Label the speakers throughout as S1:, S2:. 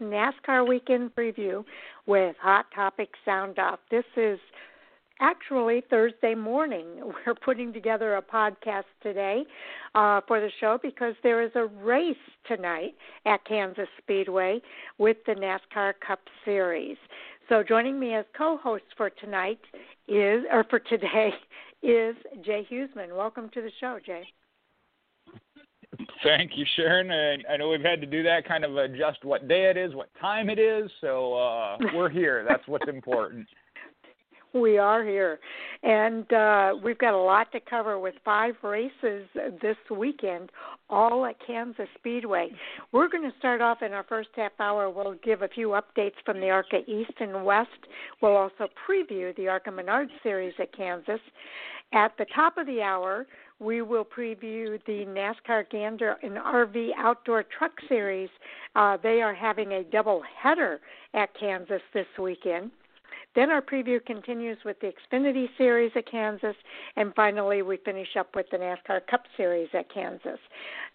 S1: NASCAR Weekend Preview with Hot Topic Sound Off. This is actually Thursday morning. We're putting together a podcast today uh, for the show because there is a race tonight at Kansas Speedway with the NASCAR Cup Series. So joining me as co-host for tonight is, or for today, is Jay Husmann. Welcome to the show, Jay.
S2: Thank you, Sharon. And I know we've had to do that, kind of adjust what day it is, what time it is. So uh, we're here. That's what's important.
S1: we are here. And uh, we've got a lot to cover with five races this weekend, all at Kansas Speedway. We're going to start off in our first half hour. We'll give a few updates from the ARCA East and West. We'll also preview the ARCA Menard Series at Kansas. At the top of the hour, we will preview the NASCAR Gander and RV Outdoor Truck Series. Uh, they are having a double header at Kansas this weekend. Then our preview continues with the Xfinity Series at Kansas, and finally we finish up with the NASCAR Cup Series at Kansas.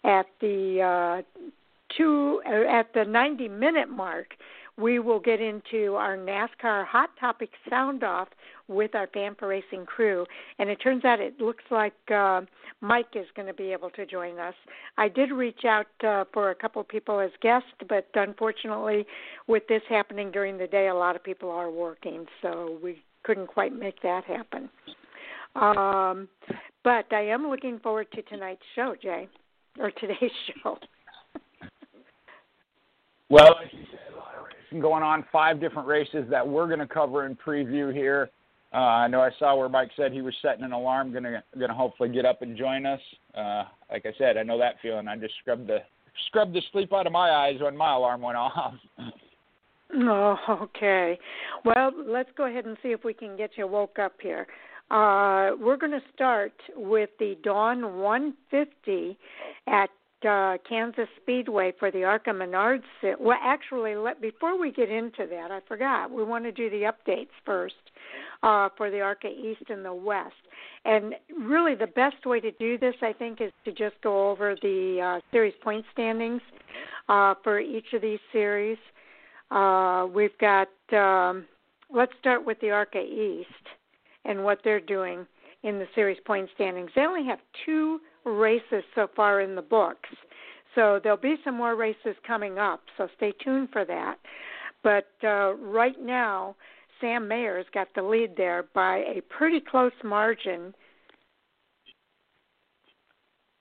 S1: At the uh, two uh, at the 90 minute mark, we will get into our NASCAR Hot Topic Sound Off with our for Racing crew. And it turns out it looks like uh, Mike is going to be able to join us. I did reach out uh, for a couple people as guests, but unfortunately, with this happening during the day, a lot of people are working, so we couldn't quite make that happen. Um, but I am looking forward to tonight's show, Jay, or today's show.
S2: well, going on, five different races that we're going to cover and preview here. Uh, I know I saw where Mike said he was setting an alarm, gonna gonna hopefully get up and join us. Uh, like I said, I know that feeling. I just scrubbed the scrubbed the sleep out of my eyes when my alarm went off.
S1: oh, okay. Well, let's go ahead and see if we can get you woke up here. Uh, we're going to start with the Dawn 150 at uh, Kansas Speedway for the ARCA Menards. Well, actually, let before we get into that, I forgot. We want to do the updates first uh, for the ARCA East and the West. And really, the best way to do this, I think, is to just go over the uh, series point standings uh, for each of these series. Uh, we've got. Um, let's start with the ARCA East and what they're doing in the series point standings. They only have two races so far in the books. So there'll be some more races coming up, so stay tuned for that. But uh, right now, Sam Mayer's got the lead there by a pretty close margin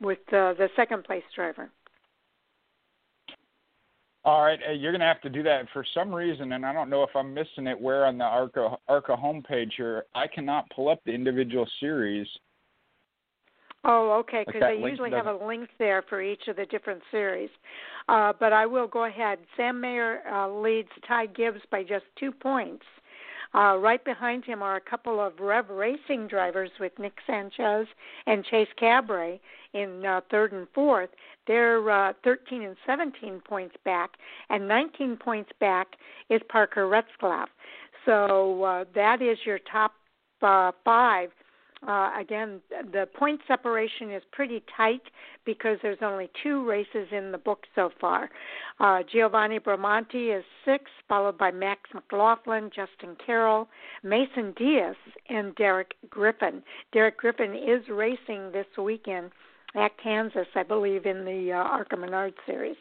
S1: with uh, the second place driver.
S2: All right, uh, you're going to have to do that for some reason, and I don't know if I'm missing it. Where on the ARCA ARCA homepage here, I cannot pull up the individual series
S1: Oh, okay, because they usually have a link there for each of the different series. Uh, but I will go ahead. Sam Mayer uh, leads Ty Gibbs by just two points. Uh, right behind him are a couple of Rev Racing drivers with Nick Sanchez and Chase Cabre in uh, third and fourth. They're uh, 13 and 17 points back, and 19 points back is Parker Retzlaff. So uh, that is your top uh, five uh, again, the point separation is pretty tight because there's only two races in the book so far. Uh, Giovanni Bromante is six, followed by Max McLaughlin, Justin Carroll, Mason Diaz, and Derek Griffith. Derek Griffith is racing this weekend at Kansas, I believe, in the uh, ARCA Menard series.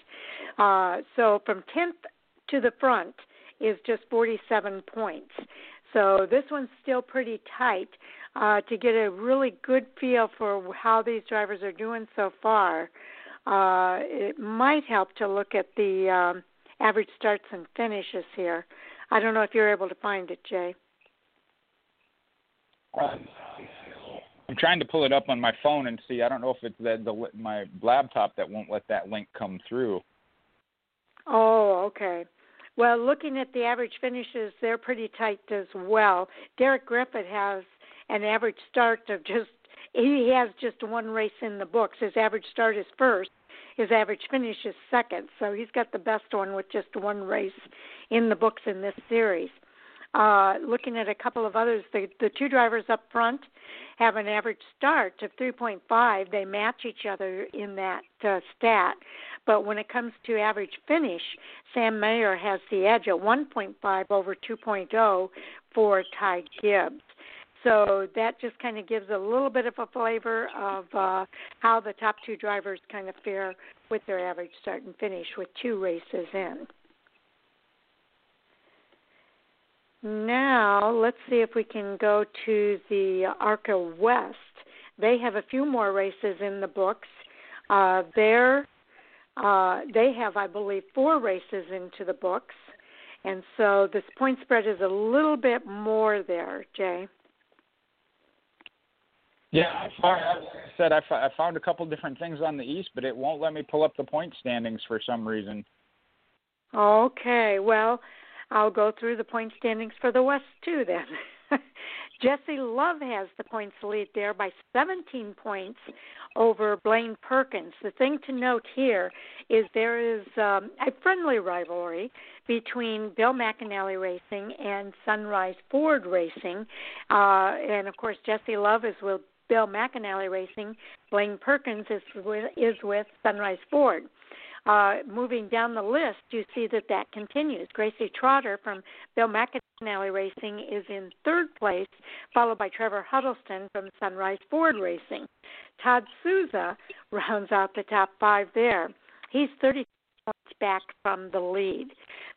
S1: Uh, so from 10th to the front is just 47 points. So this one's still pretty tight uh, to get a really good feel for how these drivers are doing so far. Uh, it might help to look at the um, average starts and finishes here. I don't know if you're able to find it, Jay.
S2: I'm trying to pull it up on my phone and see. I don't know if it's the, the my laptop that won't let that link come through.
S1: Oh, okay. Well, looking at the average finishes, they're pretty tight as well. Derek Griffith has an average start of just he has just one race in the books. His average start is first. His average finish is second. So he's got the best one with just one race in the books in this series. Uh, looking at a couple of others, the, the two drivers up front have an average start of 3.5. They match each other in that uh, stat. but when it comes to average finish, Sam Mayer has the edge at 1.5 over 2.0 for Ty Gibbs. So that just kind of gives a little bit of a flavor of uh, how the top two drivers kind of fare with their average start and finish with two races in. Now, let's see if we can go to the ARCA West. They have a few more races in the books. Uh, there, uh, they have, I believe, four races into the books, and so this point spread is a little bit more there, Jay.
S2: Yeah, I said, I, I found a couple different things on the East, but it won't let me pull up the point standings for some reason.
S1: Okay, well, I'll go through the point standings for the West too then. Jesse Love has the points lead there by 17 points over Blaine Perkins. The thing to note here is there is um, a friendly rivalry between Bill McAnally Racing and Sunrise Ford Racing. Uh, and of course, Jesse Love is with Bill McAnally Racing. Blaine Perkins is with, is with Sunrise Ford. Uh, moving down the list, you see that that continues. Gracie Trotter from Bill McAnally Racing is in third place, followed by Trevor Huddleston from Sunrise Ford Racing. Todd Souza rounds out the top five there. He's 30 points back from the lead.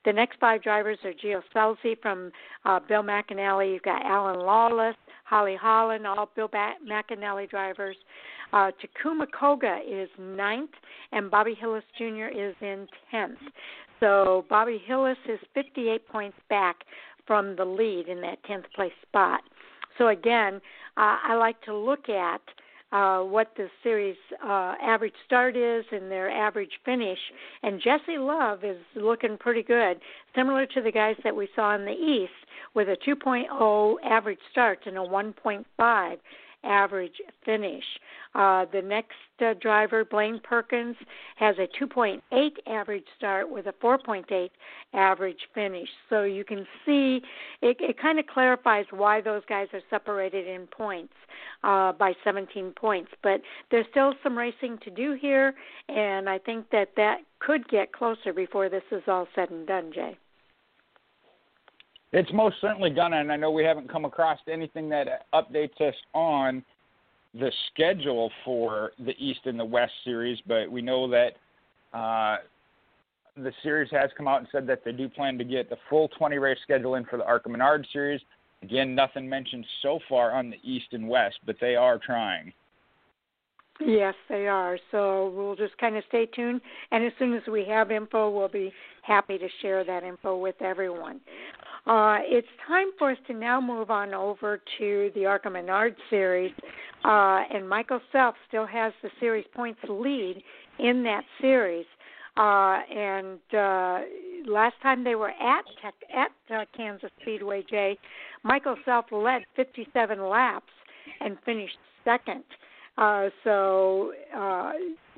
S1: The next five drivers are Gio Scelzi from uh, Bill McAnally. You've got Alan Lawless, Holly Holland, all Bill McAnally drivers. Uh, Takuma Koga is ninth, and Bobby Hillis Jr. is in tenth. So Bobby Hillis is 58 points back from the lead in that 10th place spot. So again, uh, I like to look at uh, what the series uh, average start is and their average finish. And Jesse Love is looking pretty good, similar to the guys that we saw in the East, with a 2.0 average start and a 1.5 average finish. Uh, the next uh, driver, Blaine Perkins, has a 2.8 average start with a 4.8 average finish. So you can see it, it kind of clarifies why those guys are separated in points uh, by 17 points. But there's still some racing to do here, and I think that that could get closer before this is all said and done, Jay.
S2: It's most certainly gonna, and I know we haven't come across anything that updates us on the schedule for the East and the West series, but we know that uh, the series has come out and said that they do plan to get the full 20 race schedule in for the ARCA Menard series. Again, nothing mentioned so far on the East and West, but they are trying.
S1: Yes, they are. So we'll just kind of stay tuned, and as soon as we have info, we'll be happy to share that info with everyone. Uh, it's time for us to now move on over to the ARCA Menard series, uh, and Michael Self still has the series points lead in that series. Uh, and uh, last time they were at tech, at uh, Kansas Speedway, Jay, Michael Self led 57 laps and finished second. Uh, so uh,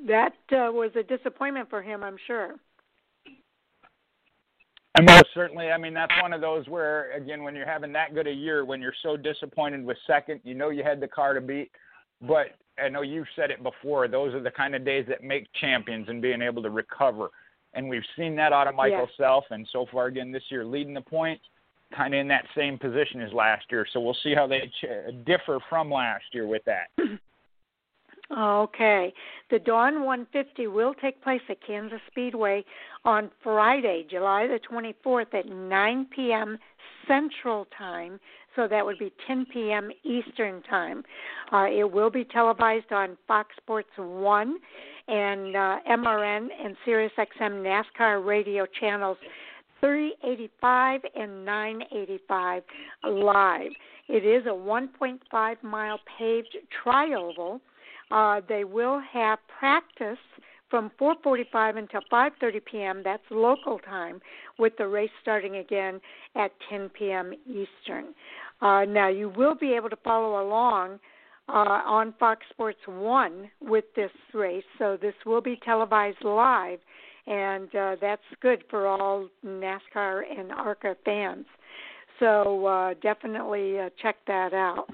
S1: that was a disappointment for him, I'm sure.
S2: And most certainly, I mean, that's one of those where, again, when you're having that good a year, when you're so disappointed with second, you know you had the car to beat. But I know you've said it before, those are the kind of days that make champions and being able to recover. And we've seen that out of Michael yeah. Self, and so far, again, this year, leading the points, kind of in that same position as last year. So we'll see how they ch- differ from last year with that.
S1: Okay. The Dawn 150 will take place at Kansas Speedway on Friday, July the 24th at 9 p.m. Central Time. So that would be 10 p.m. Eastern Time. Uh, it will be televised on Fox Sports 1 and uh, MRN and SiriusXM NASCAR radio channels 385 and 985 live. It is a 1.5 mile paved trioval uh, they will have practice from 4:45 until 5:30 p.m. That's local time, with the race starting again at 10 p.m. Eastern. Uh, now you will be able to follow along uh, on Fox Sports One with this race, so this will be televised live, and uh, that's good for all NASCAR and ARCA fans. So uh, definitely uh, check that out.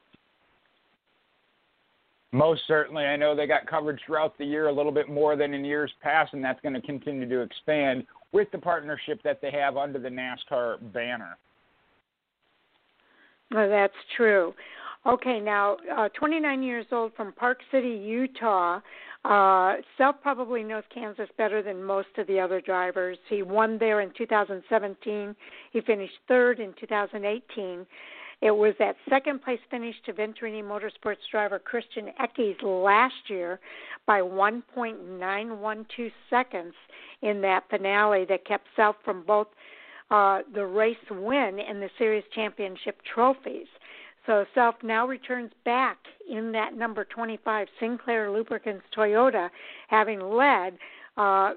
S2: Most certainly. I know they got coverage throughout the year a little bit more than in years past, and that's going to continue to expand with the partnership that they have under the NASCAR banner.
S1: Well, that's true. Okay, now, uh, 29 years old from Park City, Utah. Uh, Self probably knows Kansas better than most of the other drivers. He won there in 2017. He finished third in 2018. It was that second place finish to Venturini Motorsports driver Christian Eckes last year by 1.912 seconds in that finale that kept Self from both uh, the race win and the series championship trophies. So Self now returns back in that number 25 Sinclair Lubricants Toyota, having led uh,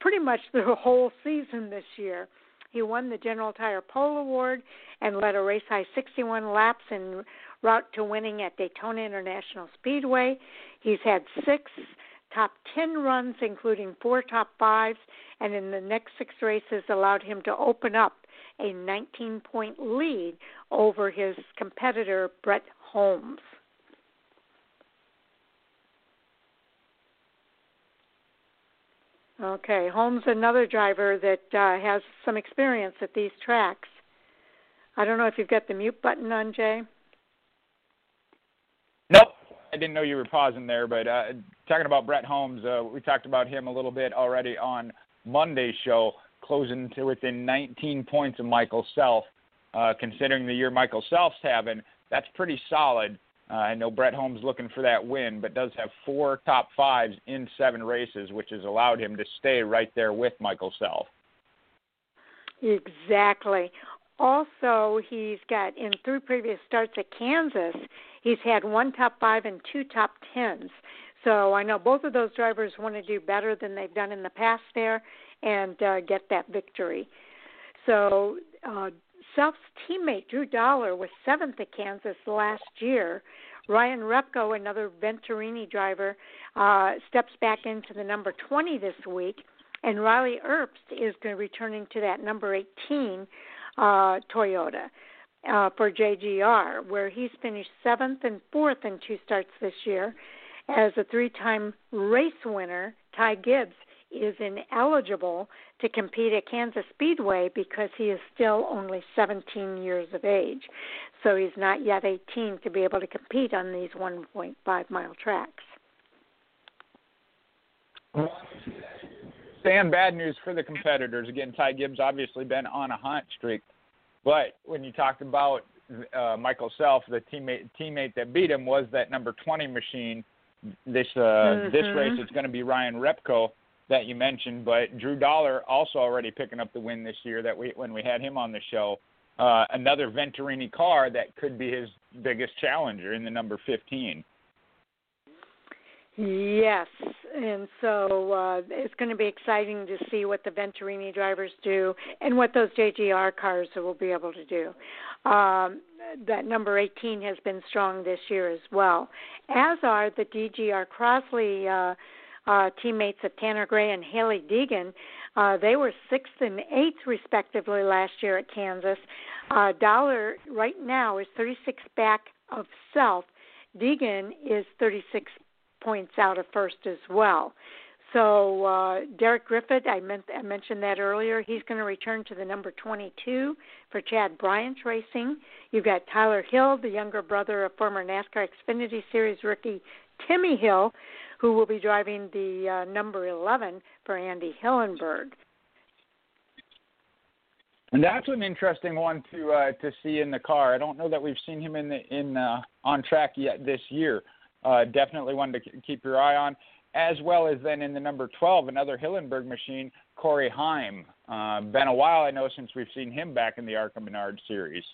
S1: pretty much the whole season this year. He won the General Tire Pole Award and led a race high 61 laps en route to winning at Daytona International Speedway. He's had six top 10 runs, including four top fives, and in the next six races allowed him to open up a 19 point lead over his competitor, Brett Holmes. Okay, Holmes, another driver that uh, has some experience at these tracks. I don't know if you've got the mute button on, Jay.
S2: Nope, I didn't know you were pausing there. But uh, talking about Brett Holmes, uh, we talked about him a little bit already on Monday's show, closing to within 19 points of Michael Self. Uh, considering the year Michael Self's having, that's pretty solid. Uh, I know Brett Holmes looking for that win, but does have four top fives in seven races, which has allowed him to stay right there with Michael Self.
S1: Exactly. Also, he's got in three previous starts at Kansas, he's had one top five and two top tens. So I know both of those drivers want to do better than they've done in the past there and uh, get that victory. So uh, Self's teammate Drew Dollar was seventh at Kansas last year. Ryan Repko, another Venturini driver, uh, steps back into the number 20 this week, and Riley Herbst is going to returning to that number 18 uh, Toyota uh, for JGR, where he's finished seventh and fourth in two starts this year. As a three-time race winner, Ty Gibbs is ineligible to compete at Kansas Speedway because he is still only 17 years of age. So he's not yet 18 to be able to compete on these 1.5 mile tracks.
S2: Sam, bad news for the competitors. Again, Ty Gibbs obviously been on a hot streak, but when you talked about uh, Michael Self, the teammate teammate that beat him was that number 20 machine. This uh, mm-hmm. this race it's going to be Ryan Repko that you mentioned, but Drew Dollar also already picking up the win this year. That we when we had him on the show, uh, another Venturini car that could be his biggest challenger in the number 15.
S1: Yes, and so uh, it's going to be exciting to see what the Venturini drivers do and what those JGR cars will be able to do. Um, that number 18 has been strong this year as well, as are the DGR Crosley uh, uh, teammates of Tanner Gray and Hailie Deegan. Uh, they were sixth and eighth, respectively, last year at Kansas. Uh, Dollar right now is 36 back of self. Deegan is 36 points out of first as well. So uh, Derek Griffith, I, meant, I mentioned that earlier. He's going to return to the number 22 for Chad Bryant Racing. You've got Tyler Hill, the younger brother of former NASCAR Xfinity Series rookie Timmy Hill, who will be driving the uh, number 11 for Andy Hillenburg.
S2: And that's an interesting one to uh, to see in the car. I don't know that we've seen him in the in uh, on track yet this year uh, definitely one to keep your eye on. As well as then in the number 12, another Hillenburg machine, Corey Heim. Uh, been a while, I know, since we've seen him back in the ARCA Menard series.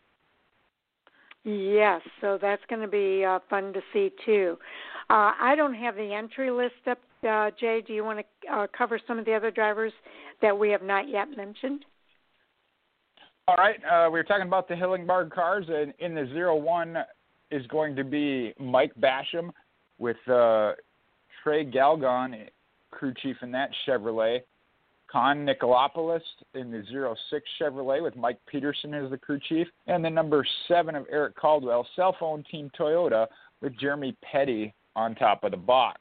S1: Yes, so that's going to be uh, fun to see too. Uh, I don't have the entry list up. Uh, Jay, do you want to uh, cover some of the other drivers that we have not yet mentioned?
S2: All right, uh, we were talking about the Hillenburg cars, and in the zero one is going to be Mike Basham with uh, Trey Galgon, crew chief in that Chevrolet. Con Nicolopoulos in the 06 Chevrolet with Mike Peterson as the crew chief. And the number seven of Eric Caldwell, cell phone team Toyota with Jeremy Petty on top of the box.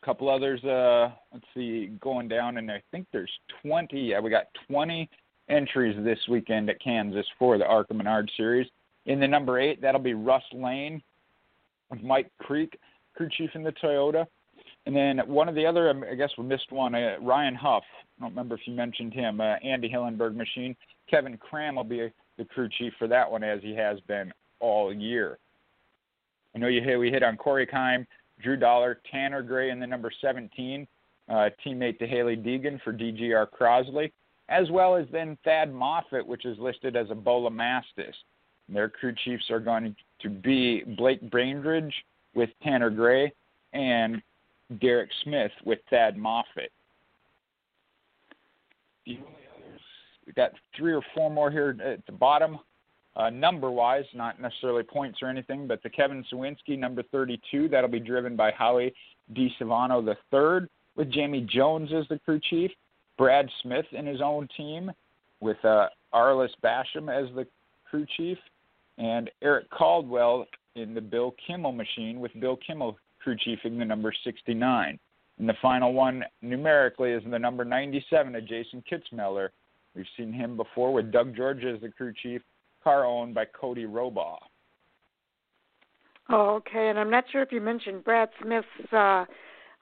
S2: A couple others, uh, let's see, going down, and I think there's 20. Yeah, we got 20 entries this weekend at Kansas for the ARCA Menard Series. In the number eight, that'll be Russ Lane with Mike Creek, crew chief in the Toyota. And then one of the other, um, I guess we missed one, uh, Ryan Huff. I don't remember if you mentioned him. Uh, Andy Hillenburg machine. Kevin Cram will be the crew chief for that one, as he has been all year. I know you hit, we hit on Corey Heim, Drew Dollar, Tanner Gray in the number 17, uh, teammate to Hailie Deegan for DGR Crosley, as well as then Thad Moffitt, which is listed as a Bola Mastis. Their crew chiefs are going to be Blake Bainbridge with Tanner Gray and Derek Smith with Thad Moffitt. We've got three or four more here at the bottom, uh, number wise, not necessarily points or anything, but the Kevin Sawinski, number 32, that'll be driven by Howie DiSavino III, with Jamie Jones as the crew chief, Brad Smith in his own team, with uh, Arliss Basham as the crew chief, and Eric Caldwell in the Bill Kimmel machine, with Bill Kimmel crew chiefing the number 69. And the final one numerically is the number 97 of Jason Kitzmiller. We've seen him before with Doug George as the crew chief, car owned by Cody Robaugh.
S1: Oh, okay. And I'm not sure if you mentioned Brad Smith's uh,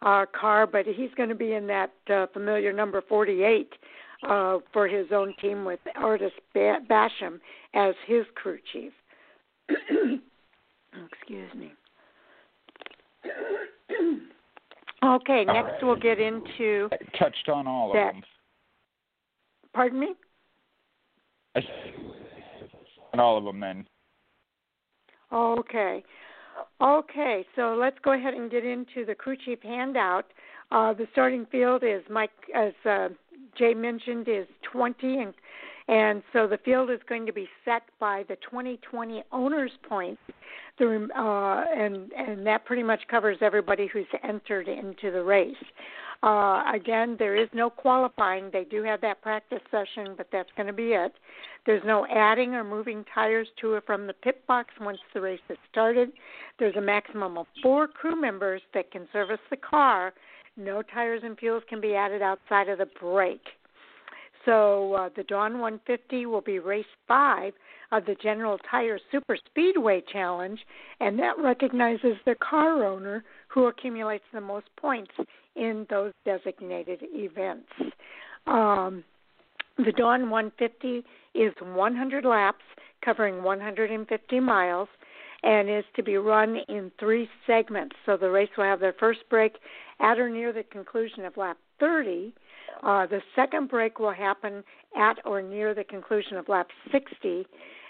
S1: uh, car, but he's going to be in that uh, familiar number 48 uh, for his own team with Arliss Basham as his crew chief. Excuse me. Okay, next right. we'll get into.
S2: I touched on all
S1: that.
S2: of them.
S1: Pardon me?
S2: I on all of them then.
S1: Okay. Okay, so let's go ahead and get into the crew chief handout. Uh, the starting field is Mike, as uh, Jay mentioned, is 20, and and so the field is going to be set by the 2020 owners points. Uh, and and that pretty much covers everybody who's entered into the race. Uh, again, there is no qualifying. They do have that practice session, but that's going to be it. There's no adding or moving tires to or from the pit box once the race has started. There's a maximum of four crew members that can service the car. No tires and fuels can be added outside of the break. So uh, the Dawn 150 will be race five of the General Tire Super Speedway Challenge, and that recognizes the car owner who accumulates the most points in those designated events. Um, the Dawn 150 is 100 laps covering 150 miles and is to be run in three segments. So the race will have their first break at or near the conclusion of lap 30 uh, the second break will happen at or near the conclusion of lap 60,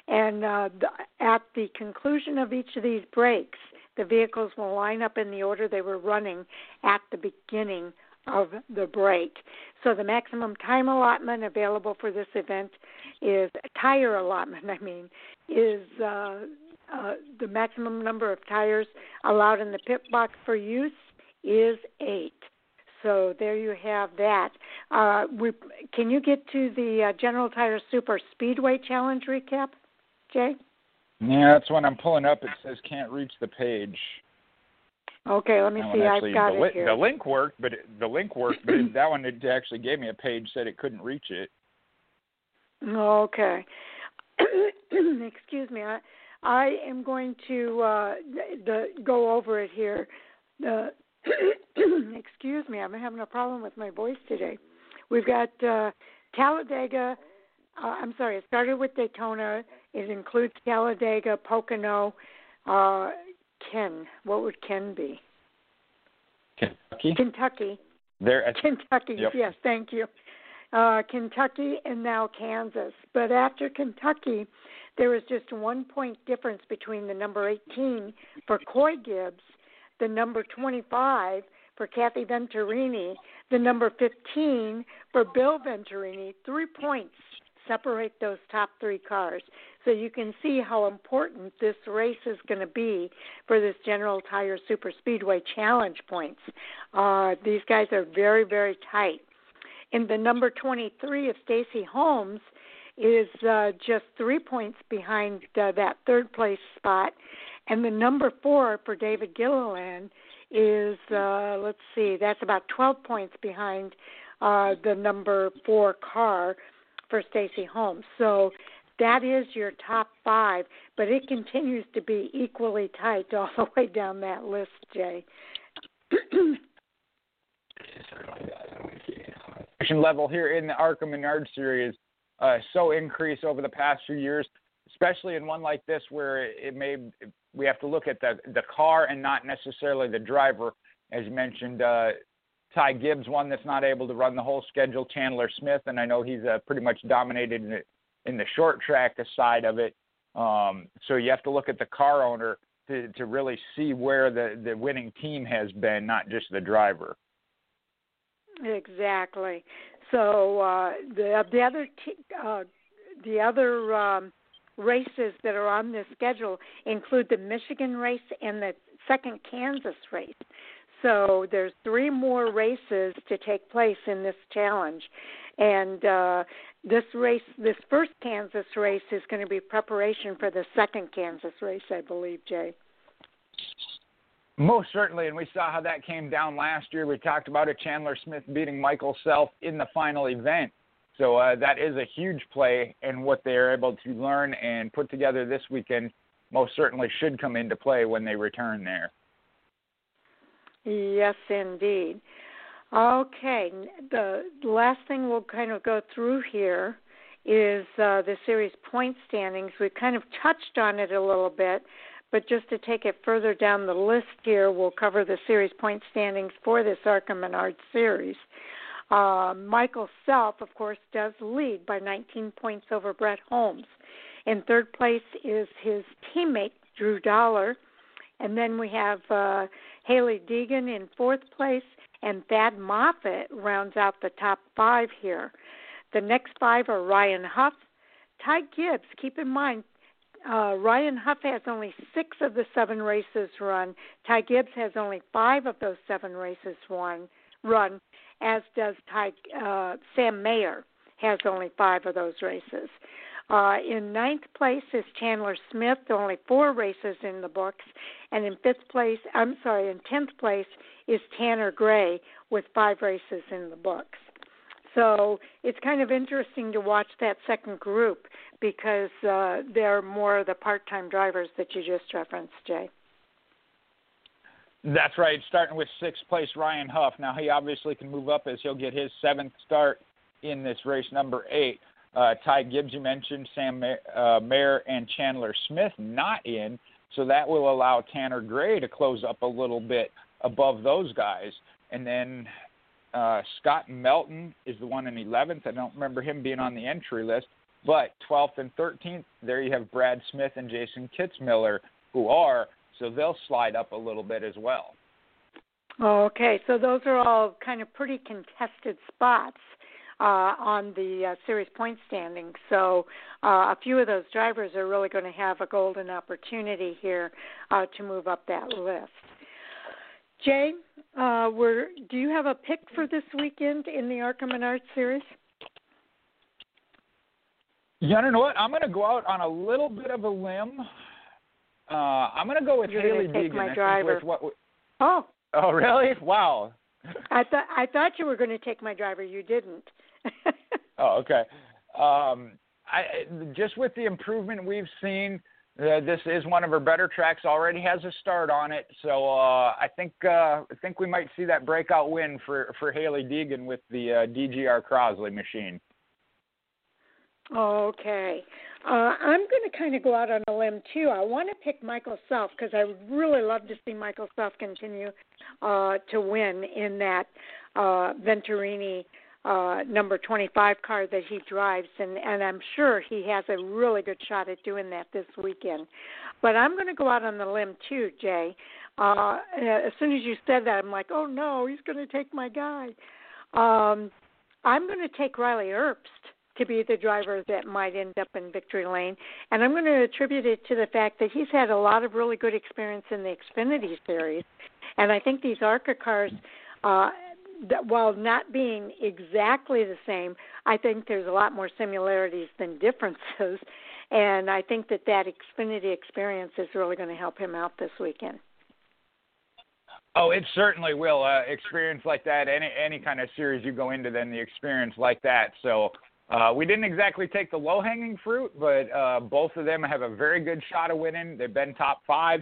S1: and uh, the, at the conclusion of each of these breaks, the vehicles will line up in the order they were running at the beginning of the break. So the maximum time allotment available for this event is tire allotment. I mean, is uh, uh, the maximum number of tires allowed in the pit box for use is eight. So there you have that. Uh, we, can you get to the uh, General Tire Super Speedway Challenge recap, Jay?
S2: Yeah, that's when I'm pulling up. It says can't reach the page.
S1: Okay, let me see.
S2: Actually,
S1: I've got
S2: the,
S1: it here.
S2: The link worked, but it, the link worked, but it, that one it actually gave me a page said it couldn't reach it.
S1: Okay. Excuse me. I, I am going to uh, the, go over it here. The excuse me, I'm having a problem with my voice today. We've got uh, Talladega. Uh, I'm sorry, it started with Daytona. It includes Talladega, Pocono, uh, Ken. What would Ken be?
S2: Kentucky.
S1: Kentucky.
S2: There. At,
S1: Kentucky.
S2: Yep.
S1: Yes, thank you. Uh, Kentucky and now Kansas. But after Kentucky, there is just one point difference between the number 18 for Coy Gibbs the number 25 for Kathy Venturini, the number 15 for Bill Venturini. Three points separate those top three cars. So you can see how important this race is going to be for this General Tire Super Speedway Challenge points. Uh, these guys are very, very tight. And the number 23 of Stacy Holmes is uh, just three points behind uh, that third place spot And the number four for David Gilliland is uh, let's see, that's about 12 points behind uh, the number four car for Stacy Holmes. So that is your top five, but it continues to be equally tight all the way down that list, Jay.
S2: level here in the ARCA Menard series uh, so increased over the past few years, especially in one like this where it may we have to look at the the car and not necessarily the driver. As you mentioned, uh, Ty Gibbs, one that's not able to run the whole schedule. Chandler Smith, and I know he's uh, pretty much dominated in the, in the short track side of it. Um, so you have to look at the car owner to to really see where the the winning team has been, not just the driver.
S1: Exactly. So uh, the the other t- uh, the other um, races that are on this schedule include the Michigan race and the second Kansas race. So there's three more races to take place in this challenge, and uh, this race, this first Kansas race, is going to be preparation for the second Kansas race, I believe, Jay.
S2: Most certainly, and we saw how that came down last year. We talked about it. Chandler Smith beating Michael Self in the final event. So uh, that is a huge play, and what they are able to learn and put together this weekend most certainly should come into play when they return there.
S1: Yes, indeed. Okay, the last thing we'll kind of go through here is uh, the series point standings. We've kind of touched on it a little bit, but just to take it further down the list here, we'll cover the series point standings for this ARCA Menard series. Uh, Michael Self, of course, does lead by 19 points over Brett Holmes. In third place is his teammate, Drew Dollar. And then we have uh, Hailie Deegan in fourth place, and Thad Moffitt rounds out the top five here. The next five are Ryan Huff, Ty Gibbs. Keep in mind, uh, Ryan Huff has only six of the seven races run. Ty Gibbs has only five of those seven races won, run, as does Ty, uh, Sam Mayer has only five of those races. Uh, in ninth place is Chandler Smith, only four races in the books, and in fifth place, I'm sorry, in tenth place is Tanner Gray with five races in the books. So it's kind of interesting to watch that second group because uh, they're more the part-time drivers that you just referenced, Jay.
S2: That's right. Starting with sixth place Ryan Huff. Now he obviously can move up as he'll get his seventh start in this race number eight. Uh, Ty Gibbs, you mentioned, Sam uh, Mayer and Chandler Smith not in, so that will allow Tanner Gray to close up a little bit above those guys. And then uh, Scott Melton is the one in 11th. I don't remember him being on the entry list. But 12th and 13th, there you have Brad Smith and Jason Kitzmiller, who are, so they'll slide up a little bit as well.
S1: Okay, so those are all kind of pretty contested spots uh, on the uh, series point standings. So uh, a few of those drivers are really going to have a golden opportunity here uh, to move up that list. Jay, uh, we're, do you have a pick for this weekend in the ARCA Menard series?
S2: Yeah, you know what? I'm going to go out on a little bit of a limb. Uh, I'm going to go with
S1: You're
S2: Hailie
S1: take
S2: Deegan.
S1: My driver.
S2: What,
S1: oh.
S2: Oh, really? Wow.
S1: I thought I thought you were going to take my driver. You didn't.
S2: oh, okay. Um, I just with the improvement we've seen, uh, this is one of her better tracks. Already has a start on it, so uh, I think uh, I think we might see that breakout win for for Hailie Deegan with the uh, DGR Crosley machine.
S1: Okay. Uh, I'm going to kind of go out on a limb too. I want to pick Michael Self because I would really love to see Michael Self continue uh, to win in that uh, Venturini uh, number 25 car that he drives, and, and I'm sure he has a really good shot at doing that this weekend. But I'm going to go out on the limb too, Jay. Uh, as soon as you said that, I'm like, oh no, he's going to take my guy. Um, I'm going to take Riley Herbst to be the driver that might end up in victory lane. And I'm going to attribute it to the fact that he's had a lot of really good experience in the Xfinity series. And I think these ARCA cars, uh, that while not being exactly the same, I think there's a lot more similarities than differences. and I think that that Xfinity experience is really going to help him out this weekend.
S2: Oh, it certainly will. Uh, experience like that, any any kind of series you go into, then the experience like that. So uh, we didn't exactly take the low hanging fruit, but uh, both of them have a very good shot of winning. They've been top five.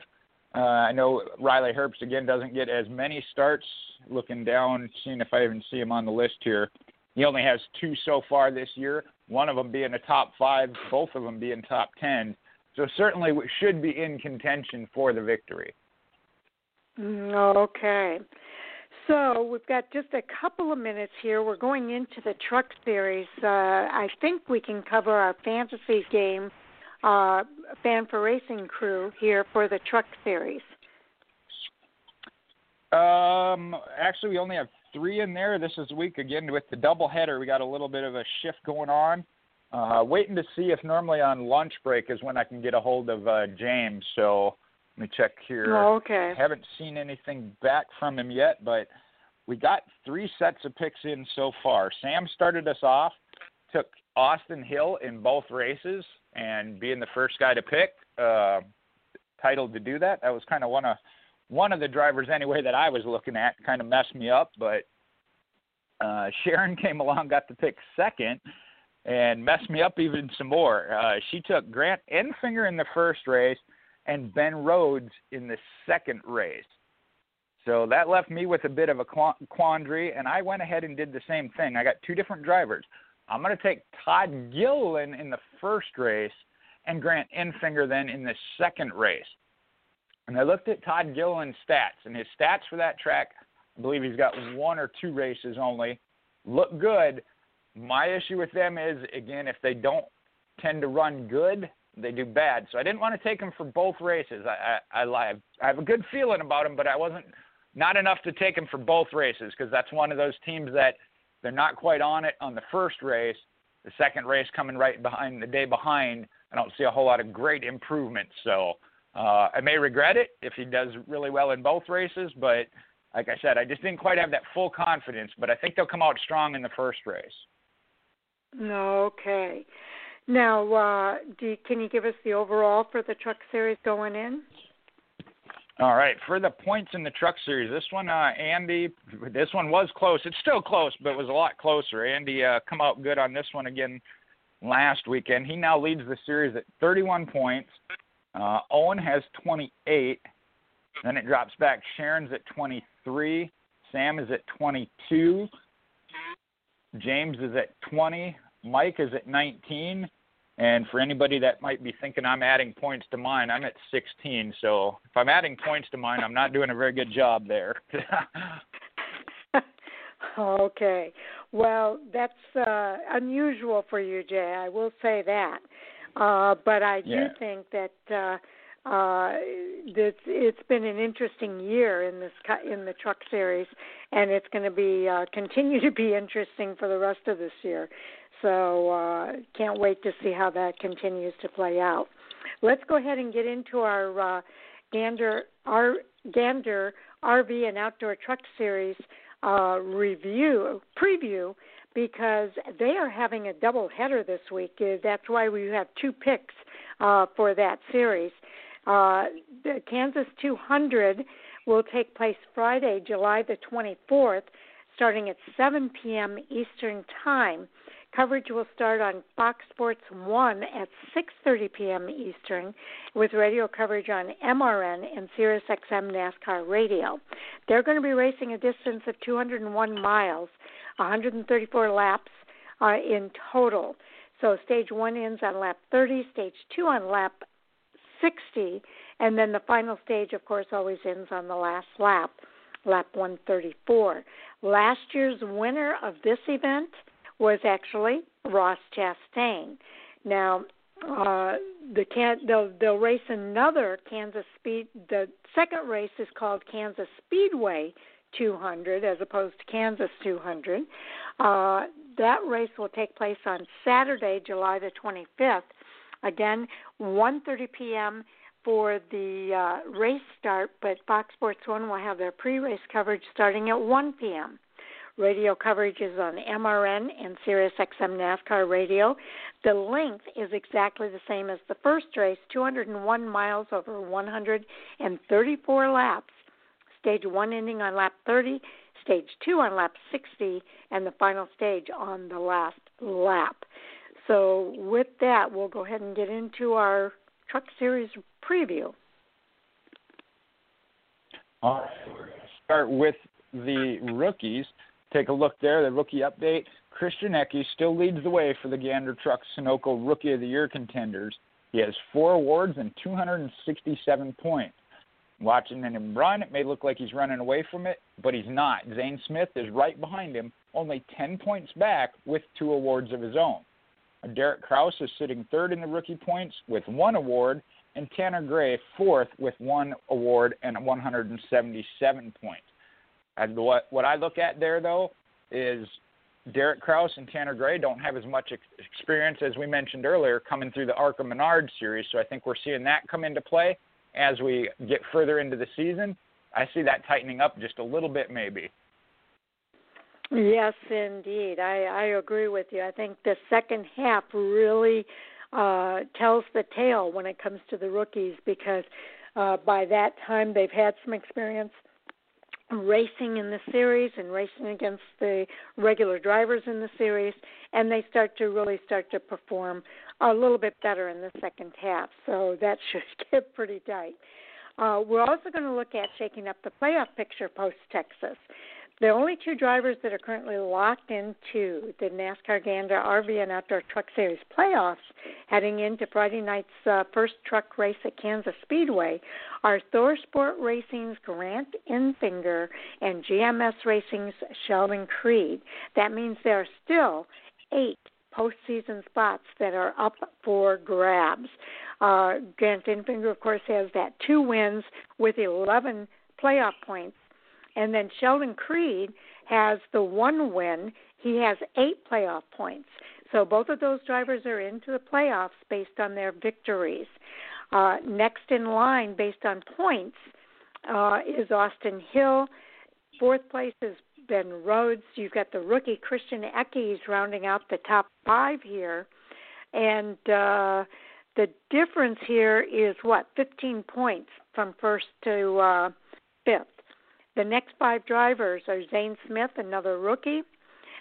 S2: Uh, I know Riley Herbst again doesn't get as many starts. Looking down, seeing if I even see him on the list here. He only has two so far this year. One of them being a top five, both of them being top ten. So certainly should be in contention for the victory.
S1: Mm, okay. So we've got just a couple of minutes here. We're going into the truck series. Uh, I think we can cover our fantasy game, uh, Fan4Racing crew here for the truck series.
S2: Um, actually, we only have three in there. This is week again with the double header. We got a little bit of a shift going on. Uh, waiting to see if normally on lunch break is when I can get a hold of uh, James. So let me check here.
S1: Oh, okay.
S2: Haven't seen anything back from him yet, but we got three sets of picks in so far. Sam started us off, took Austin Hill in both races, and being the first guy to pick, uh, titled to do that. That was kind of one of one of the drivers anyway that I was looking at. Kind of messed me up, but uh, Sharon came along, got to pick second, and messed me up even some more. Uh, she took Grant Enfinger in the first race and Ben Rhodes in the second race. So that left me with a bit of a quandary, and I went ahead and did the same thing. I got two different drivers. I'm going to take Todd Gilliland in the first race and Grant Enfinger then in the second race. And I looked at Todd Gilliland's stats, and his stats for that track, I believe he's got one or two races only, look good. My issue with them is, again, if they don't tend to run good, they do bad. So I didn't want to take him for both races. I I, I, I have a good feeling about him, but I wasn't not enough to take him for both races because that's one of those teams that they're not quite on it on the first race. The second race coming right behind the day behind, I don't see a whole lot of great improvement. So uh, I may regret it if he does really well in both races, but like I said, I just didn't quite have that full confidence. But I think they'll come out strong in the first race.
S1: Okay. Now, uh, you, can you give us the overall for the truck series going in?
S2: All right, for the points in the truck series, this one, uh, Andy, this one was close. It's still close, but it was a lot closer. Andy uh, come out good on this one again last weekend. He now leads the series at 31 points. Uh, Owen has 28. Then it drops back. Sharon's at 23. Sam is at 22. James is at 20. Mike is at 19. And for anybody that might be thinking I'm adding points to mine, I'm at 16. So if I'm adding points to mine, I'm not doing a very good job there.
S1: okay. Well, that's uh, unusual for you, Jay. I will say that. Uh, but I do
S2: yeah.
S1: think that uh, uh, that it's been an interesting year in this in the truck series, and it's going to be uh, continue to be interesting for the rest of this year. So uh, can't wait to see how that continues to play out. Let's go ahead and get into our uh, Gander our Gander RV and Outdoor Truck Series uh, review preview because they are having a double header this week. Uh, that's why we have two picks uh, for that series. Uh, the Kansas 200 will take place Friday, July the 24th, starting at 7 p.m. Eastern Time. Coverage will start on Fox Sports 1 at 6:30 p.m. Eastern with radio coverage on MRN and SiriusXM NASCAR Radio. They're going to be racing a distance of 201 miles, 134 laps uh, in total. So stage 1 ends on lap 30, stage 2 on lap 60, and then the final stage of course always ends on the last lap, lap 134. Last year's winner of this event was actually Ross Chastain. Now, uh, the can they'll they'll race another Kansas Speed. The second race is called Kansas Speedway 200 as opposed to Kansas 200. Uh, that race will take place on Saturday, July the 25th. Again, 1:30 p.m. for the uh, race start, but Fox Sports One will have their pre-race coverage starting at 1 p.m. Radio coverage is on MRN and SiriusXM NASCAR Radio. The length is exactly the same as the first race 201 miles over 134 laps. Stage 1 ending on lap 30, stage 2 on lap 60, and the final stage on the last lap. So, with that, we'll go ahead and get into our Truck Series preview.
S2: All right, start with the rookies. Take a look there, the rookie update. Christian Eckes still leads the way for the Gander Truck Sunoco Rookie of the Year contenders. He has four awards and 267 points. Watching him run, it may look like he's running away from it, but he's not. Zane Smith is right behind him, only 10 points back with two awards of his own. Derek Kraus is sitting third in the rookie points with one award, and Tanner Gray fourth with one award and 177 points. And what what I look at there though is Derek Kraus and Tanner Gray don't have as much ex- experience as we mentioned earlier coming through the ARCA Menard series, so I think we're seeing that come into play as we get further into the season. I see that tightening up just a little bit, maybe.
S1: Yes, indeed. I, I agree with you. I think the second half really uh, tells the tale when it comes to the rookies because uh, by that time they've had some experience racing in the series and racing against the regular drivers in the series and they start to really start to perform a little bit better in the second half. So that should get pretty tight. Uh, we're also going to look at shaking up the playoff picture post texas the only two drivers that are currently locked into the NASCAR Gander RV and Outdoor Truck Series playoffs heading into Friday night's uh, first truck race at Kansas Speedway are ThorSport Racing's Grant Enfinger and GMS Racing's Sheldon Creed. That means there are still eight postseason spots that are up for grabs. Uh, Grant Enfinger, of course, has that two wins with 11 playoff points and then Sheldon Creed has the one win. He has eight playoff points. So both of those drivers are into the playoffs based on their victories. Uh, next in line, based on points, uh, is Austin Hill. Fourth place is Ben Rhodes. You've got the rookie Christian Eckes rounding out the top five here. And uh, the difference here is what? 15 points from first to uh, fifth. The next five drivers are Zane Smith, another rookie.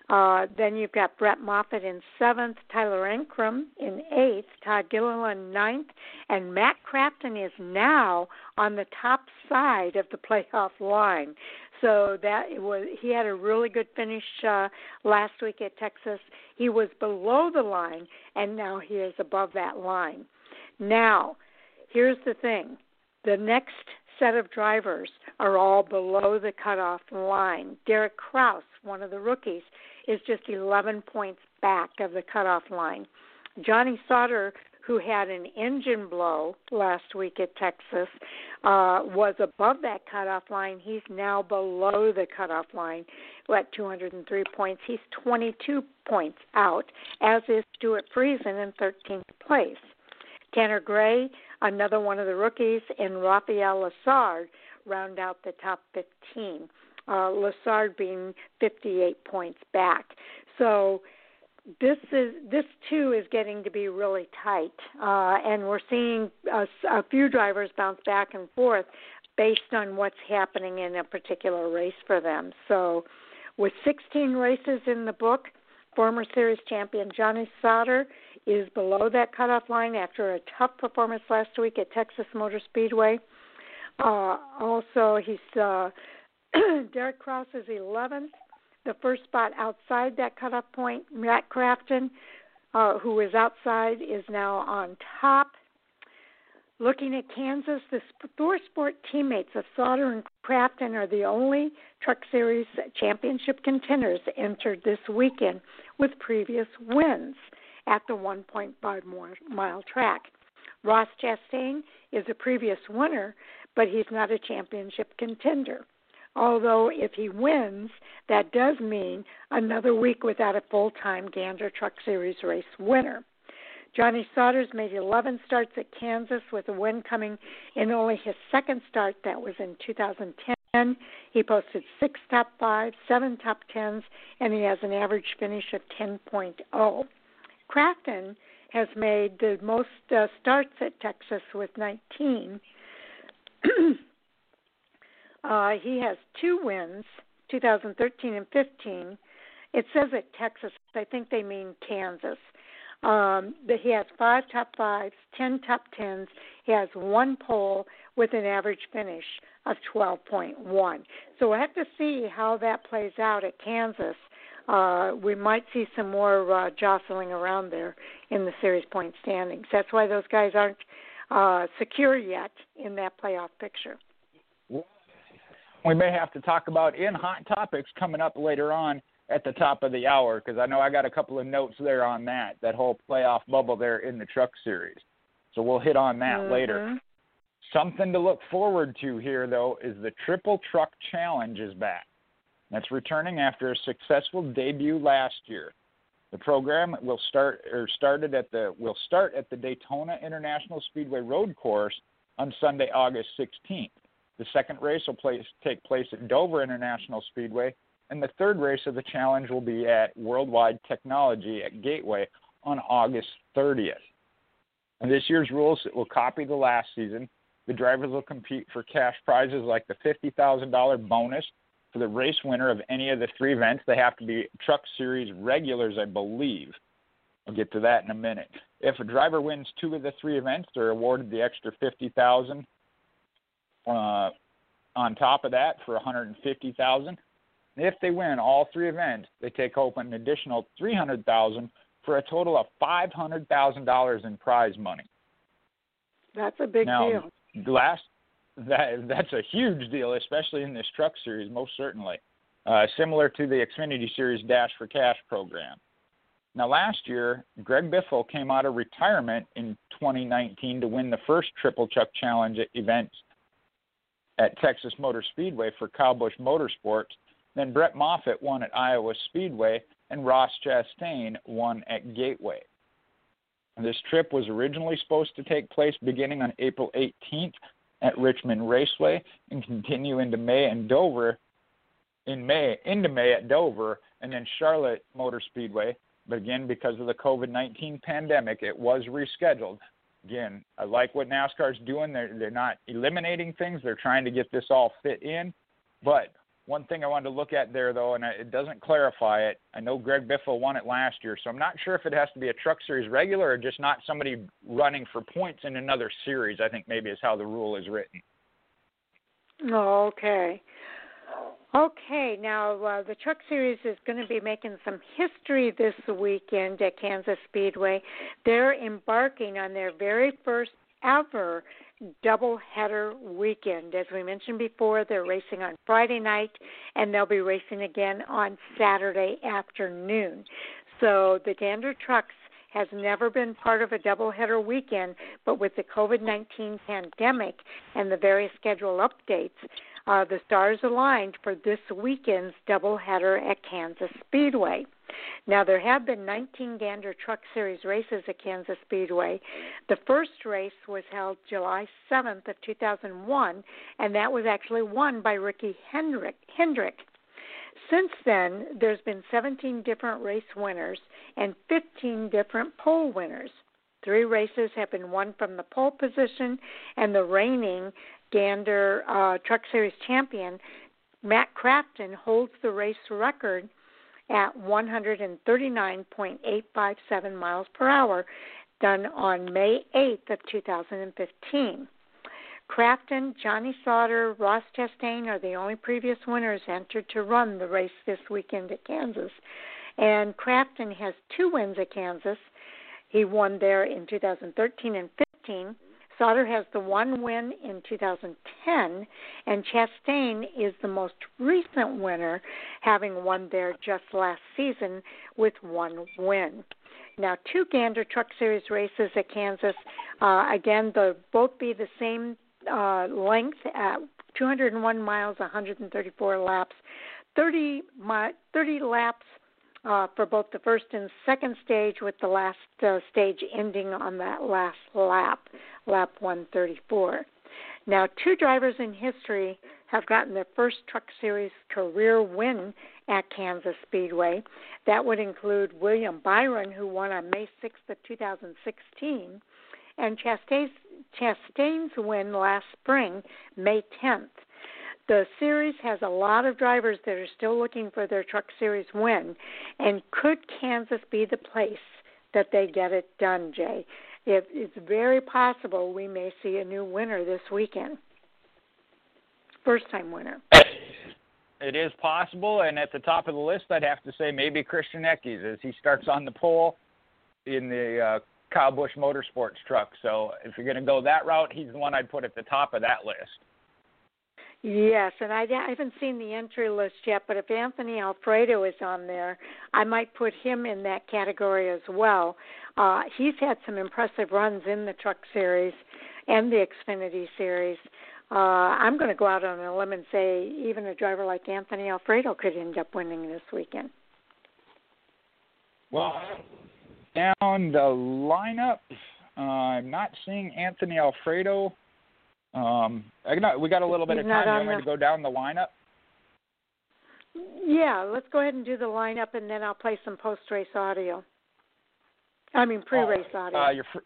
S1: Uh, then you've got Brett Moffitt in seventh, Tyler Ankrum in eighth, Todd Gilliland ninth, and Matt Crafton is now on the top side of the playoff line. So that was he had a really good finish uh, last week at Texas. He was below the line, and now he is above that line. Now, here's the thing: the next set of drivers are all below the cutoff line. Derek Kraus, one of the rookies, is just 11 points back of the cutoff line. Johnny Sauter, who had an engine blow last week at Texas, uh, was above that cutoff line. He's now below the cutoff line at 203 points. He's 22 points out, as is Stewart Friesen in 13th place. Tanner Gray another one of the rookies, and Raphael Lessard round out the top 15. Uh, Lessard being 58 points back. So this is this too is getting to be really tight, uh, and we're seeing a, a few drivers bounce back and forth based on what's happening in a particular race for them. So, with 16 races in the book, former series champion Johnny Sauter is below that cutoff line after a tough performance last week at Texas Motor Speedway. Uh, also, he's uh, Derek Kraus is 11th. The first spot outside that cutoff point, Matt Crafton, uh, who is outside, is now on top. Looking at Kansas, the Thor Sport teammates of Sauter and Crafton are the only Truck Series championship contenders entered this weekend with previous wins at the 1.5 mile track. Ross Chastain is a previous winner, but he's not a championship contender. Although, if he wins, that does mean another week without a full time Gander Truck Series race winner. Johnny Sauter's made 11 starts at Kansas with a win coming in only his second start, that was in 2010. He posted six top fives, seven top tens, and he has an average finish of 10.0. Crafton has made the most uh, starts at Texas with 19. uh, he has two wins, 2013 and 15. It says at Texas. I think they mean Kansas. Um, that he has five top fives, ten top tens. He has one pole with an average finish of 12.1. So we'll have to see how that plays out at Kansas. Uh, we might see some more uh, jostling around there in the series point standings. That's why those guys aren't uh, secure yet in that playoff picture.
S2: We may have to talk about in hot topics coming up later on at the top of the hour because I know I got a couple of notes there on that that whole playoff bubble there in the Truck Series. So we'll hit on that
S1: mm-hmm.
S2: later. Something to look forward to here though is the Triple Truck Challenge is back. That's returning after a successful debut last year. The program will start or started at the will start at the Daytona International Speedway Road Course on Sunday, August 16th. The second race will place, take place at Dover International Speedway and the third race of the challenge will be at Worldwide Technology at Gateway on August 30th. And this year's rules will copy the last season. The drivers will compete for cash prizes like the $50,000 bonus for the race winner of any of the three events. They have to be Truck Series regulars, I believe. I'll get to that in a minute. If a driver wins two of the three events, they're awarded the extra 50000 uh, on top of that for 150000 if they win all three events, they take home an additional three hundred thousand for a total of five hundred thousand dollars in prize money.
S1: That's a big
S2: now,
S1: deal.
S2: Last, that that's a huge deal, especially in this truck series, most certainly. Uh, similar to the Xfinity Series Dash for Cash program. Now, last year, Greg Biffle came out of retirement in 2019 to win the first Triple Truck Challenge event at Texas Motor Speedway for Kyle Busch Motorsports then Brett Moffitt won at Iowa Speedway, and Ross Chastain won at Gateway. This trip was originally supposed to take place beginning on April 18th at Richmond Raceway and continue into May and Dover in May into May at Dover and then Charlotte Motor Speedway. But again, because of the COVID 19 pandemic, it was rescheduled. Again, I like what NASCAR's doing. They're, they're not eliminating things, they're trying to get this all fit in. But one thing I wanted to look at there, though, and it doesn't clarify it. I know Greg Biffle won it last year, so I'm not sure if it has to be a Truck Series regular or just not somebody running for points in another series. I think maybe is how the rule is written.
S1: Okay. Okay, now uh, the Truck Series is going to be making some history this weekend at Kansas Speedway. They're embarking on their very first ever double header weekend. As we mentioned before, they're racing on Friday night and they'll be racing again on Saturday afternoon. So the Gander Trucks has never been part of a double header weekend, but with the COVID 19 pandemic and the various schedule updates, uh, the stars aligned for this weekend's doubleheader at Kansas Speedway. Now, there have been 19 Gander Truck Series races at Kansas Speedway. The first race was held July 7th of 2001, and that was actually won by Ricky Hendrick. Hendrick. Since then, there's been 17 different race winners and 15 different pole winners. Three races have been won from the pole position, and the reigning Gander uh, Truck Series champion, Matt Crafton, holds the race record at 139.857 miles per hour, done on May 8th of 2015. Crafton, Johnny Sauter, Ross Chastain are the only previous winners entered to run the race this weekend at Kansas. And Crafton has two wins at Kansas. He won there in 2013 and 15 Sauter has the one win in 2010, and Chastain is the most recent winner, having won there just last season with one win. Now, two Gander Truck Series races at Kansas. Uh, again, they'll both be the same uh, length at 201 miles, 134 laps. 30, mi- 30 laps uh, for both the first and second stage, with the last uh, stage ending on that last lap, lap 134. Now, two drivers in history have gotten their first Truck Series career win at Kansas Speedway. That would include William Byron, who won on May 6th of 2016, and Chastain's, Chastain's win last spring, May 10th. The series has a lot of drivers that are still looking for their Truck Series win, and could Kansas be the place that they get it done, Jay? It's very possible we may see a new winner this weekend. First time winner.
S2: It is possible, and at the top of the list, I'd have to say maybe Christian Eckes as he starts on the pole in the uh, Kyle Busch Motorsports truck. So if you're going to go that route, he's the one I'd put at the top of that list.
S1: Yes, and I, haven't seen the entry list yet, but if Anthony Alfredo is on there, I might put him in that category as well. Uh, he's had some impressive runs in the Truck Series and the Xfinity Series. Uh, I'm going to go out on a limb and say even a driver like Anthony Alfredo could end up winning this weekend.
S2: Well, down the lineup, uh, I'm not seeing Anthony Alfredo um, got, we got a little bit
S1: He's
S2: of time.
S1: You
S2: want to go down the lineup?
S1: Yeah, let's go ahead and do the lineup, and then I'll play some post-race audio. I mean, pre-race
S2: uh,
S1: audio.
S2: Uh, your fr-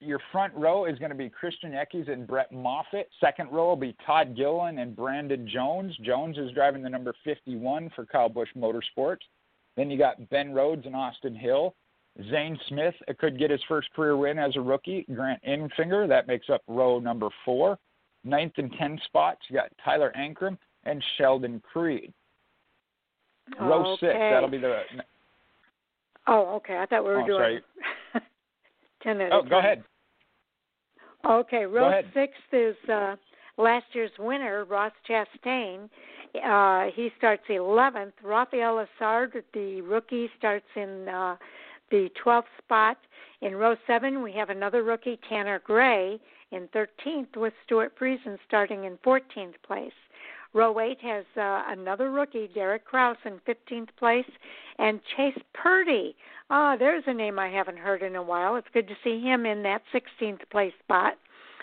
S2: your front row is going to be Christian Eckes and Brett Moffitt. Second row will be Todd Gilliland and Brandon Jones. Jones is driving the number 51 for Kyle Busch Motorsports. Then you got Ben Rhodes and Austin Hill. Zane Smith could get his first career win as a rookie. Grant Enfinger, that makes up row number four. Ninth and tenth spots, you got Tyler Ankrum and Sheldon Creed. Row
S1: okay.
S2: six, that'll be the.
S1: Oh, okay. I thought we were doing
S2: oh,
S1: doing ten at
S2: Oh,
S1: a time.
S2: go ahead.
S1: Okay, row
S2: ahead.
S1: six is uh, last year's winner, Ross Chastain. Uh, he starts 11th. Raphael Lessard, the rookie, starts in uh, the 12th spot. In row 7, we have another rookie, Tanner Gray, in 13th, with Stewart Friesen starting in 14th place. Row 8 has uh, another rookie, Derek Kraus, in 15th place, and Chase Purdy. Ah, oh, there's a name I haven't heard in a while. It's good to see him in that 16th place spot,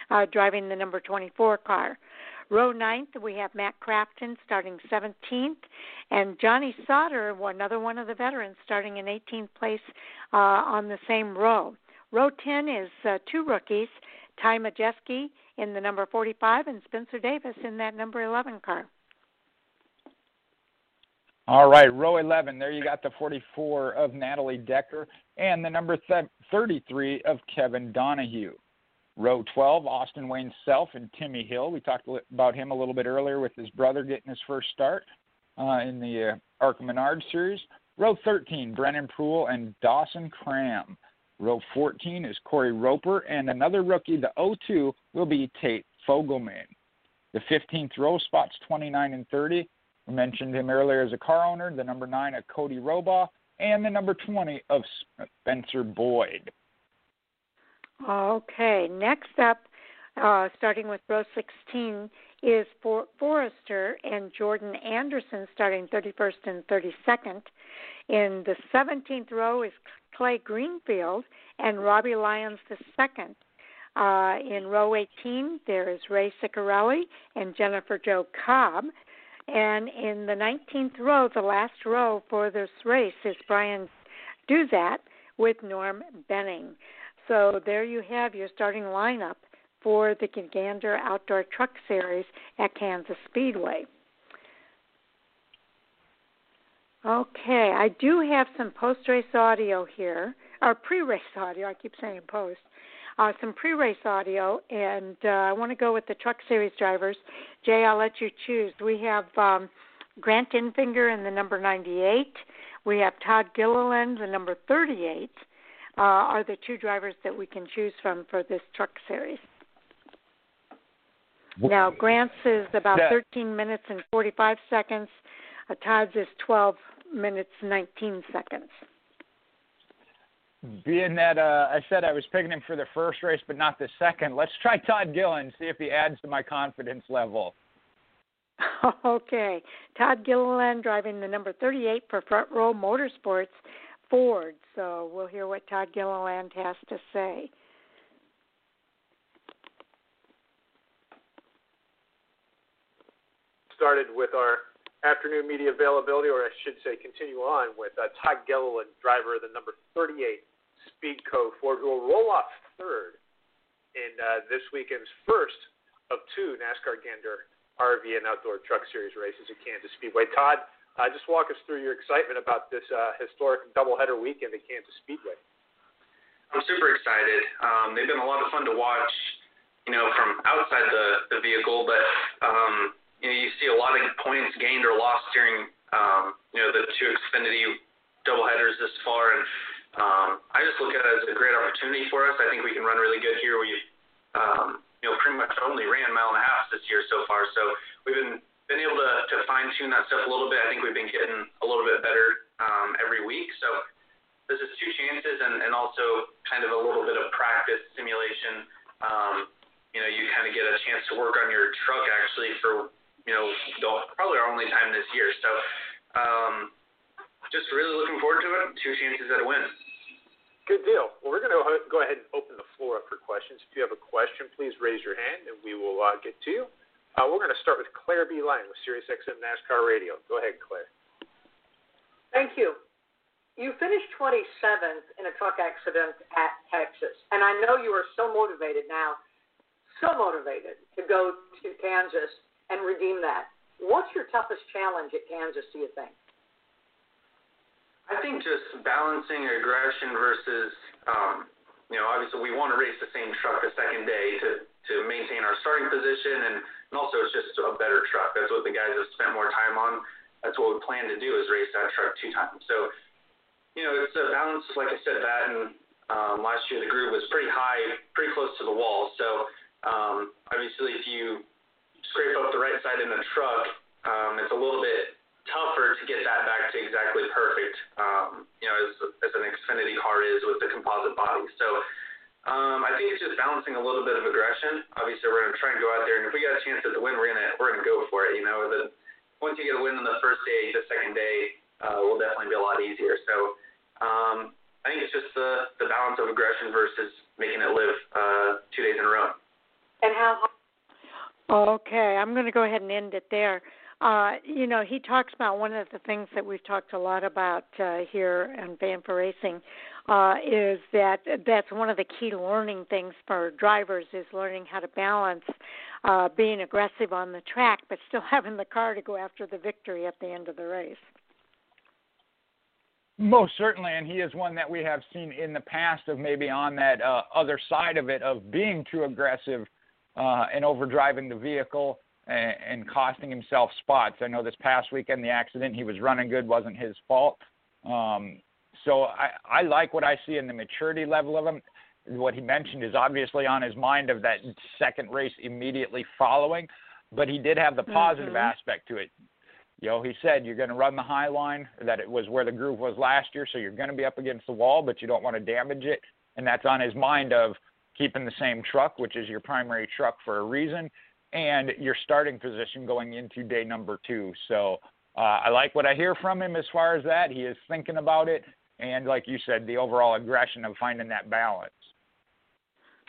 S1: uh, driving the number 24 car. Row ninth, we have Matt Crafton starting 17th, and Johnny Sauter, another one of the veterans, starting in 18th place uh, on the same row. Row 10 is uh, two rookies, Ty Majeski in the number 45 and Spencer Davis in that number 11 car.
S2: All right, row 11. There you got the 44 of Natalie Decker and the number 33 of Kevin Donahue. Row 12, Austin Wayne Self and Timmy Hill. We talked about him a little bit earlier with his brother getting his first start uh, in the uh, ARCA Menard Series. Row 13, Brennan Poole and Dawson Cram. Row 14 is Corey Roper, and another rookie, the 02, will be Tate Fogleman. The 15th row spots 29 and 30. We mentioned him earlier as a car owner, the number 9 of Codie Rohrbaugh, and the number 20 of Spencer Boyd.
S1: Okay, next up, uh, starting with row 16, is for Forrester and Jordan Anderson starting 31st and 32nd. In the 17th row is Clay Greenfield and Robbie Lyons II. Uh, in row 18, there is Ray Ciccarelli and Jennifer Jo Cobb. And in the 19th row, the last row for this race is Bryan Dauzat with Norm Benning. So there you have your starting lineup for the Gander Outdoor Truck Series at Kansas Speedway. Okay, I do have some post race audio here, or pre race audio, I keep saying post. Uh, some pre race audio, and uh, I want to go with the Truck Series drivers. Jay, I'll let you choose. We have um, Grant Enfinger in the number 98, we have Todd Gilliland, in the number 38 uh, are the two drivers that we can choose from for this truck series. Now, Grant's is about 13 minutes and 45 seconds. Uh, Todd's is 12 minutes 19 seconds.
S2: Being that uh, I said I was picking him for the first race, but not the second, let's try Todd Gillen see if he adds to my confidence level.
S1: Okay, Todd Gilliland driving the number 38 for Front Row Motorsports Ford. So we'll hear what Todd Gilliland has to say.
S3: started with our afternoon media availability, or I should say, continue on with uh, Todd Gilliland, driver of the number 38 Speedco Ford, who will roll off third in uh, this weekend's first of two NASCAR Gander RV and Outdoor Truck Series races at Kansas Speedway. Todd, uh, just walk us through your excitement about this uh, historic doubleheader weekend at Kansas Speedway.
S4: I'm super excited. Um, they've been a lot of fun to watch, you know, from outside the, the vehicle, but um, you know, you see a lot of points gained or lost during, um, you know, the two Xfinity doubleheaders this far, and um, I just look at it as a great opportunity for us. I think we can run really good here. We, um, you know, pretty much only ran mile and a half this year so far, so we've been been able to, to fine tune that stuff a little bit. I think we've been getting a little bit better um, every week. So this is two chances and, and also kind of a little bit of practice simulation. Um, you know, you kind of get a chance to work on your truck actually for you know, probably our only time this year. So, um, just really looking forward to it. Two chances at a win.
S3: Good deal. Well, we're going to go ahead and open the floor up for questions. If you have a question, please raise your hand and we will uh, get to you. Uh, we're going to start with Claire B. Lang with SiriusXM NASCAR Radio. Go ahead, Claire.
S5: Thank you. You finished 27th in a truck accident at Texas, and I know you are so motivated now, so motivated to go to Kansas and redeem that. What's your toughest challenge at Kansas, do you think?
S4: I think just balancing aggression versus, um, you know, obviously we want to race the same truck the second day to, to maintain our starting position, and, and also it's just a better truck. That's what the guys have spent more time on. That's what we plan to do is race that truck two times. So, you know, it's a balance. Like I said, that and um, last year the groove was pretty high, pretty close to the wall. So, um, obviously, if you scrape up the right side in the truck, um, it's a little bit tougher to get that back to exactly perfect, um, you know, as, as an Xfinity car is with the composite body. So um, I think it's just balancing a little bit of aggression. Obviously, we're going to try and go out there, and if we got a chance at the win, we're going to we're going to go for it. You know, the, once you get a win on the first day, the second day uh, will definitely be a lot easier. So um, I think it's just the the balance of aggression versus making it live uh, two days in a row.
S5: And how
S1: Okay, I'm going to go ahead and end it there. Uh, you know, he talks about one of the things that we've talked a lot about uh, here on Fan4Racing uh, is that that's one of the key learning things for drivers is learning how to balance uh, being aggressive on the track, but still having the car to go after the victory at the end of the race.
S2: Most certainly, and he is one that we have seen in the past of maybe on that uh, other side of it of being too aggressive uh, and overdriving the vehicle and, and costing himself spots. I know this past weekend the accident he was running good wasn't his fault. Um, so I, I like what I see in the maturity level of him. What he mentioned is obviously on his mind of that second race immediately following, but he did have the positive mm-hmm. aspect to it. You know, he said you're going to run the high line, that it was where the groove was last year, so you're going to be up against the wall, but you don't want to damage it. And that's on his mind of keeping the same truck, which is your primary truck for a reason, and your starting position going into day number two. So uh, I like what I hear from him as far as that. He is thinking about it, and like you said, the overall aggression of finding that balance.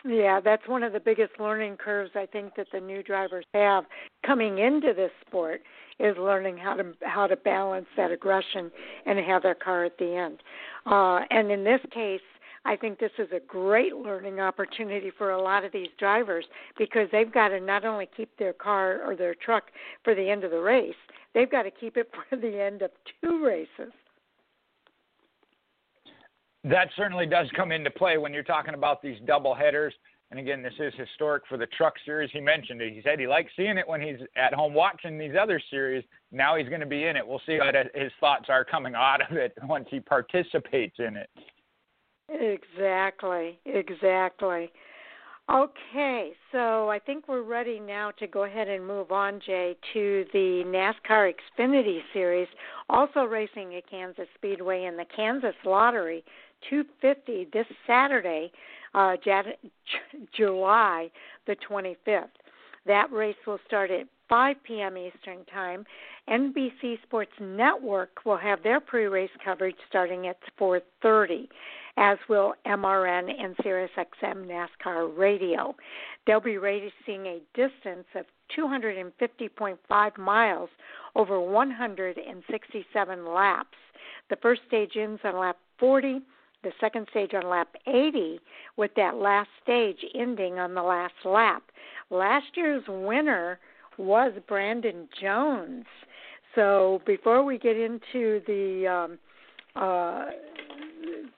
S1: Yeah, that's one of the biggest learning curves I think that the new drivers have coming into this sport is learning how to how to balance that aggression and have their car at the end. Uh, and in this case, I think this is a great learning opportunity for a lot of these drivers because they've got to not only keep their car or their truck for the end of the race, they've got to keep it for the end of two races.
S2: That certainly does come into play when you're talking about these double headers. And again, this is historic for the truck series. He mentioned it. He said he likes seeing it when he's at home watching these other series. Now he's going to be in it. We'll see what his thoughts are coming out of it once he participates in it.
S1: Exactly, exactly. Okay, so I think we're ready now to go ahead and move on, Jay, to the NASCAR Xfinity Series, also racing at Kansas Speedway in the Kansas Lottery 250 this Saturday, uh, July the 25th. That race will start at 5 p.m. Eastern Time. NBC Sports Network will have their pre-race coverage starting at 4:30. as will MRN and SiriusXM NASCAR Radio. They'll be racing a distance of 250.5 miles over 167 laps. The first stage ends on lap 40, the second stage on lap 80, with that last stage ending on the last lap. Last year's winner was Brandon Jones. So before we get into the um, uh,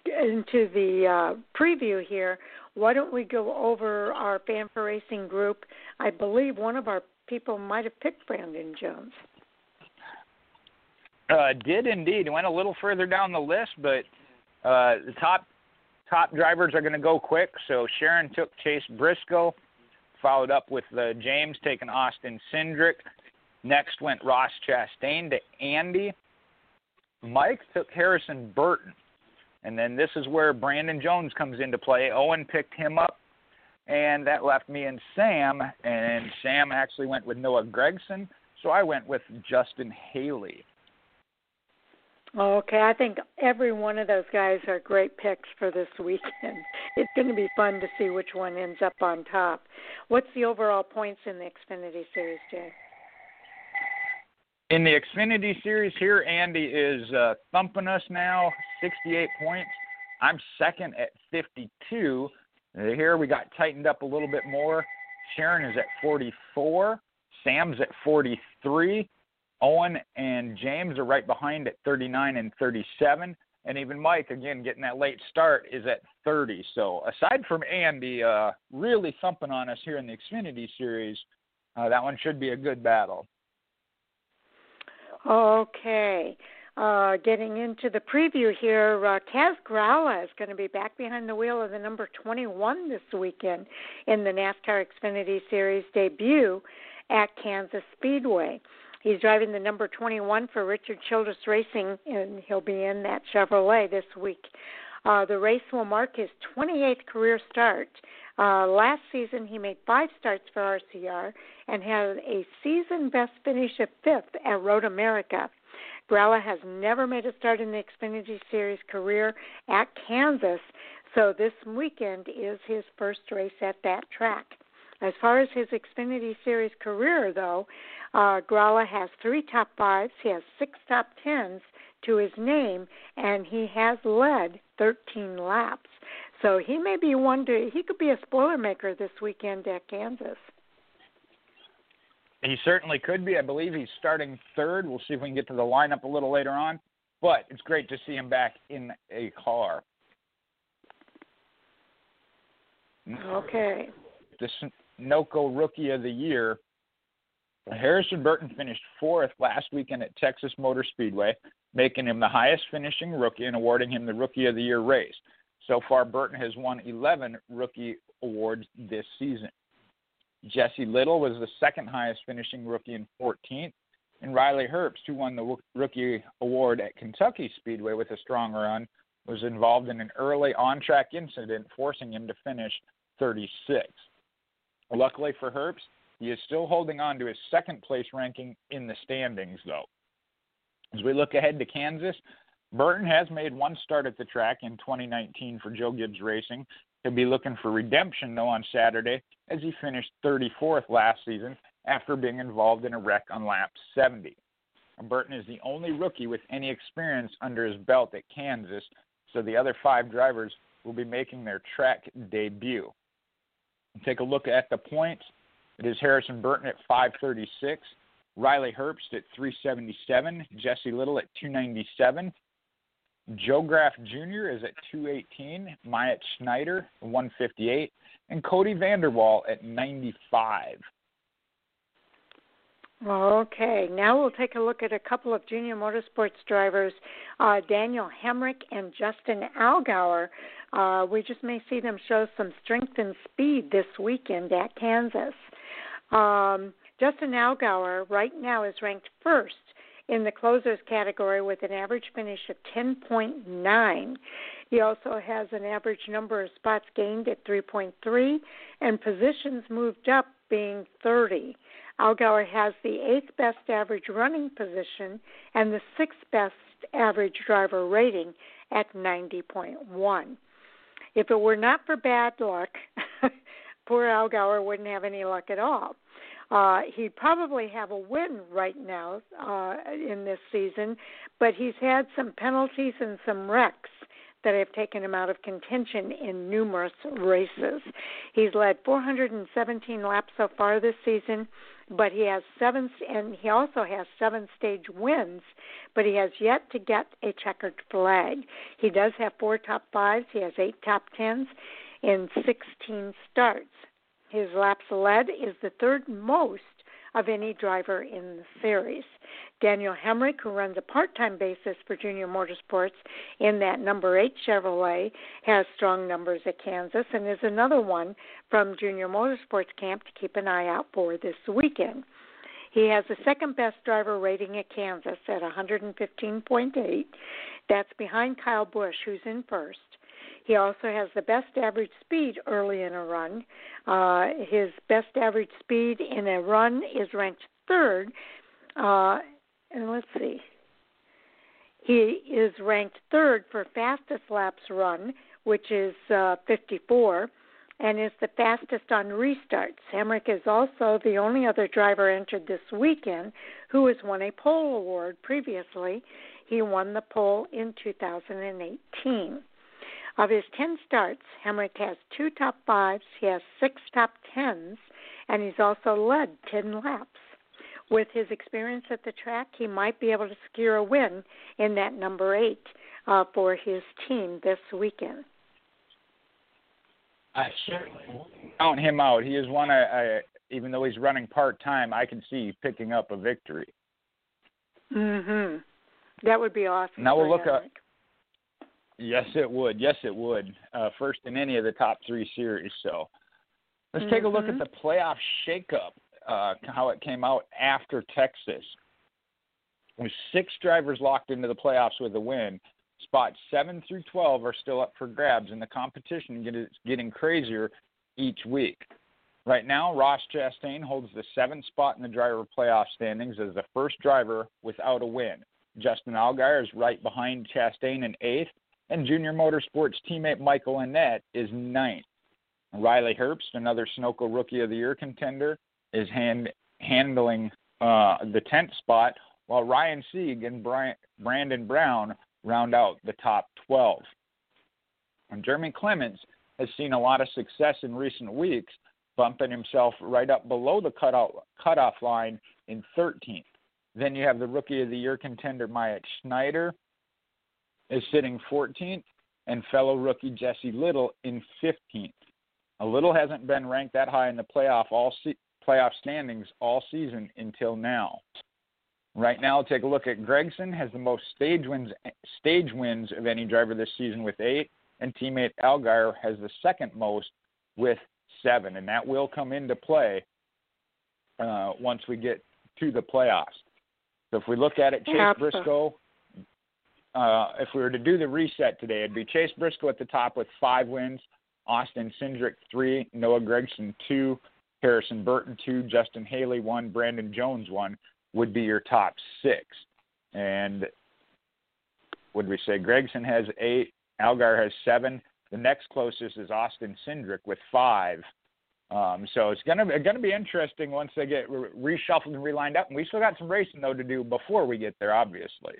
S1: into the uh, preview here, why don't we go over our Fan4Racing group? I believe one of our people might have picked Brandon Jones.
S2: Uh, did indeed. Went a little further down the list, but uh, the top top drivers are going to go quick. So Sharon took Chase Briscoe, followed up with uh, James taking Austin Cindric. Next went Ross Chastain to Andy. Mike took Harrison Burton. And then this is where Brandon Jones comes into play. Owen picked him up, and that left me and Sam. And Sam actually went with Noah Gragson, so I went with Justin Haley.
S1: Okay, I think every one of those guys are great picks for this weekend. It's going to be fun to see which one ends up on top. What's the overall points in the Xfinity Series, Jay?
S2: In the Xfinity Series here, Andy is uh, thumping us now, 68 points. I'm second at 52. Uh, here we got tightened up a little bit more. Sharon is at 44. Sam's at 43. Owen and James are right behind at 39 and 37. And even Mike, again, getting that late start, is at 30. So aside from Andy uh, really thumping on us here in the Xfinity Series, uh, that one should be a good battle.
S1: Okay. Uh, getting into the preview here, uh, Kaz Grala is going to be back behind the wheel of the number 21 this weekend in the NASCAR Xfinity Series debut at Kansas Speedway. He's driving the number 21 for Richard Childress Racing, and he'll be in that Chevrolet this week. Uh, the race will mark his 28th career start. Uh, last season, he made five starts for RCR and had a season best finish of fifth at Road America. Grala has never made a start in the Xfinity Series career at Kansas, so this weekend is his first race at that track. As far as his Xfinity Series career, though, uh, Grala has three top fives. He has six top tens to his name, and he has led 13 laps. So he may be one to he could be a spoiler maker this weekend at Kansas.
S2: He certainly could be. I believe he's starting third. We'll see if we can get to the lineup a little later on. But it's great to see him back in a car.
S1: Okay.
S2: The Sunoco Rookie of the Year Harrison Burton finished fourth last weekend at Texas Motor Speedway, making him the highest finishing rookie and awarding him the Rookie of the Year race. So far, Burton has won 11 rookie awards this season. Jesse Little was the second highest finishing rookie in 14th, and Riley Herbst, who won the rookie award at Kentucky Speedway with a strong run, was involved in an early on track incident, forcing him to finish 36. Luckily for Herbst, he is still holding on to his second place ranking in the standings, though. As we look ahead to Kansas, Burton has made one start at the track in 2019 for Joe Gibbs Racing. He'll be looking for redemption, though, on Saturday, as he finished 34th last season after being involved in a wreck on lap 70. Burton is the only rookie with any experience under his belt at Kansas, so the other five drivers will be making their track debut. Take a look at the points. It is Harrison Burton at 536, Riley Herbst at 377, Jesse Little at 297, Joe Graf Jr. is at 218, Myatt Snider 158, and Kody Vanderwal at 95.
S1: Okay, now we'll take a look at a couple of junior motorsports drivers, uh, Daniel Hemric and Justin Allgaier. Uh, we just may see them show some strength and speed this weekend at Kansas. Um, Justin Allgaier right now is ranked first in the closers category with an average finish of 10.9. He also has an average number of spots gained at 3.3 and positions moved up being 30. Allgaier has the eighth best average running position and the sixth best average driver rating at 90.1. If it were not for bad luck, poor Allgaier wouldn't have any luck at all. Uh, he'd probably have a win right now uh, in this season, but he's had some penalties and some wrecks that have taken him out of contention in numerous races. He's led 417 laps so far this season, but he has seven, and he also has seven stage wins, but he has yet to get a checkered flag. He does have four top fives, he has eight top tens in 16 starts. His laps led is the third most of any driver in the series. Daniel Hemric, who runs a part time basis for Junior Motorsports in that number eight Chevrolet, has strong numbers at Kansas and is another one from Junior Motorsports camp to keep an eye out for this weekend. He has the second best driver rating at Kansas at 115.8. That's behind Kyle Busch, who's in first. He also has the best average speed early in a run. Uh, his best average speed in a run is ranked third. Uh, and let's see. He is ranked third for fastest laps run, which is uh, 54, and is the fastest on restarts. Hemric is also the only other driver entered this weekend who has won a pole award previously. He won the pole in 2018. Of his 10 starts, Hemric has two top fives, he has six top tens, and he's also led 10 laps. With his experience at the track, he might be able to secure a win in that number eight uh, for his team this weekend.
S2: I certainly count him out. He is one I, I even though he's running part time, I can see picking up a victory.
S1: Mhm. That would be awesome.
S2: Now we'll look
S1: at
S2: Yes, it would. Yes, it would. Uh, first in any of the top three series. So let's
S1: mm-hmm.
S2: take a look at mm-hmm. the playoff shakeup, uh, how it came out after Texas. With six drivers locked into the playoffs with a win, spots seven through 12 are still up for grabs, and the competition is getting crazier each week. Right now, Ross Chastain holds the seventh spot in the driver playoff standings as the first driver without a win. Justin Allgaier is right behind Chastain in eighth, and Junior Motorsports teammate Michael Annett is ninth. Riley Herbst, another Sunoco Rookie of the Year contender, is hand, handling uh, the 10th spot, while Ryan Sieg and Brian, Brandon Brown round out the top 12. And Jeremy Clements has seen a lot of success in recent weeks, bumping himself right up below the cutoff, cutoff line in 13th. Then you have the Rookie of the Year contender Myatt Snider, is sitting 14th, and fellow rookie Jesse Little in 15th. A Little hasn't been ranked that high in the playoff all se- playoff standings all season until now. Right now, take a look at Gragson has the most stage wins stage wins of any driver this season with eight, and teammate Allgaier has the second most with seven, and that will come into play uh, once we get to the playoffs. So if we look at it, Chase Briscoe uh, if we were to do the reset today, it'd be Chase Briscoe at the top with five wins, Austin Cindric three, Noah Gragson two, Harrison Burton two, Justin Haley one, Brandon Jones one would be your top six. And would we say Gragson has eight, Allgaier has seven. The next closest is Austin Cindric with five. Um, so it's gonna gonna be interesting once they get re- reshuffled and relined up. And we still got some racing though to do before we get there, obviously.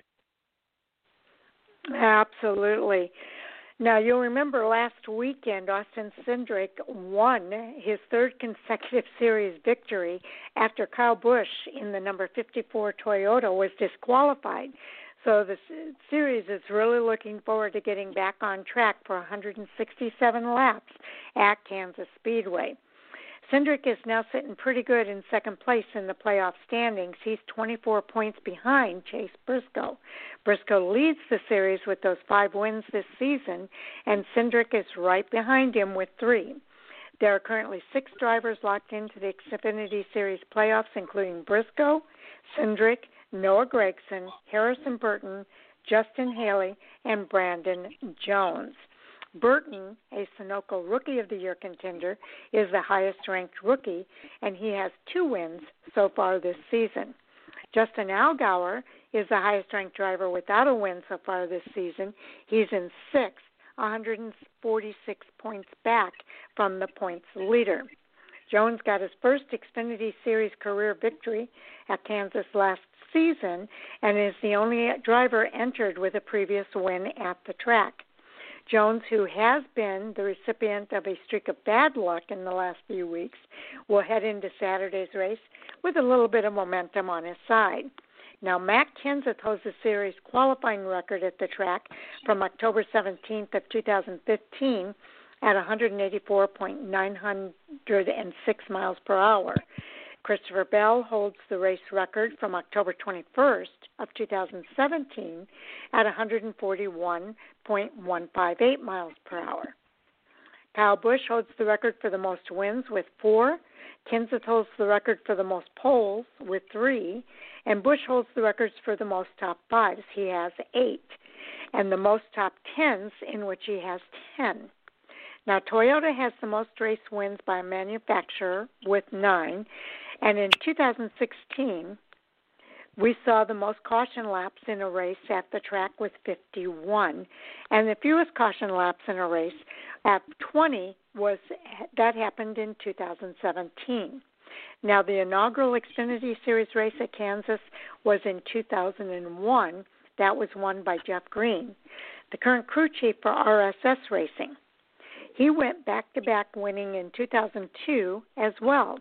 S1: Absolutely. Now, you'll remember last weekend, Austin Cindric won his third consecutive series victory after Kyle Busch in the number 54 Toyota was disqualified. So the series is really looking forward to getting back on track for 167 laps at Kansas Speedway. Cindric is now sitting pretty good in second place in the playoff standings. He's 24 points behind Chase Briscoe. Briscoe leads the series with those five wins this season, and Cindric is right behind him with three. There are currently six drivers locked into the Xfinity Series playoffs, including Briscoe, Cindric, Noah Gragson, Harrison Burton, Justin Haley, and Brandon Jones. Burton, a Sunoco Rookie of the Year contender, is the highest ranked rookie, and he has two wins so far this season. Justin Allgaier is the highest ranked driver without a win so far this season. He's in sixth 146 points back from the points leader. Jones got his first Xfinity Series career victory at Kansas last season and is the only driver entered with a previous win at the track. Jones, who has been the recipient of a streak of bad luck in the last few weeks, will head into Saturday's race with a little bit of momentum on his side. Now, Matt Kenseth holds the series qualifying record at the track from October 17th of 2015 at 184.906 miles per hour. Christopher Bell holds the race record from October 21st of 2017 at 141.158 miles per hour. Kyle Busch holds the record for the most wins with four. Kenseth holds the record for the most poles with three, and Busch holds the records for the most top fives. He has eight, and the most top tens, in which he has ten. Now, Toyota has the most race wins by a manufacturer with nine, and in 2016, we saw the most caution laps in a race at the track with 51, and the fewest caution laps in a race at 20 was that happened in 2017. Now, the inaugural Xfinity Series race at Kansas was in 2001. That was won by Jeff Green, the current crew chief for RSS Racing. He went back to back winning in 2002 as well.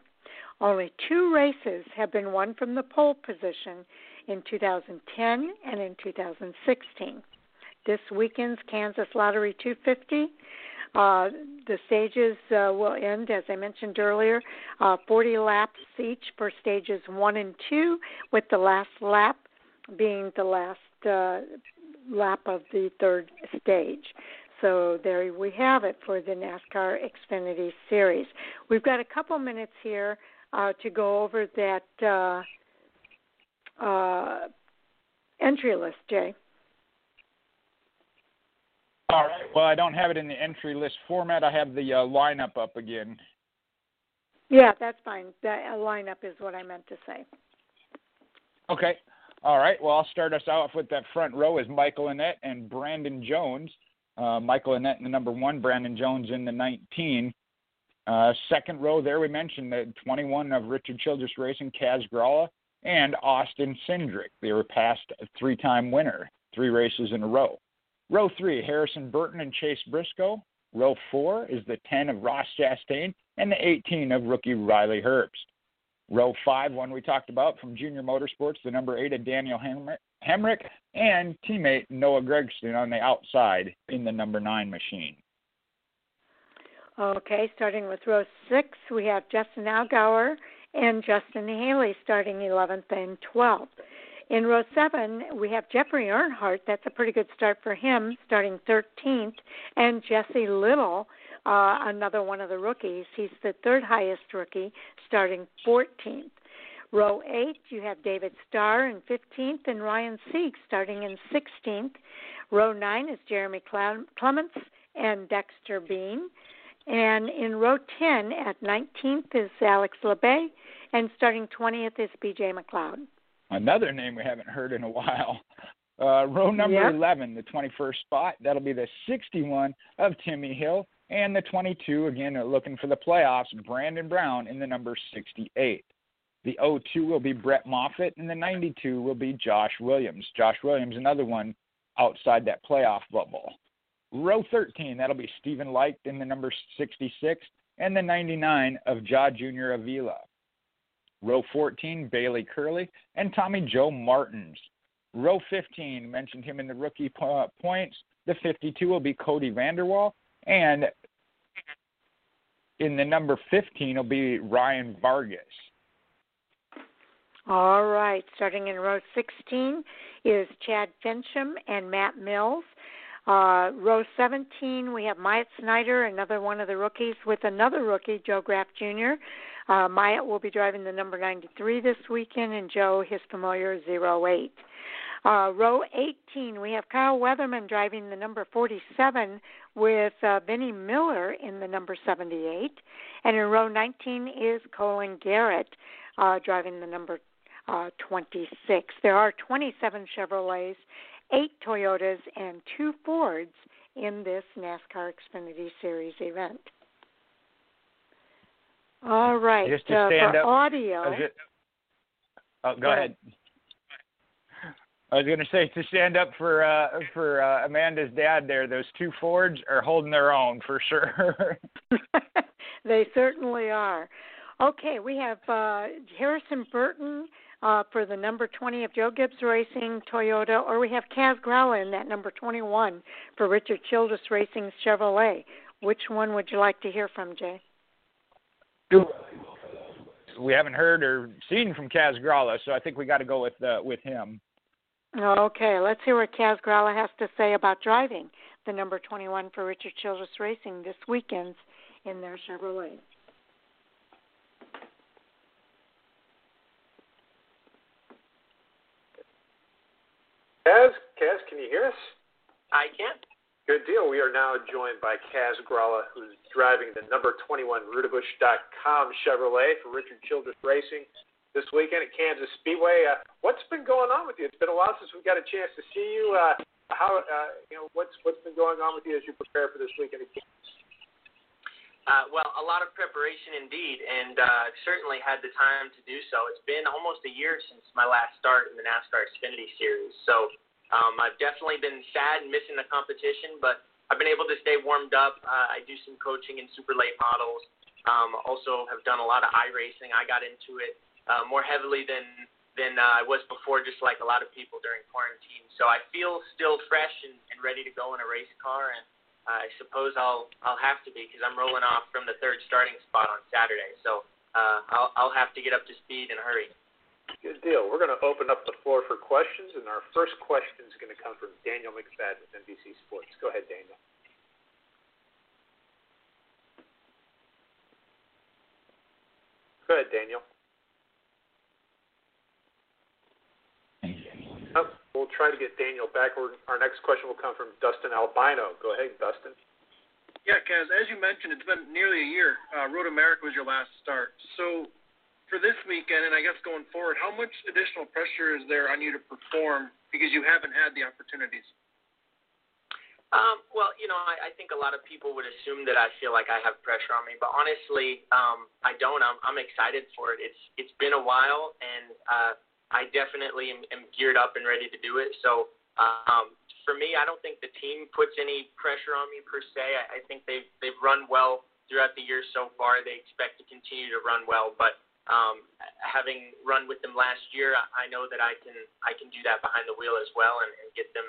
S1: Only two races have been won from the pole position in 2010 and in 2016. This weekend's Kansas Lottery 250. Uh, the stages uh, will end, as I mentioned earlier, uh, 40 laps each for stages one and two, with the last lap being the last uh, lap of the third stage. So there we have it for the NASCAR Xfinity Series. We've got a couple minutes here uh, to go over that uh, uh, entry list, Jay.
S2: All right. Well, I don't have it in the entry list format. I have the uh, lineup up again.
S1: Yeah, that's fine. The uh, lineup is what I meant to say.
S2: Okay. All right. Well, I'll start us off with that front row is Michael Annett and Brandon Jones. Uh, Michael Annett in the number one, Brandon Jones in the 19. Uh, second row there, we mentioned the 21 of Richard Childress Racing, Kaz Grala, and Austin Cindric. They were past three time winner, three races in a row. Row three, Harrison Burton and Chase Briscoe. Row four is the 10 of Ross Chastain and the 18 of rookie Riley Herbst. Row five, one we talked about from Junior Motorsports, the number eight of Daniel Hemric, and teammate Noah Gragson on the outside in the number nine machine.
S1: Okay, starting with row six, we have Justin Allgaier and Justin Haley starting 11th and 12th. In row seven, we have Jeffrey Earnhardt. That's a pretty good start for him, starting 13th, and Jesse Little, uh, another one of the rookies. He's the third highest rookie, starting 14th. Row eight, you have David Starr in 15th and Ryan Sieg starting in 16th. Row nine is Jeremy Clements and Dexter Bean. And in row 10 at 19th is Alex Labbe, and starting 20th is BJ McLeod.
S2: Another name we haven't heard in a while. Uh, row number
S1: yep.
S2: 11, the 21st spot, that'll be the 61 of Timmy Hill, and the 22, again, looking for the playoffs, Brandon Brown in the number 68. The 02 will be Brett Moffitt, and the 92 will be Josh Williams. Josh Williams, another one outside that playoff bubble. Row 13, that'll be Stephen Leicht in the number 66 and the 99 of Ja Jr. Avila. Row 14, Bayley Currey and Tommy Joe Martins. Row 15, mentioned him in the rookie points. The 52 will be Kody Vanderwal. And in the number 15 will be Ryan Vargas.
S1: All right. Starting in row 16 is Chad Finchum and Matt Mills. Uh, row 17, we have Myatt Snider, another one of the rookies, with another rookie, Joe Graf Jr. Uh, Myatt will be driving the number 93 this weekend, and Joe, his familiar 08. Uh, row 18, we have Kyle Weatherman driving the number 47 with uh, Vinnie Miller in the number 78. And in row 19 is Colin Garrett uh, driving the number uh, 26. There are 27 Chevrolets eight Toyotas and two Fords in this NASCAR Xfinity Series event. All right.
S2: Just to
S1: uh,
S2: stand
S1: for
S2: up.
S1: audio.
S2: Just, oh, go ahead. I was going to say to stand up for uh, for uh, Amanda's dad. There, those two Fords are holding their own for sure.
S1: they certainly are. Okay, we have uh, Harrison Burton uh, for the number 20 of Joe Gibbs Racing Toyota, or we have Kaz Grala in that number 21 for Richard Childress Racing Chevrolet. Which one would you like to hear from, Jay?
S2: We haven't heard or seen from Kaz Grala, so I think we got to go with uh, with him.
S1: Okay, let's hear what Kaz Grala has to say about driving the number 21 for Richard Childress Racing this weekend in their Chevrolet.
S3: Kaz, Kaz, can you hear us?
S6: I can.
S3: Good deal. We are now joined by Kaz Grala, who's driving the number 21 Roudebush.com Chevrolet for Richard Childress Racing this weekend at Kansas Speedway. Uh, what's been going on with you? It's been a while since we've got a chance to see you. Uh, how uh, you know what's what's been going on with you as you prepare for this weekend at Kansas?
S6: Uh, well, a lot of preparation indeed, and uh, certainly had the time to do so. It's been almost a year since my last start in the NASCAR Xfinity Series, so um, I've definitely been sad missing the competition, but I've been able to stay warmed up. Uh, I do some coaching in super late models. Um, also, have done a lot of iRacing. I got into it uh, more heavily than than uh, I was before, just like a lot of people during quarantine. So I feel still fresh and, and ready to go in a race car, and I suppose I'll I'll have to be because I'm rolling off from the third starting spot on Saturday. So uh, I'll I'll have to get up to speed in a hurry.
S3: Good deal. We're going to open up the floor for questions, and our first question is going to come from Daniel McFadin with NBC Sports. Go ahead, Daniel. Go ahead, Daniel. Oh, we'll try to get Daniel back. Our next question will come from Dustin Albino. Go ahead, Dustin.
S7: Yeah, Kaz, as you mentioned, it's been nearly a year. Uh, Road America was your last start. So for this weekend, and I guess going forward, how much additional pressure is there on you to perform because you haven't had the opportunities?
S6: Um, well, you know, I, I think a lot of people would assume that I feel like I have pressure on me, but honestly, um, I don't. I'm, I'm excited for it. It's it's been a while, and uh, I definitely am, am geared up and ready to do it. So um, for me, I don't think the team puts any pressure on me per se. I, I think they've they've run well throughout the year so far. They expect to continue to run well, but um, having run with them last year, I know that I can I can do that behind the wheel as well and, and get them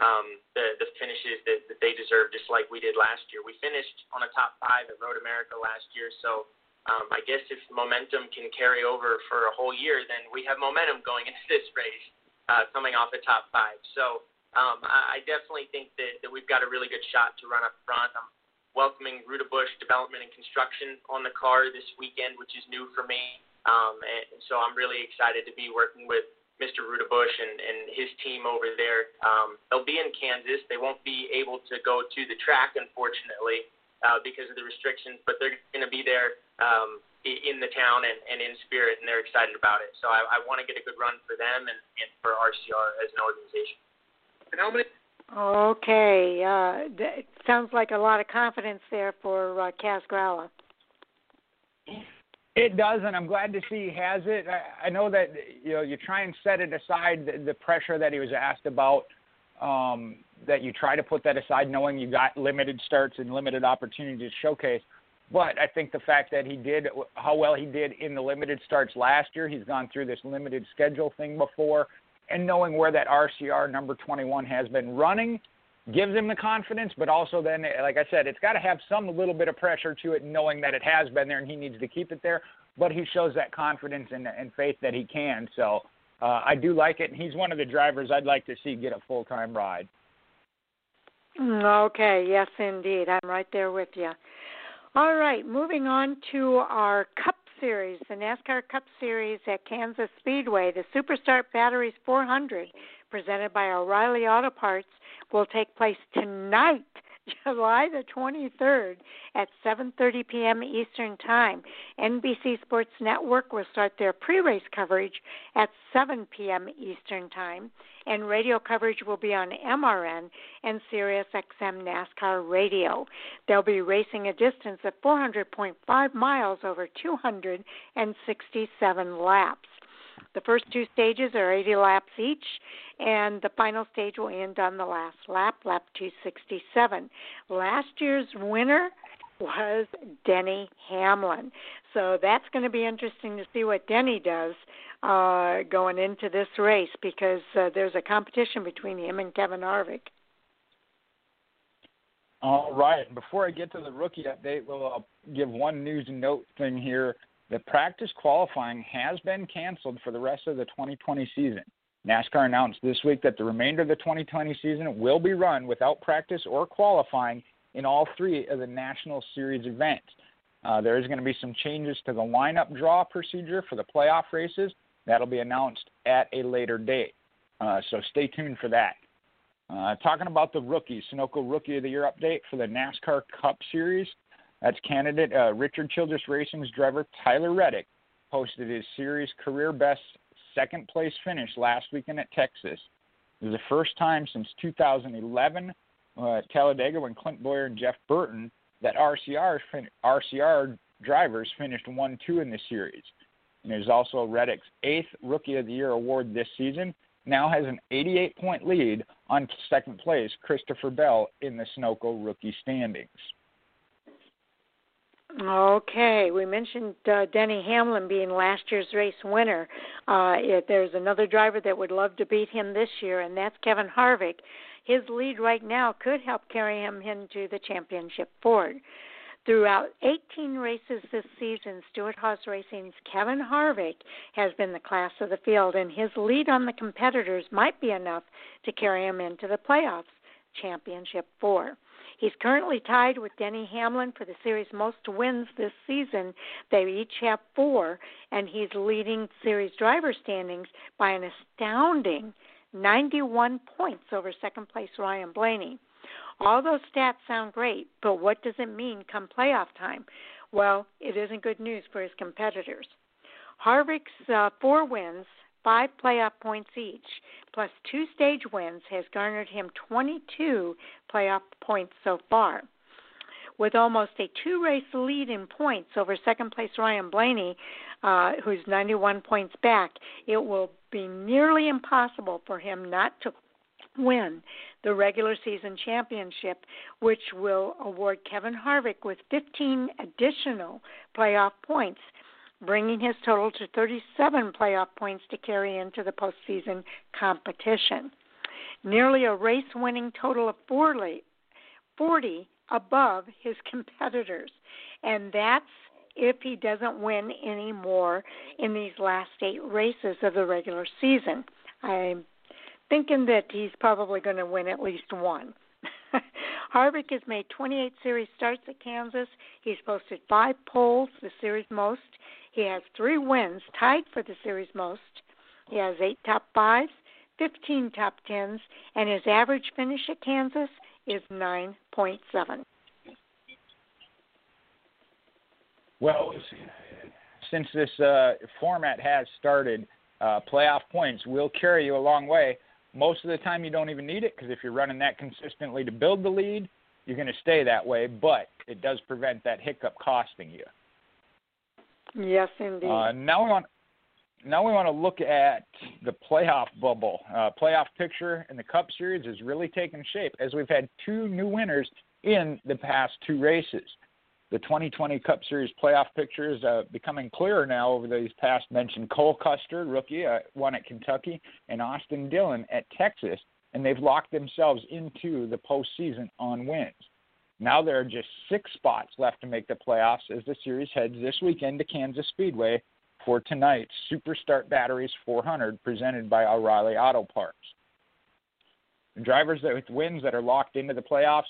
S6: um, the the finishes that, that they deserve, just like we did last year. We finished on a top five at Road America last year, so um, I guess if momentum can carry over for a whole year, then we have momentum going into this race, uh, coming off the top five. So um, I, definitely think that, that we've got a really good shot to run up front. I'm welcoming Roudebush Development and Construction on the car this weekend, which is new for me. Um, and, and so I'm really excited to be working with Mr. Roudebush and, and his team over there. Um, they'll be in Kansas. They won't be able to go to the track, unfortunately, uh, because of the restrictions, but they're going to be there um, in the town and, and in spirit, and they're excited about it. So I, I want to get a good run for them and, and for RCR as an organization.
S7: And how many?
S1: Okay, uh, it sounds like a lot of confidence there for uh, Kaz Grala.
S2: It does, and I'm glad to see he has it. I, I know that you know you try and set it aside the, the pressure that he was asked about. Um, that you try to put that aside, knowing you got limited starts and limited opportunities to showcase. But I think the fact that he did how well he did in the limited starts last year, he's gone through this limited schedule thing before, and knowing where that RCR number 21 has been running gives him the confidence. But also then, like I said, it's got to have some little bit of pressure to it, knowing that it has been there and he needs to keep it there. But he shows that confidence and, and faith that he can. So uh, I do like it. And he's one of the drivers I'd like to see get a full time ride.
S1: Mm, okay, yes, indeed. I'm right there with you. All right, moving on to our Cup Series, the NASCAR Cup Series at Kansas Speedway. The Superstart Batteries 400, presented by O'Reilly Auto Parts, will take place tonight July the 23rd at 7:30 p.m. Eastern Time. NBC Sports Network will start their pre-race coverage at 7 p.m. Eastern Time, and radio coverage will be on MRN and SiriusXM NASCAR Radio. They'll be racing a distance of 400.5 miles over 267 laps. The first two stages are 80 laps each, and the final stage will end on the last lap, lap 267. Last year's winner was Denny Hamlin. So that's going to be interesting to see what Denny does uh, going into this race because uh, there's a competition between him and Kevin Harvick.
S2: All right. Before I get to the rookie update, we'll uh, give one news note thing here. The practice qualifying has been canceled for the rest of the 2020 season. NASCAR announced this week that the remainder of the 2020 season will be run without practice or qualifying in all three of the National Series events. Uh, there is going to be some changes to the lineup draw procedure for the playoff races. That'll be announced at a later date. Uh, so stay tuned for that. Uh, talking about the rookies, Sunoco Rookie of the Year update for the NASCAR Cup Series. That's candidate uh, Richard Childress Racing's driver Tyler Reddick posted his series career best second place finish last weekend at Texas. It was the first time since 2011 uh, at Talladega when Clint Bowyer and Jeff Burton that RCR fin- RCR drivers finished 1 2 in the series. And it was also Reddick's eighth Rookie of the Year award this season. Now has an 88 point lead on second place, Christopher Bell, in the Sunoco rookie standings.
S1: Okay, we mentioned uh, Denny Hamlin being last year's race winner. Uh, it, there's another driver that would love to beat him this year, and that's Kevin Harvick. His lead right now could help carry him into the championship Ford. Throughout 18 races this season, Stewart-Haas Racing's Kevin Harvick has been the class of the field, and his lead on the competitors might be enough to carry him into the playoffs championship four. He's currently tied with Denny Hamlin for the series' most wins this season. They each have four, and he's leading series driver standings by an astounding 91 points over second place Ryan Blaney. All those stats sound great, but what does it mean come playoff time? Well, it isn't good news for his competitors. Harvick's uh, four wins five playoff points each, plus two stage wins, has garnered him 22 playoff points so far. With almost a two race lead in points over second place Ryan Blaney, uh, who's 91 points back, it will be nearly impossible for him not to win the regular season championship, which will award Kevin Harvick with 15 additional playoff points bringing his total to 37 playoff points to carry into the postseason competition. Nearly a race winning total of 40, 40 above his competitors. And that's if he doesn't win any more in these last eight races of the regular season. I'm thinking that he's probably going to win at least one. Harvick has made 28 series starts at Kansas. He's posted five poles, the series most. He has three wins, tied for the series most. He has eight top fives, 15 top tens, and his average finish at Kansas is 9.7.
S2: Well, since this uh, format has started, uh, playoff points will carry you a long way. Most of the time, you don't even need it because if you're running that consistently to build the lead, you're going to stay that way. But it does prevent that hiccup costing you.
S1: Yes, indeed.
S2: Uh, now we want now we want to look at the playoff bubble. Uh, playoff picture in the Cup Series is really taking shape as we've had two new winners in the past two races. The 2020 Cup Series playoff picture is uh, becoming clearer now over these past mentioned Cole Custer, rookie, uh, won at Kentucky, and Austin Dillon at Texas, and they've locked themselves into the postseason on wins. Now there are just six spots left to make the playoffs as the series heads this weekend to Kansas Speedway for tonight's Super Start Batteries 400 presented by O'Reilly Auto Parts. The drivers that with wins that are locked into the playoffs,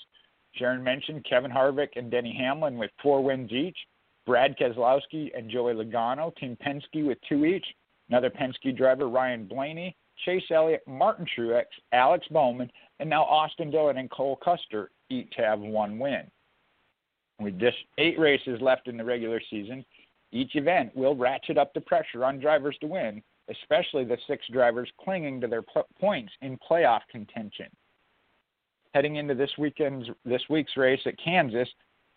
S2: Sharon mentioned Kevin Harvick and Denny Hamlin with four wins each, Brad Keselowski and Joey Logano, Team Penske with two each, another Penske driver Ryan Blaney, Chase Elliott, Martin Truex, Alex Bowman, and now Austin Dillon and Cole Custer each have one win. With just eight races left in the regular season, each event will ratchet up the pressure on drivers to win, especially the six drivers clinging to their points in playoff contention. Heading into this weekend's this week's race at Kansas,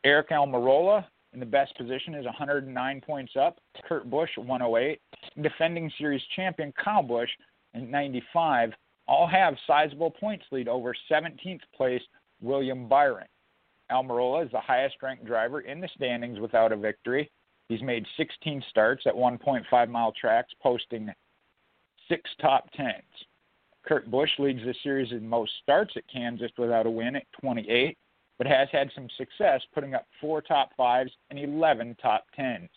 S2: Aric Almirola in the best position is 109 points up. Kurt Busch 108. Defending series champion Kyle Busch in 95 all have sizable points lead over 17th place William Byron. Almirola is the highest ranked driver in the standings without a victory. He's made 16 starts at 1.5 mile tracks, posting six top tens. Kurt Busch leads the series in most starts at Kansas without a win at 28, but has had some success putting up four top fives and 11 top tens.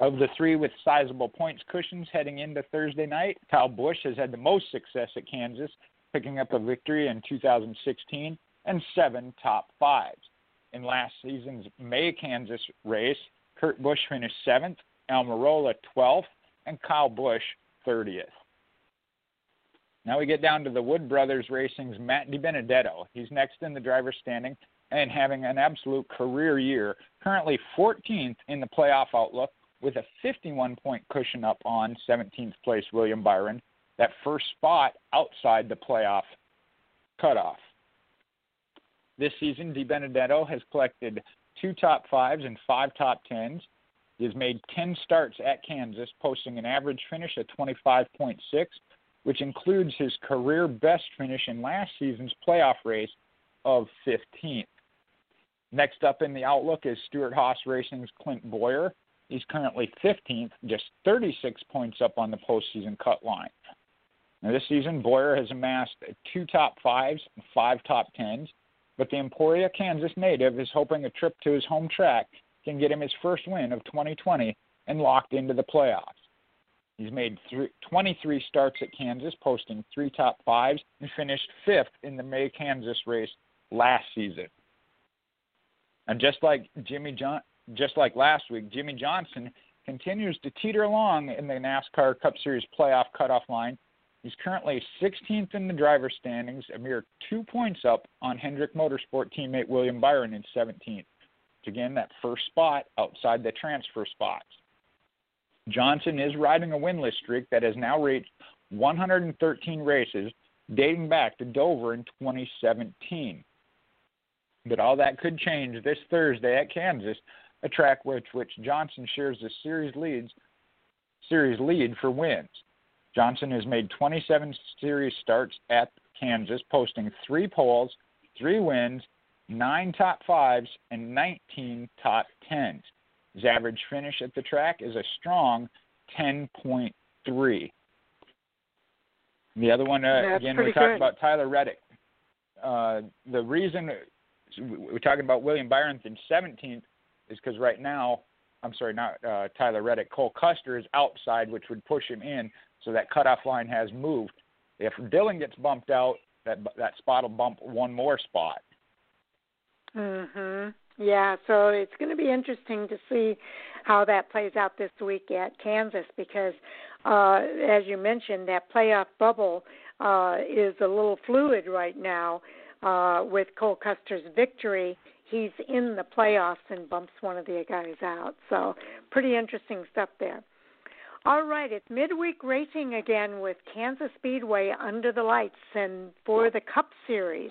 S2: Of the three with sizable points cushions heading into Thursday night, Kyle Busch has had the most success at Kansas, picking up a victory in 2016 and seven top fives. In last season's May Kansas race, Kurt Busch finished seventh, Almirola 12th, and Kyle Busch 30th. Now we get down to the Wood Brothers Racing's Matt DiBenedetto. He's next in the driver's standing and having an absolute career year. Currently 14th in the playoff outlook with a 51 point cushion up on 17th place William Byron, that first spot outside the playoff cutoff. This season, DiBenedetto has collected two top fives and five top tens. He has made 10 starts at Kansas, posting an average finish of 25.6, which includes his career best finish in last season's playoff race of 15th. Next up in the outlook is Stewart-Haas Racing's Clint Bowyer. He's currently 15th, just 36 points up on the postseason cut line. Now, this season, Bowyer has amassed two top fives and five top tens, but the Emporia, Kansas native is hoping a trip to his home track can get him his first win of 2020 and locked into the playoffs. He's made three, 23 starts at Kansas, posting three top fives, and finished fifth in the May Kansas race last season. And just like Jimmy John, just like last week, Jimmie Johnson continues to teeter along in the NASCAR Cup Series playoff cutoff line. He's currently 16th in the driver's standings, a mere two points up on Hendrick Motorsport teammate William Byron in 17th. Again, that first spot outside the transfer spots. Johnson is riding a winless streak that has now reached 113 races, dating back to Dover in 2017. But all that could change this Thursday at Kansas, a track which which Johnson shares the series leads series lead for wins. Johnson has made 27 series starts at Kansas, posting three poles, three wins, nine top fives, and 19 top tens. His average finish at the track is a strong 10.3. The other one, uh, again, we talked about Tyler Reddick. Uh, the reason we're talking about William Byron in 17th is because right now, I'm sorry, not uh, Tyler Reddick, Cole Custer is outside, which would push him in, so that cutoff line has moved. If Dillon gets bumped out, that that spot will bump one more spot.
S1: Mhm. Yeah, so it's going to be interesting to see how that plays out this week at Kansas because, uh, as you mentioned, that playoff bubble uh, is a little fluid right now. Uh, with Cole Custer's victory, he's in the playoffs and bumps one of the guys out. So, pretty interesting stuff there. All right, it's midweek racing again with Kansas Speedway under the lights and for the Cup Series.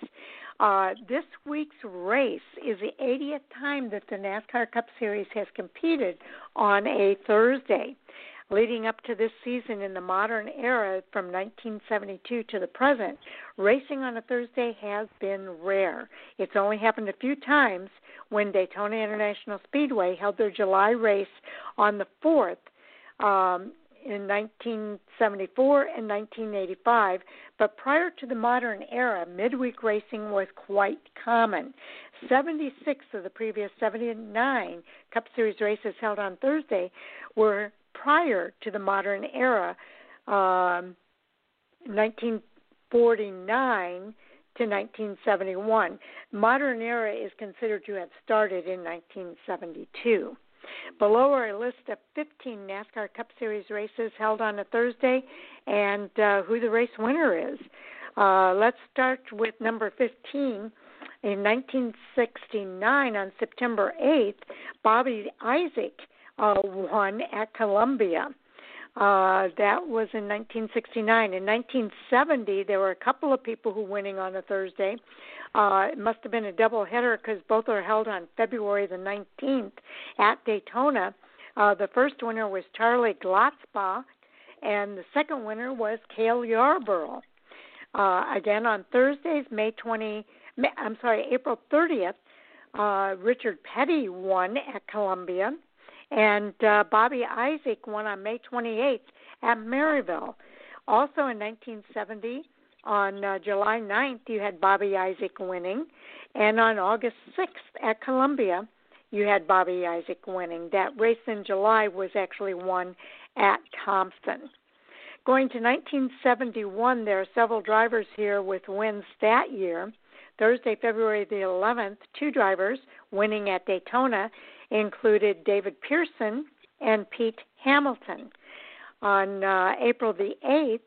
S1: Uh, this week's race is the 80th time that the NASCAR Cup Series has competed on a Thursday. Leading up to this season in the modern era from 1972 to the present, racing on a Thursday has been rare. It's only happened a few times when Daytona International Speedway held their July race on the 4th um, in 1974 and 1985, but prior to the modern era, midweek racing was quite common. 76 of the previous 79 Cup Series races held on Thursday were prior to the modern era, um, 1949 to 1971. Modern era is considered to have started in 1972. Below are a list of 15 NASCAR Cup Series races held on a Thursday and uh, who the race winner is. Uh, let's start with number 15. In 1969, on September 8th, Bobby Isaac uh, won at Columbia. Uh, that was in 1969. In 1970, there were a couple of people who winning on a Thursday. Uh, it must have been a double header because both are held on February the 19th at Daytona. Uh, the first winner was Charlie Glotzbach, and the second winner was Cale Yarborough. Uh, again on Thursdays, May 20. I'm sorry, April 30th. Uh, Richard Petty won at Columbia, and uh, Bobby Isaac won on May 28th at Maryville. Also in 1970, on uh, July 9th, you had Bobby Isaac winning, and on August 6th at Columbia, you had Bobby Isaac winning. That race in July was actually won at Thompson. Going to 1971, there are several drivers here with wins that year. Thursday, February the 11th, two drivers winning at Daytona included David Pearson and Pete Hamilton. On uh, April the 8th,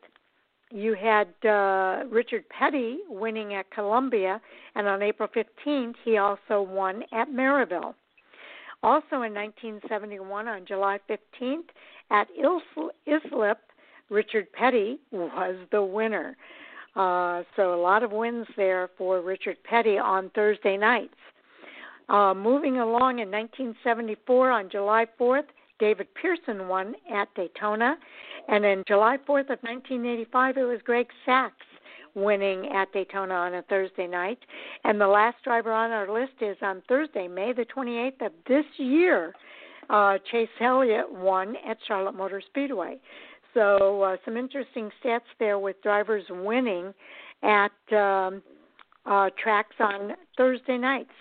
S1: you had uh, Richard Petty winning at Columbia, and on April 15th, he also won at Maryville. Also in 1971, on July 15th, at Islip, Richard Petty was the winner. Uh, so a lot of wins there for Richard Petty on Thursday nights. Uh, moving along in 1974, on July 4th, David Pearson won at Daytona. And then July 4th of 1985, it was Greg Sacks winning at Daytona on a Thursday night. And the last driver on our list is on Thursday, May the 28th of this year. Uh, Chase Elliott won at Charlotte Motor Speedway. So uh, some interesting stats there with drivers winning at um, uh, tracks on Thursday nights.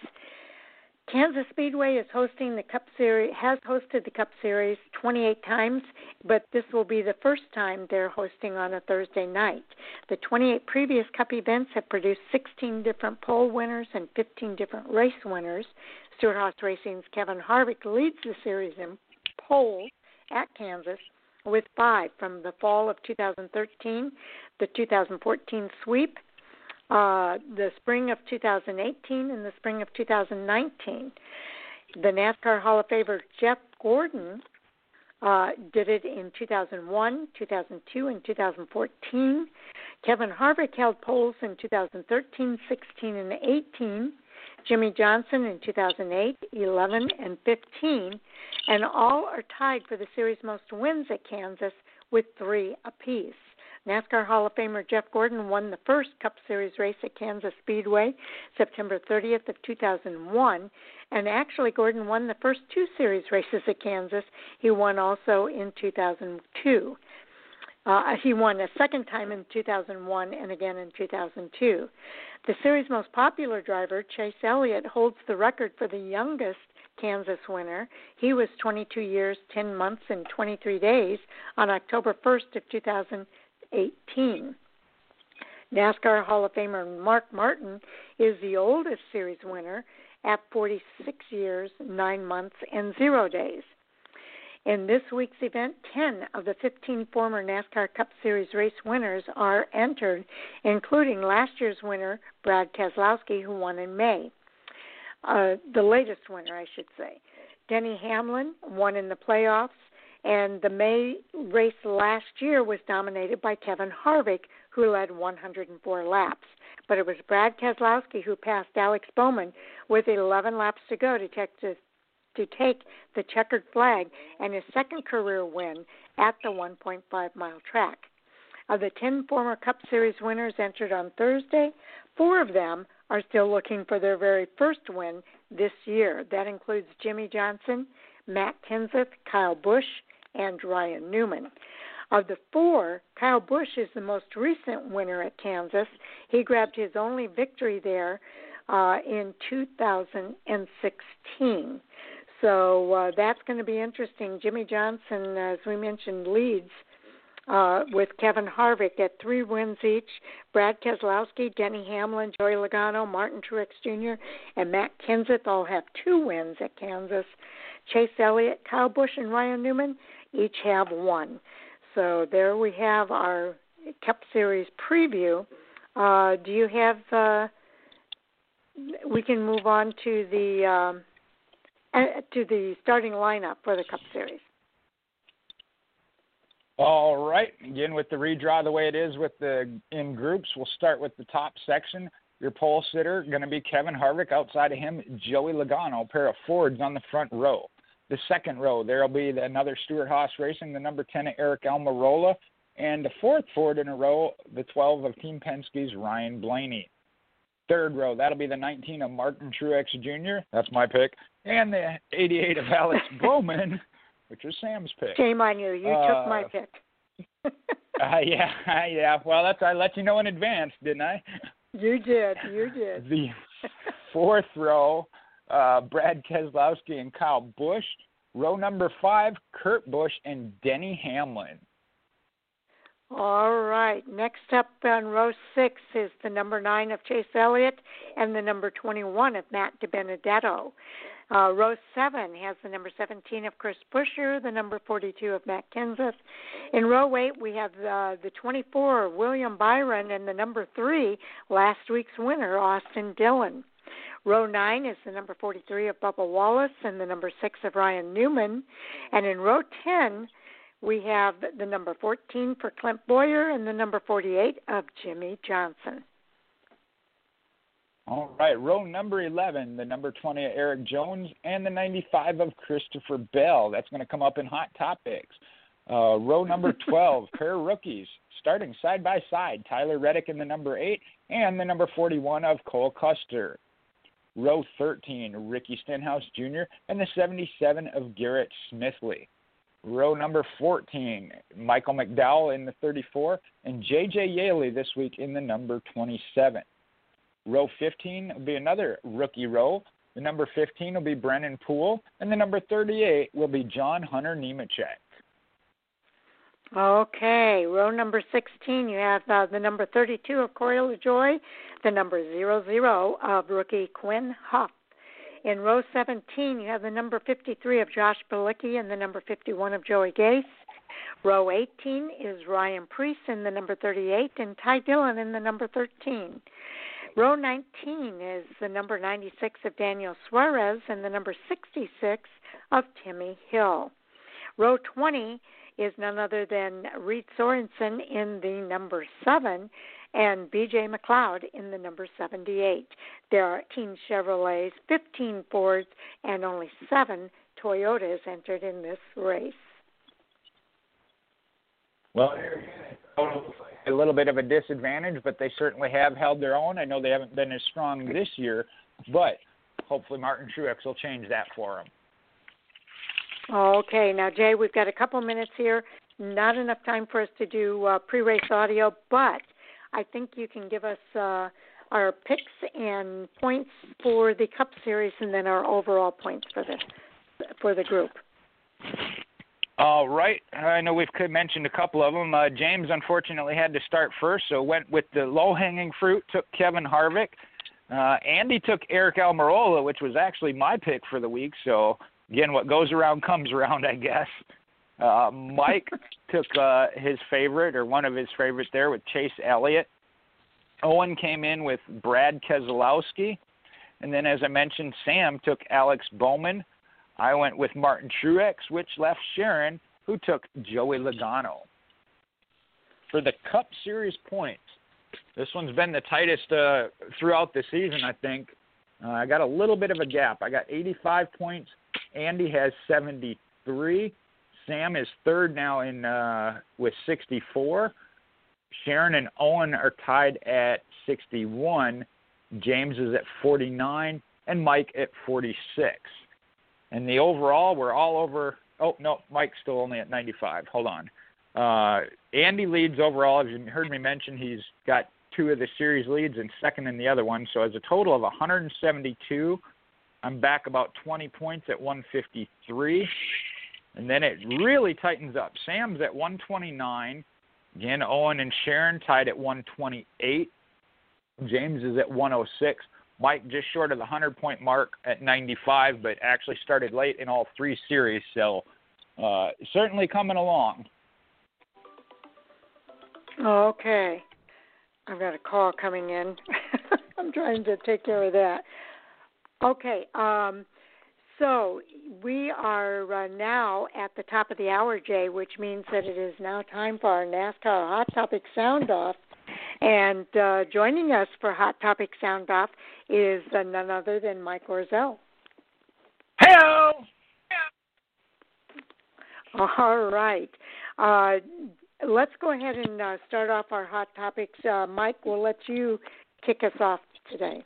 S1: Kansas Speedway is hosting the Cup Series, has hosted the Cup Series 28 times, but this will be the first time they're hosting on a Thursday night. The 28 previous Cup events have produced 16 different pole winners and 15 different race winners. Stewart-Haas Racing's Kevin Harvick leads the series in pole at Kansas with five from the fall of 2013, the 2014 sweep, uh, the spring of 2018 and the spring of 2019. The NASCAR Hall of Famer Jeff Gordon uh, did it in 2001, 2002, and 2014. Kevin Harvick held poles in 2013, 16, and 18. Jimmie Johnson in 2008, 11, and 15, and all are tied for the series' most wins at Kansas with three apiece. NASCAR Hall of Famer Jeff Gordon won the first Cup Series race at Kansas Speedway September 30th of 2001, and actually Gordon won the first two series races at Kansas. He won also in 2002. Uh, he won a second time in 2001 and again in 2002. The series' most popular driver, Chase Elliott, holds the record for the youngest Kansas winner. He was 22 years, 10 months, and 23 days on October 1st of 2000. 18. NASCAR Hall of Famer Mark Martin is the oldest series winner at 46 years, 9 months, and 0 days. In this week's event, 10 of the 15 former NASCAR Cup Series race winners are entered, including last year's winner, Brad Keselowski, who won in May. Uh, the latest winner, I should say. Denny Hamlin won in the playoffs and the May race last year was dominated by Kevin Harvick, who led 104 laps. But it was Brad Keselowski who passed Alex Bowman with 11 laps to go to take, to, to take the checkered flag and his second career win at the 1.5 mile track. Of the 10 former Cup Series winners entered on Thursday, four of them are still looking for their very first win this year. That includes Jimmie Johnson, Matt Kenseth, Kyle Busch, and Ryan Newman. Of the four, Kyle Busch is the most recent winner at Kansas. He grabbed his only victory there uh, in 2016. So uh, that's going to be interesting. Jimmie Johnson, as we mentioned, leads uh, with Kevin Harvick at three wins each. Brad Keselowski, Denny Hamlin, Joey Logano, Martin Truex Jr., and Matt Kenseth all have two wins at Kansas. Chase Elliott, Kyle Busch, and Ryan Newman each have one. So there we have our Cup Series preview. Uh, do you have uh, we can move on to the um, uh, to the starting lineup for the Cup Series.
S2: All right. Again, with the redraw the way it is with the in groups, we'll start with the top section. Your pole sitter going to be Kevin Harvick. Outside of him, Joey Logano, pair of Fords on the front row. The second row, there will be another Stewart-Haas Racing, the number 10 Aric Almirola, and the fourth Ford in a row, the 12 of Team Penske's Ryan Blaney. Third row, that'll be the 19 of Martin Truex Jr. That's my pick, and the 88 of Alex Bowman, which was Sam's pick.
S1: Shame on you. You uh, took my uh, pick.
S2: uh, yeah, yeah. Well, that's I let you know in advance, didn't I?
S1: You did. You did.
S2: the fourth row, uh, Brad Keselowski and Kyle Busch. Row number five, Kurt Busch and Denny Hamlin.
S1: All right. Next up on row six is the number nine of Chase Elliott and the number 21 of Matt DiBenedetto. Uh, row seven has the number 17 of Chris Buescher, the number 42 of Matt Kenseth. In row eight, we have uh, the 24 William Byron and the number three, last week's winner, Austin Dillon. Row 9 is the number 43 of Bubba Wallace and the number 6 of Ryan Newman. And in row 10, we have the number 14 for Clint Bowyer and the number 48 of Jimmie Johnson.
S2: All right, row number 11, the number 20 of Erik Jones, and the 95 of Christopher Bell. That's going to come up in Hot Topics. Uh, row number 12, pair rookies, starting side by side, Tyler Reddick in the number 8 and the number 41 of Cole Custer. Row 13, Ricky Stenhouse Jr. and the 77 of Garrett Smithley. Row number 14, Michael McDowell in the 34, and J.J. Yeley this week in the number 27. Row 15 will be another rookie row. The number 15 will be Brennan Poole, and the number 38 will be John Hunter Nemechek.
S1: Okay, row number 16, you have uh, the number 32 of Corey LaJoie, the number 00 of rookie Quinn Houff. In row 17, you have the number 53 of Josh Bilicki and the number 51 of Joey Gase. Row 18 is Ryan Preece in the number 38 and Ty Dillon in the number 13. Row 19 is the number 96 of Daniel Suarez and the number 66 of Timmy Hill. Row 20 is none other than Reed Sorenson in the number 7 and BJ McLeod in the number 78. There are 18 Chevrolets, 15 Fords, and only 7 Toyotas entered in this race.
S2: Well, a little bit of a disadvantage, but they certainly have held their own. I know they haven't been as strong this year, but hopefully Martin Truex will change that for them.
S1: Okay, now Jay, we've got a couple minutes here. Not enough time for us to do uh, pre-race audio, but I think you can give us uh, our picks and points for the Cup Series, and then our overall points for the for the group.
S2: All right. I know we've mentioned a couple of them. Uh, James unfortunately had to start first, so went with the low-hanging fruit. Took Kevin Harvick. Uh, Andy took Aric Almirola, which was actually my pick for the week. So again, what goes around comes around, I guess. Uh, Mike took uh, his favorite or one of his favorites there with Chase Elliott. Owen came in with Brad Keselowski. And then, as I mentioned, Sam took Alex Bowman. I went with Martin Truex, which left Sharon, who took Joey Logano. For the Cup Series points, this one's been the tightest uh, throughout the season, I think. Uh, I got a little bit of a gap. I got 85 points. Andy has 73. Sam is third now in uh, with 64. Sharon and Owen are tied at 61. James is at 49, and Mike at 46. And the overall, we're all over. Oh no, Mike's still only at 95. Hold on. Uh, Andy leads overall. As you heard me mention, he's got two of the series leads and second in the other one. So as a total of 172, I'm back about 20 points at 153. And then it really tightens up. Sam's at 129. Again, Owen and Sharon tied at 128. James is at 106. Mike just short of the 100 point mark at 95, but actually started late in all three series. So uh, certainly coming along.
S1: Okay. I've got a call coming in. I'm trying to take care of that. Okay. Um, so we are uh, now at the top of the hour, Jay, which means that it is now time for our NASCAR Hot Topic Sound Off. And uh, joining us for Hot Topic Sound Off is uh, none other than Mike Orzel.
S2: Hello.
S1: All right. Uh, let's go ahead and uh, start off our hot topics. Uh, Mike, we'll let you kick us off today.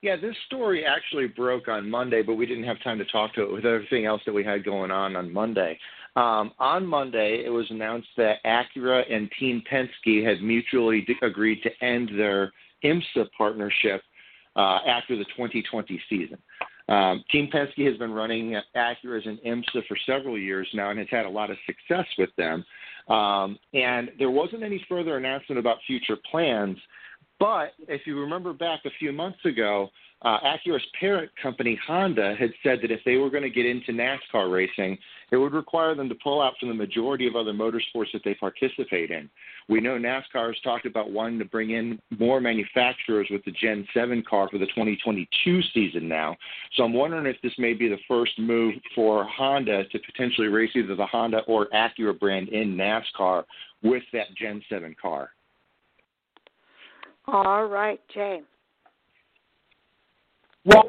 S8: Yeah, this story actually broke on Monday, but we didn't have time to talk to it with everything else that we had going on on Monday. Um, on Monday, it was announced that Acura and Team Penske had mutually agreed to end their IMSA partnership uh, after the 2020 season. Um, Team Penske has been running Acuras and IMSA for several years now and has had a lot of success with them. Um, and there wasn't any further announcement about future plans. But if you remember back a few months ago, uh, Acura's parent company, Honda, had said that if they were going to get into NASCAR racing, it would require them to pull out from the majority of other motorsports that they participate in. We know NASCAR has talked about wanting to bring in more manufacturers with the Gen 7 car for the 2022 season now. So I'm wondering if this may be the first move for Honda to potentially race either the Honda or Acura brand in NASCAR with that Gen 7 car.
S1: All right, Jay.
S2: Well,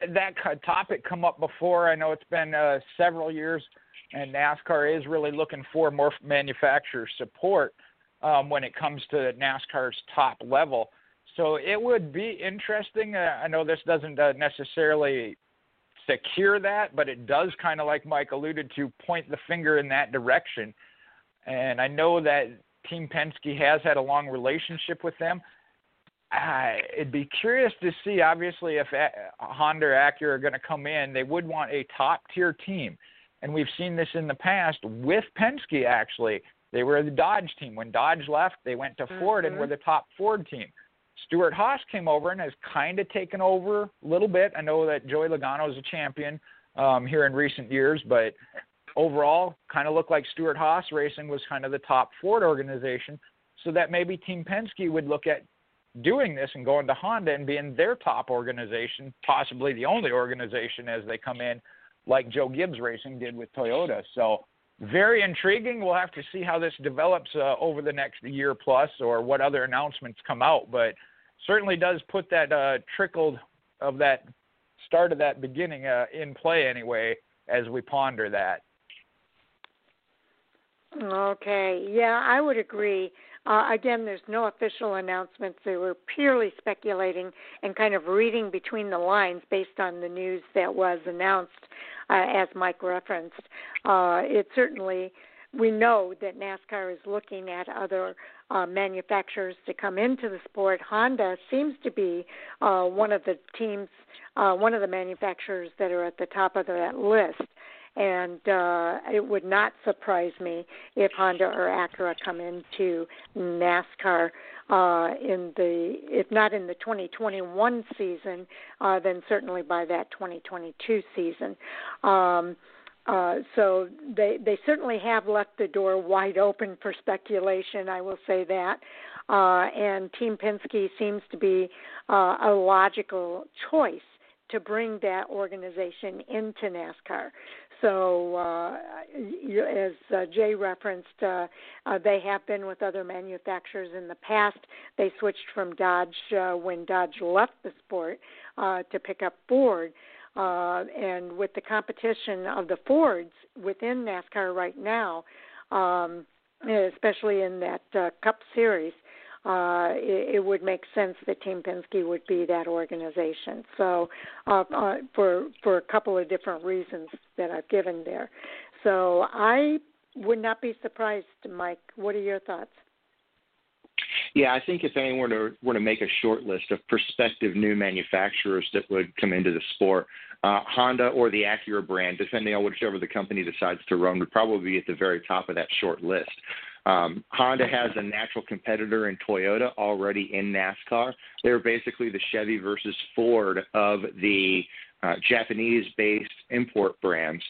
S2: that topic come up before. I know it's been uh, several years, and NASCAR is really looking for more manufacturer support um, when it comes to NASCAR's top level. So it would be interesting. Uh, I know this doesn't uh, necessarily secure that, but it does kind of, like Mike alluded to, point the finger in that direction. And I know that Team Penske has had a long relationship with them. I, it'd be curious to see, obviously, if a- Honda or Acura are going to come in, they would want a top tier team. And we've seen this in the past with Penske, actually. They were the Dodge team. When Dodge left, they went to mm-hmm. Ford and were the top Ford team. Stewart Haas came over and has kind of taken over a little bit. I know that Joey Logano is a champion um, here in recent years, but overall, kind of looked like Stewart Haas Racing was kind of the top Ford organization. So that maybe Team Penske would look at doing this and going to Honda and being their top organization, possibly the only organization as they come in, like Joe Gibbs Racing did with Toyota. So very intriguing. We'll have to see how this develops uh, over the next year plus, or what other announcements come out. But certainly does put that uh, trickle of that start of that beginning uh, in play anyway as we ponder that.
S1: Okay, yeah, I would agree. Uh, again, there's no official announcements. They were purely speculating and kind of reading between the lines based on the news that was announced, uh, as Mike referenced. Uh, it certainly, we know that NASCAR is looking at other uh, manufacturers to come into the sport. Honda seems to be uh, one of the teams, uh, one of the manufacturers that are at the top of that list and uh, it would not surprise me if Honda or Acura come into NASCAR uh, in the, if not in the 2021 season, uh, then certainly by that 2022 season. Um, uh, so they they certainly have left the door wide open for speculation. I will say that, uh, and Team Penske seems to be uh, a logical choice to bring that organization into NASCAR. So, uh, as uh, Jay referenced, uh, uh, they have been with other manufacturers in the past. They switched from Dodge uh, when Dodge left the sport uh, to pick up Ford. And with the competition of the Fords within NASCAR right now, um, especially in that Cup Series, uh, it, it would make sense that Team Penske would be that organization. So, uh, uh, for for a couple of different reasons that I've given there. So I would not be surprised, Mike. What are your thoughts?
S8: Yeah, I think if anyone were to, were to make a short list of prospective new manufacturers that would come into the sport, uh, Honda or the Acura brand, depending on whichever the company decides to run, would probably be at the very top of that short list. Um, Honda has a natural competitor in Toyota already in NASCAR. They're basically the Chevy versus Ford of the uh, Japanese based import brands.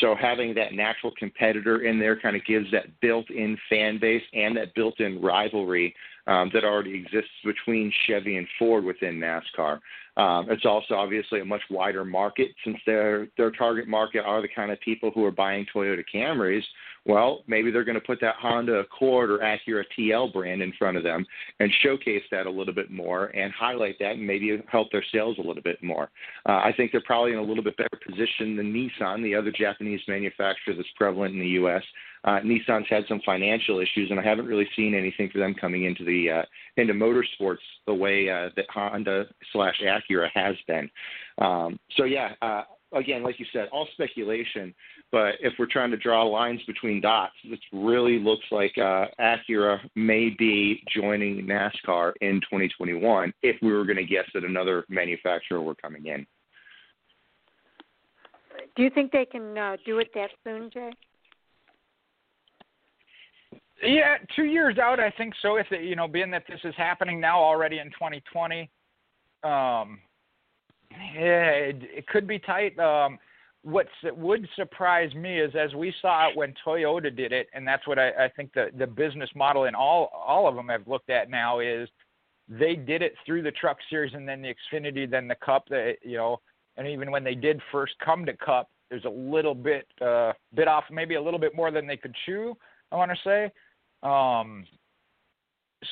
S8: So having that natural competitor in there kind of gives that built in fan base and that built in rivalry um, that already exists between Chevy and Ford within NASCAR. Um, it's also obviously a much wider market since their their target market are the kind of people who are buying Toyota Camrys. Well, maybe they're going to put that Honda Accord or Acura TL brand in front of them and showcase that a little bit more and highlight that and maybe help their sales a little bit more. Uh, I think they're probably in a little bit better position than Nissan, the other Japanese manufacturer that's prevalent in the U.S. Uh, Nissan's had some financial issues, and I haven't really seen anything for them coming into the uh, into motorsports the way uh, that Honda slash Acura has been. Um, so yeah, uh, again, like you said, all speculation. But if we're trying to draw lines between dots, it really looks like uh, Acura may be joining NASCAR in 2021 if we were going to guess that another manufacturer were coming in.
S1: Do you think they can uh, do it that soon, Jay?
S2: Yeah, two years out, I think so. If it, you know, being that this is happening now already in 2020, um, yeah, it, it could be tight. Um, what would surprise me is as we saw it when Toyota did it, and that's what I, I think the the business model in all all of them have looked at now is they did it through the Truck Series and then the Xfinity, then the Cup. That you know, and even when they did first come to Cup, there's a little bit uh, bit off, maybe a little bit more than they could chew. I want to say. Um,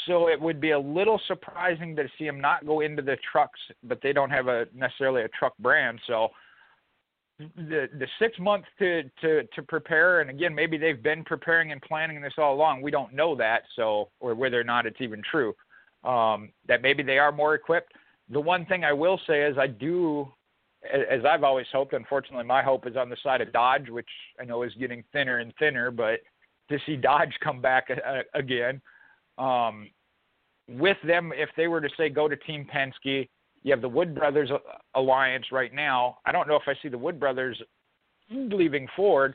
S2: so it would be a little surprising to see them not go into the trucks, but they don't have a necessarily a truck brand. So the the six months to to to prepare, and again, maybe they've been preparing and planning this all along. We don't know that, so or whether or not it's even true. Um, that maybe they are more equipped. The one thing I will say is I do, as I've always hoped. Unfortunately, my hope is on the side of Dodge, which I know is getting thinner and thinner, but to see Dodge come back again. Um, with them, if they were to say go to Team Penske, you have the Wood Brothers alliance right now. I don't know if I see the Wood Brothers leaving Ford,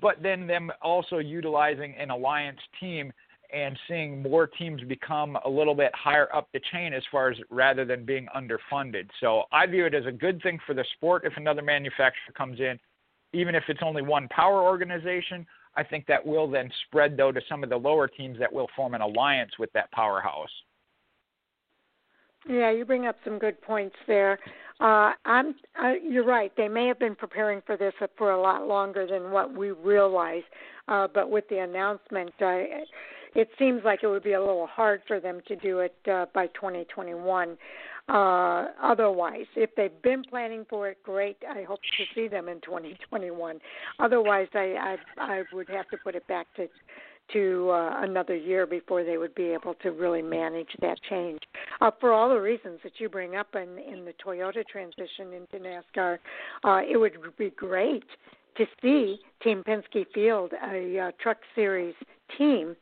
S2: but then them also utilizing an alliance team and seeing more teams become a little bit higher up the chain as far as rather than being underfunded. So I view it as a good thing for the sport if another manufacturer comes in, even if it's only one power organization. I think that will then spread though to some of the lower teams that will form an alliance with that powerhouse.
S1: Yeah, you bring up some good points there. Uh, I'm, uh, you're right. They may have been preparing for this for a lot longer than what we realize, uh, but with the announcement, uh, it seems like it would be a little hard for them to do it uh, by 2021 uh, otherwise. If they've been planning for it, great. I hope to see them in 2021. Otherwise, I I, I would have to put it back to to uh, another year before they would be able to really manage that change. Uh, for all the reasons that you bring up in, in the Toyota transition into NASCAR, uh, it would be great to see Team Penske field a uh, Truck Series team.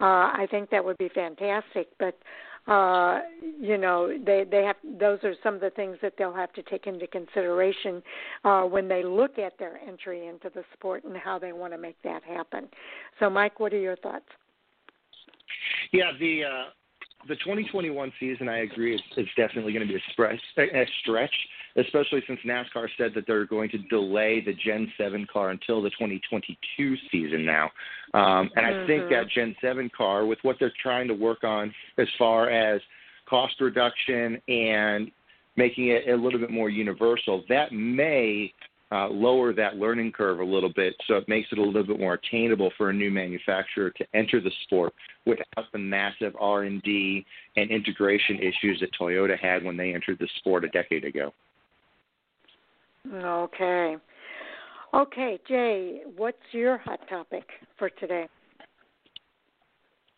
S1: Uh, I think that would be fantastic, but uh, you know, they they have those are some of the things that they'll have to take into consideration uh, when they look at their entry into the sport and how they want to make that happen. So, Mike, what are your thoughts?
S8: Yeah, the uh, the 2021 season, I agree, is, is definitely going to be a, stretch, a stretch, especially since NASCAR said that they're going to delay the Gen 7 car until the 2022 season now. Um, and mm-hmm. I think that mm-hmm. Gen 7 car, with what they're trying to work on as far as cost reduction and making it a little bit more universal, that may uh, lower that learning curve a little bit so it makes it a little bit more attainable for a new manufacturer to enter the sport without the massive R&D and integration issues that Toyota had when they entered the sport a decade ago.
S1: Okay. Okay, Jay, what's your hot topic for today?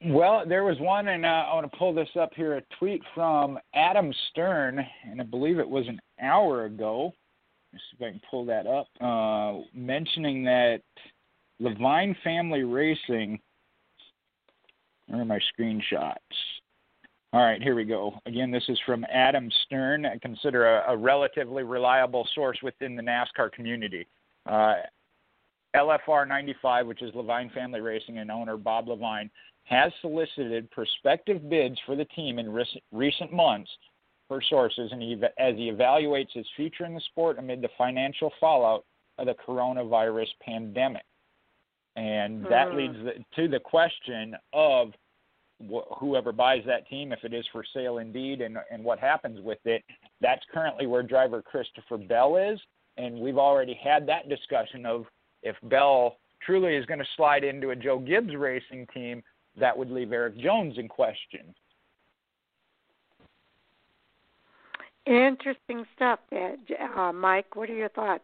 S2: Well, there was one, and uh, I want to pull this up here a tweet from Adam Stern, and I believe it was an hour ago. Let's see if I can pull that up. Uh, mentioning that Leavine Family Racing. Where are my screenshots? All right, here we go. Again, this is from Adam Stern. I consider a, a relatively reliable source within the NASCAR community. Uh, LFR 95, which is Leavine Family Racing and owner Bob Leavine, has solicited prospective bids for the team in recent months per sources and he, as he evaluates his future in the sport amid the financial fallout of the coronavirus pandemic. And that mm. leads to the question of wh- whoever buys that team, if it is for sale indeed, and and what happens with it. That's currently where driver Christopher Bell is, and we've already had that discussion of if Bell truly is going to slide into a Joe Gibbs racing team, that would leave Erik Jones in question.
S1: Interesting stuff, uh, Mike. What are your thoughts?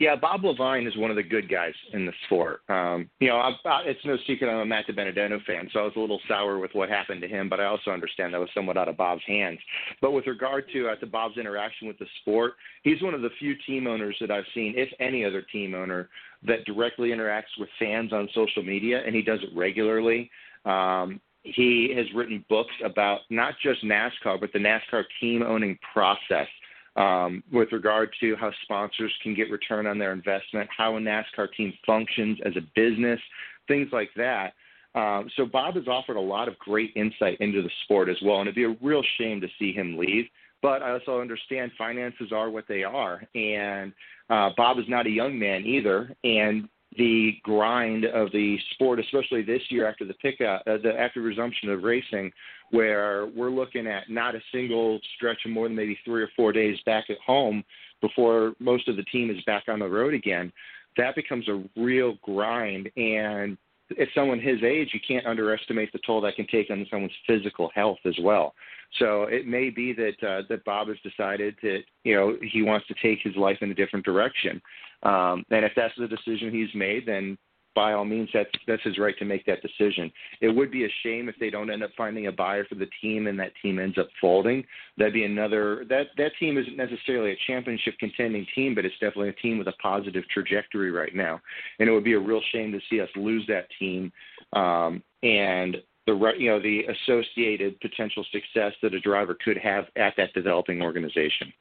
S8: Yeah, Bob Leavine is one of the good guys in the sport. Um, you know, I, I, it's no secret I'm a Matt DiBenedetto fan, so I was a little sour with what happened to him, but I also understand that was somewhat out of Bob's hands. But with regard to uh, to Bob's interaction with the sport, he's one of the few team owners that I've seen, if any other team owner, that directly interacts with fans on social media, and he does it regularly. Um, he has written books about not just NASCAR, but the NASCAR team owning process um, with regard to how sponsors can get return on their investment, how a NASCAR team functions as a business, things like that. Um, so Bob has offered a lot of great insight into the sport as well, and it'd be a real shame to see him leave. But I also understand finances are what they are, and uh, Bob is not a young man either, and the grind of the sport, especially this year after the pick out, uh, the after resumption of racing, where we're looking at not a single stretch of more than maybe three or four days back at home before most of the team is back on the road again. That becomes a real grind, and at someone his age, you can't underestimate the toll that can take on someone's physical health as well. So it may be that uh, that Bob has decided that you know he wants to take his life in a different direction. Um, and if that's the decision he's made, then by all means, that's that's his right to make that decision. It would be a shame if they don't end up finding a buyer for the team and that team ends up folding. That'd be another that that team isn't necessarily a championship contending team, but it's definitely a team with a positive trajectory right now. And it would be a real shame to see us lose that team um, and the you know the associated potential success that a driver could have at that developing organization.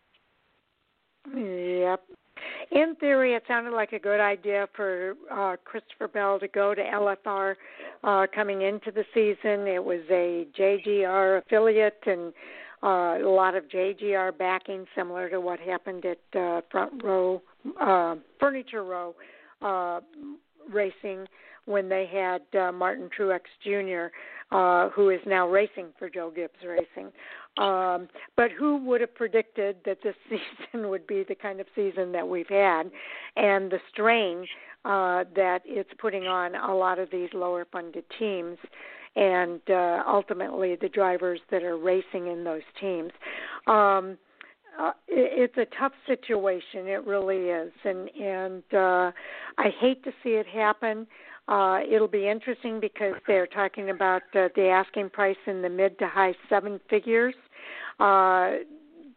S1: Yep, in theory, it sounded like a good idea for uh, Christopher Bell to go to LFR uh, coming into the season. It was a JGR affiliate and uh, a lot of JGR backing, similar to what happened at uh, Front Row uh, Furniture Row uh, Racing when they had uh, Martin Truex Jr., uh, who is now racing for Joe Gibbs Racing. Um, but who would have predicted that this season would be the kind of season that we've had and the strain uh, that it's putting on a lot of these lower funded teams and uh, ultimately the drivers that are racing in those teams. Um, uh, it's a tough situation. It really is, and and uh, I hate to see it happen. Uh, it'll be interesting because they're talking about uh, the asking price in the mid to high seven figures uh,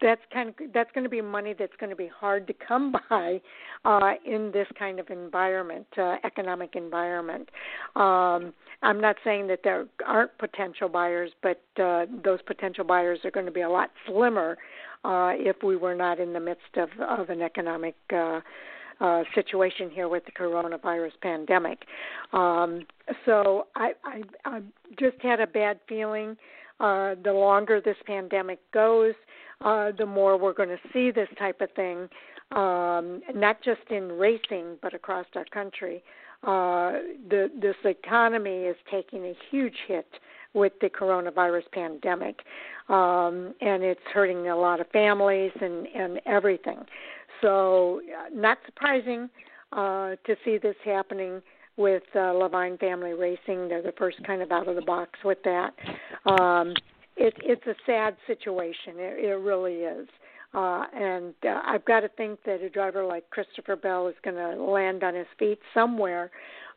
S1: that's kind of that's going to be money that's going to be hard to come by uh, in this kind of environment, uh, economic environment. Um, I'm not saying that there aren't potential buyers, but uh, those potential buyers are going to be a lot slimmer uh, if we were not in the midst of, of an economic uh, uh, situation here with the coronavirus pandemic. Um, so I, I, I just had a bad feeling uh, the longer this pandemic goes, uh, the more we're going to see this type of thing, um, not just in racing, but across our country. Uh, the, this economy is taking a huge hit with the coronavirus pandemic, um, and it's hurting a lot of families and, and everything. So, not surprising uh, to see this happening with uh, Leavine Family Racing. They're the first kind of out of the box with that. Um, it, it's a sad situation. It, it really is. Uh, and uh, I've got to think that a driver like Christopher Bell is going to land on his feet somewhere.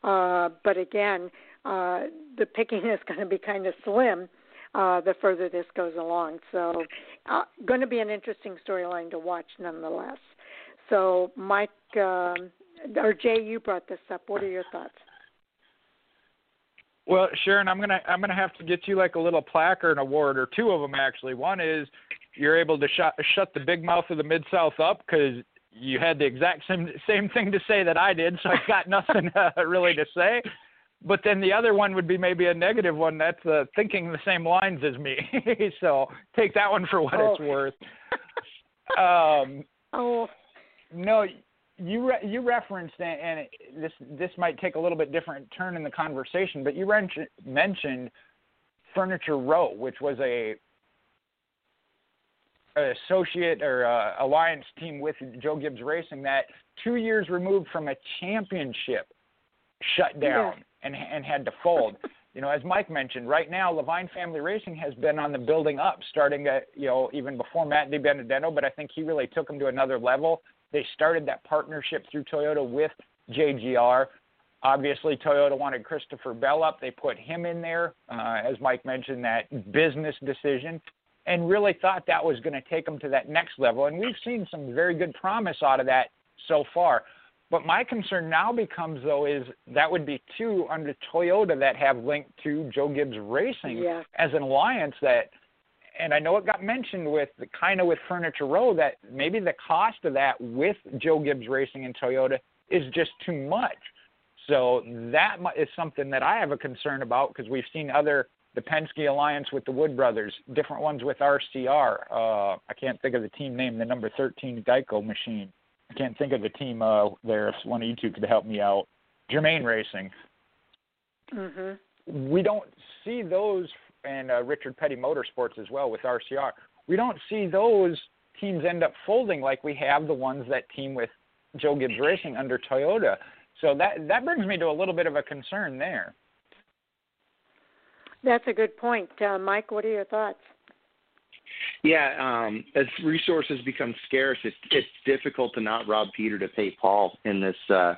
S1: Uh, but again, uh, the picking is going to be kind of slim uh, the further this goes along. So, uh, going to be an interesting storyline to watch nonetheless. So, Mike, um, or Jay, you brought this up. What are your thoughts?
S2: Well, Sharon, I'm gonna I'm gonna have to get you like a little plaque or an award or two of them actually. One is you're able to shut shut the big mouth of the mid south up because you had the exact same same thing to say that I did, so I've got nothing uh, really to say. But then the other one would be maybe a negative one. That's uh, thinking the same lines as me. so take that one for what oh. it's worth. Um,
S1: oh
S2: no, you re- you referenced and this this might take a little bit different turn in the conversation, but you re- mentioned Furniture Row, which was a associate or uh, alliance team with Joe Gibbs Racing that two years removed from a championship shut down yeah. and and had to fold. you know, as Mike mentioned, right now Leavine Family Racing has been on the building up, starting at you know even before Matt DiBenedetto, but I think he really took them to another level. They started that partnership through Toyota with JGR. Obviously, Toyota wanted Christopher Bell up. They put him in there, uh, as Mike mentioned, that business decision, and really thought that was going to take them to that next level. And we've seen some very good promise out of that so far. But my concern now becomes, though, is that would be two under Toyota that have linked to Joe Gibbs Racing
S1: yeah.
S2: as an alliance that, and I know it got mentioned with the kind of with Furniture Row that maybe the cost of that with Joe Gibbs Racing and Toyota is just too much. So that is something that I have a concern about because we've seen other the Penske alliance with the Wood brothers, different ones with RCR. Uh, I can't think of the team name, the number 13 Geico machine. I can't think of the team uh, there. If one of you two could help me out, Germain Racing.
S1: Mm-hmm.
S2: We don't see those, and uh, Richard Petty Motorsports as well with RCR. We don't see those teams end up folding like we have the ones that team with Joe Gibbs Racing under Toyota. So that that brings me to a little bit of a concern there.
S1: That's a good point, uh, Mike. What are your thoughts?
S8: Yeah, um, as resources become scarce, it's it's difficult to not rob Peter to pay Paul in this uh,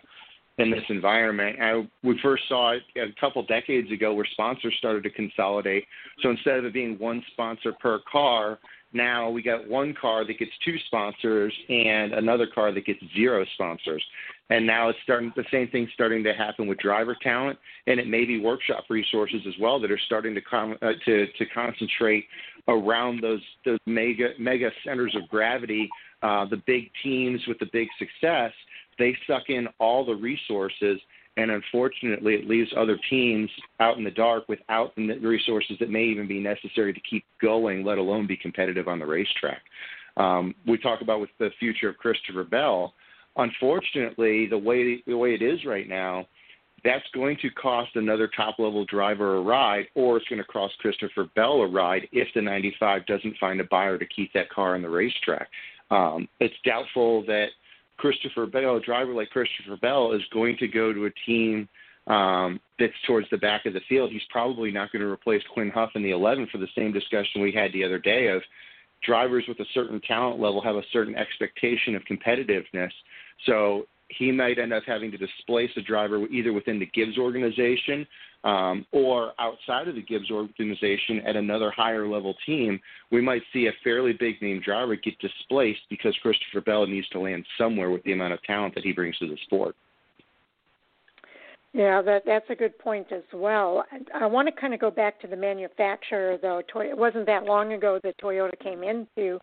S8: in this environment. I, we first saw it a couple decades ago where sponsors started to consolidate. So instead of it being one sponsor per car, now we got one car that gets two sponsors and another car that gets zero sponsors. And now it's starting the same thing starting to happen with driver talent, and it may be workshop resources as well that are starting to com- uh, to to concentrate around those those mega mega centers of gravity, uh, the big teams with the big success. They suck in all the resources and unfortunately, it leaves other teams out in the dark without the resources that may even be necessary to keep going, let alone be competitive on the racetrack. Um, we talk about with the future of Christopher Bell. Unfortunately, the way the way it is right now, that's going to cost another top level driver a ride, or it's going to cost Christopher Bell a ride if the 95 doesn't find a buyer to keep that car on the racetrack. Um, it's doubtful that Christopher Bell, a driver like Christopher Bell, is going to go to a team um, that's towards the back of the field. He's probably not going to replace Quinn Houff in the 11 for the same discussion we had the other day of drivers with a certain talent level have a certain expectation of competitiveness. So he might end up having to displace a driver either within the Gibbs organization um, or outside of the Gibbs organization at another higher level team, we might see a fairly big name driver get displaced because Christopher Bell needs to land somewhere with the amount of talent that he brings to the sport.
S1: Yeah, that that's a good point as well. I, want to kind of go back to the manufacturer, though. It wasn't that long ago that Toyota came into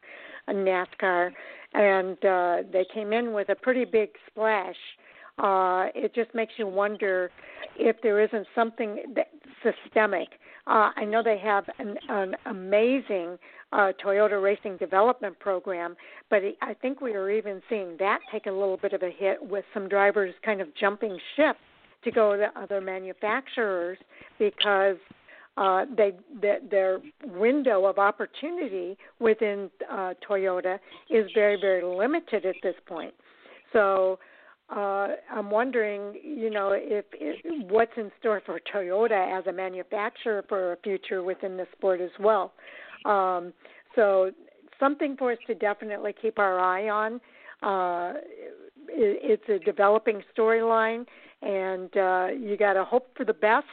S1: NASCAR, and uh, they came in with a pretty big splash uh, it just makes you wonder if there isn't something that systemic. Uh, I know they have an, an amazing uh, Toyota racing development program, but I think we are even seeing that take a little bit of a hit with some drivers kind of jumping ship to go to other manufacturers because uh, they the, their window of opportunity within uh, Toyota is very very limited at this point. So uh, I'm wondering, you know, if, if what's in store for Toyota as a manufacturer for a future within the sport as well. Um, so something for us to definitely keep our eye on. Uh, it, it's a developing storyline, and uh, you got to hope for the best.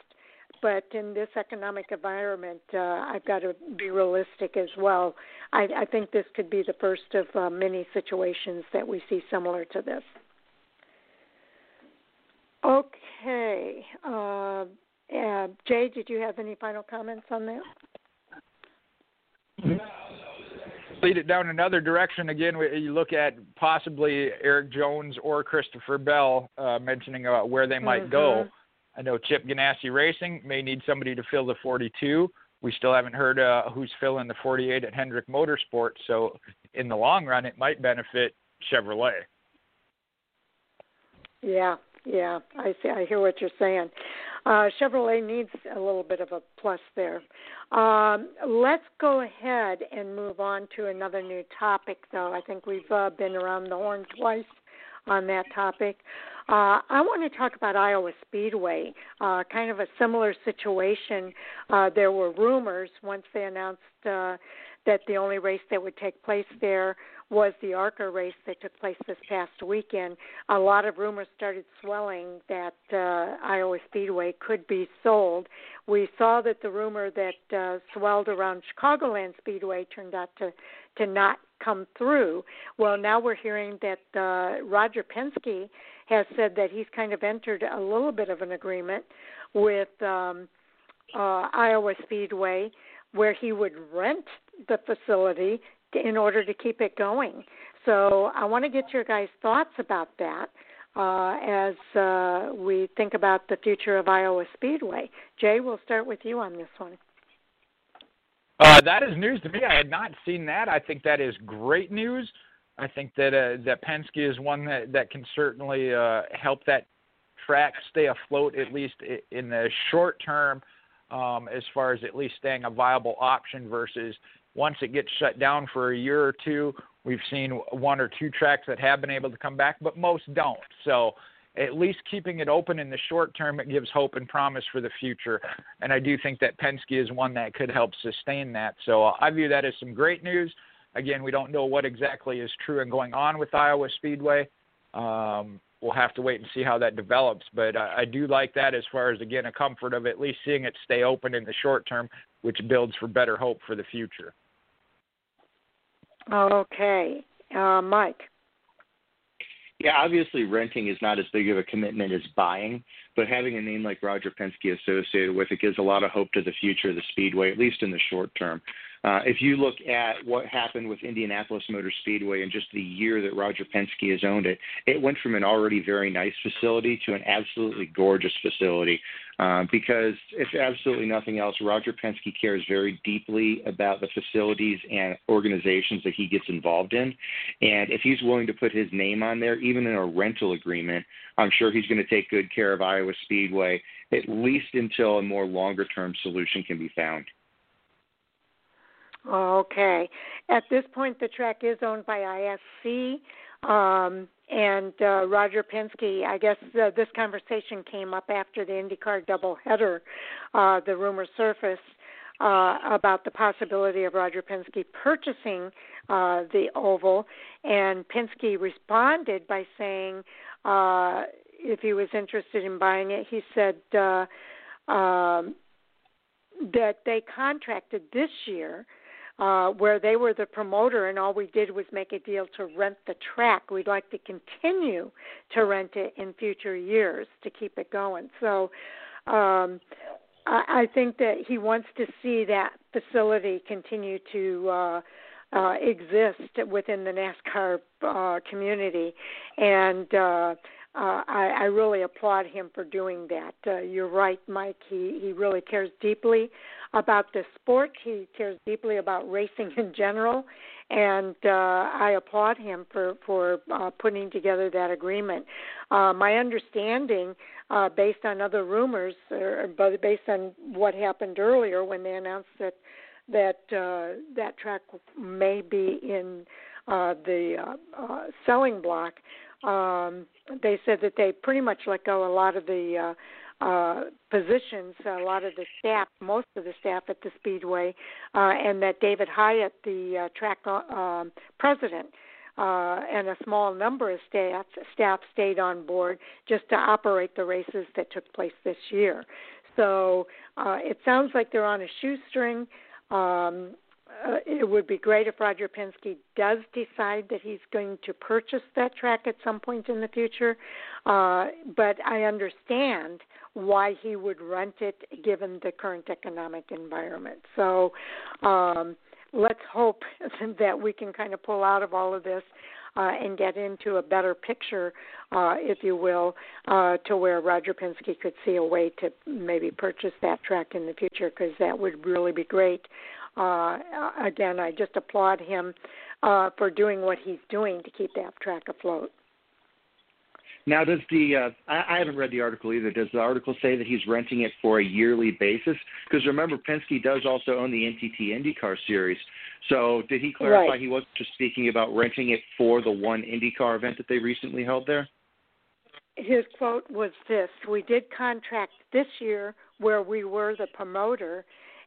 S1: But in this economic environment, uh, I've got to be realistic as well. I, I think this could be the first of uh, many situations that we see similar to this. Okay. Uh, uh, Jay, did you have any final comments on that?
S2: Lead it down another direction again. You look at possibly Erik Jones or Christopher Bell uh, mentioning about where they might
S1: mm-hmm.
S2: go. I know Chip Ganassi Racing may need somebody to fill the 42. We still haven't heard uh, who's filling the 48 at Hendrick Motorsports. So in the long run, it might benefit Chevrolet.
S1: Yeah, yeah, I see. I hear what you're saying. Uh, Chevrolet needs a little bit of a plus there. Um, let's go ahead and move on to another new topic, though. I think we've uh, been around the horn twice on that topic. Uh, I want to talk about Iowa Speedway, uh, kind of a similar situation. Uh, there were rumors once they announced uh, that the only race that would take place there was the ARCA race that took place this past weekend. A lot of rumors started swelling that uh, Iowa Speedway could be sold. We saw that the rumor that uh, swelled around Chicagoland Speedway turned out to to not come through. Well, now we're hearing that uh, Roger Penske has said that he's kind of entered a little bit of an agreement with um, uh, Iowa Speedway where he would rent the facility in order to keep it going. So I want to get your guys' thoughts about that uh, as uh, we think about the future of Iowa Speedway. Jay, we'll start with you on this one.
S2: Uh, that is news to me. I had not seen that. I think that is great news. I think that uh, that Penske is one that that can certainly uh, help that track stay afloat at least in the short term, um, as far as at least staying a viable option versus once it gets shut down for a year or two. We've seen one or two tracks that have been able to come back, but most don't. So at least keeping it open in the short term, it gives hope and promise for the future. And I do think that Penske is one that could help sustain that. So I view that as some great news. Again, we don't know what exactly is true and going on with Iowa Speedway. Um, we'll have to wait and see how that develops. But I, I do like that as far as, again, a comfort of at least seeing it stay open in the short term, which builds for better hope for the future.
S1: Okay. Uh, Mike.
S8: Yeah, obviously renting is not as big of a commitment as buying, but having a name like Roger Penske associated with it gives a lot of hope to the future of the Speedway, at least in the short term. Uh, if you look at what happened with Indianapolis Motor Speedway in just the year that Roger Penske has owned it, it went from an already very nice facility to an absolutely gorgeous facility. Uh, because if absolutely nothing else, Roger Penske cares very deeply about the facilities and organizations that he gets involved in. And if he's willing to put his name on there, even in a rental agreement, I'm sure he's going to take good care of Iowa Speedway, at least until a more longer term solution can be found.
S1: Okay. At this point, the track is owned by ISC. Um, and uh, Roger Penske, I guess uh, this conversation came up after the IndyCar doubleheader. Uh, the rumor surfaced uh, about the possibility of Roger Penske purchasing uh, the oval, and Penske responded by saying uh, if he was interested in buying it, he said uh, um, that they contracted this year uh, where they were the promoter and all we did was make a deal to rent the track. We'd like to continue to rent it in future years to keep it going. So um, I, I think that he wants to see that facility continue to uh, uh, exist within the NASCAR uh, community, and uh, uh, I, I really applaud him for doing that. Uh, you're right, Mike. He he really cares deeply about the sport. He cares deeply about racing in general, and uh, I applaud him for for uh, putting together that agreement. Uh, my understanding, uh, based on other rumors, or, based on what happened earlier when they announced that that uh, that track may be in uh, the uh, uh, selling block um, they said that they pretty much let go a lot of the uh, uh, positions, a lot of the staff, most of the staff at the Speedway, uh, and that David Hyatt, the uh, track uh, president, uh, and a small number of staff staff stayed on board just to operate the races that took place this year. So uh, it sounds like they're on a shoestring. Um, uh, it would be great if Roger Penske does decide that he's going to purchase that track at some point in the future. Uh, but I understand why he would rent it given the current economic environment. So um, let's hope that we can kind of pull out of all of this. Uh, and get into a better picture, uh, if you will, uh, to where Roger Penske could see a way to maybe purchase that track in the future, because that would really be great uh, again, I just applaud him uh, for doing what he's doing to keep that track afloat.
S8: Now, does the uh, I, I haven't read the article either. Does the article say that he's renting it for a yearly basis? Because remember, Penske does also own the NTT IndyCar series. So, did he clarify
S1: right.
S8: he wasn't just speaking about renting it for the one IndyCar event that they recently held there?
S1: His quote was this: "We did contract this year where we were the promoter,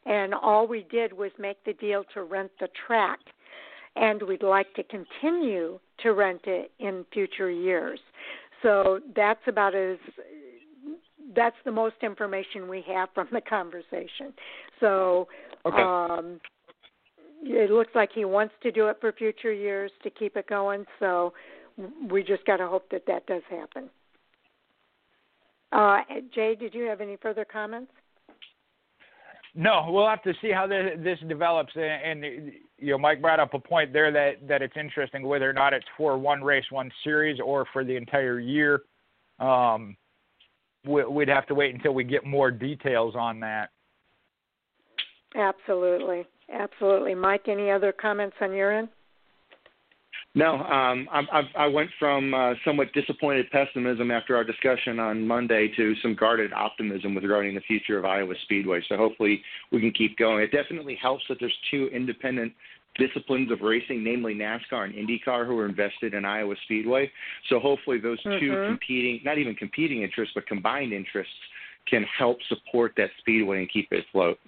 S1: and all we did was make the deal to rent the track." and we'd like to continue to rent it in future years. So that's about as that's the most information we have from the conversation. So
S8: okay.
S1: um it looks like he wants to do it for future years to keep it going. So we just got to hope that that does happen. Uh, Jay, did you have any further comments?
S2: No, we'll have to see how this, this develops. And, and, you know, Mike brought up a point there that that it's interesting whether or not it's for one race, one series, or for the entire year. Um, we, we'd have to wait until we get more details on that.
S1: Absolutely, absolutely. Mike, any other comments on your end?
S8: No, um, I, I, went from uh, somewhat disappointed pessimism after our discussion on Monday to some guarded optimism with regarding the future of Iowa Speedway. So hopefully we can keep going. It definitely helps that there's two independent disciplines of racing, namely NASCAR and IndyCar, who are invested in Iowa Speedway. So hopefully those
S1: mm-hmm.
S8: two competing, not even competing interests, but combined interests can help support that speedway and keep it afloat.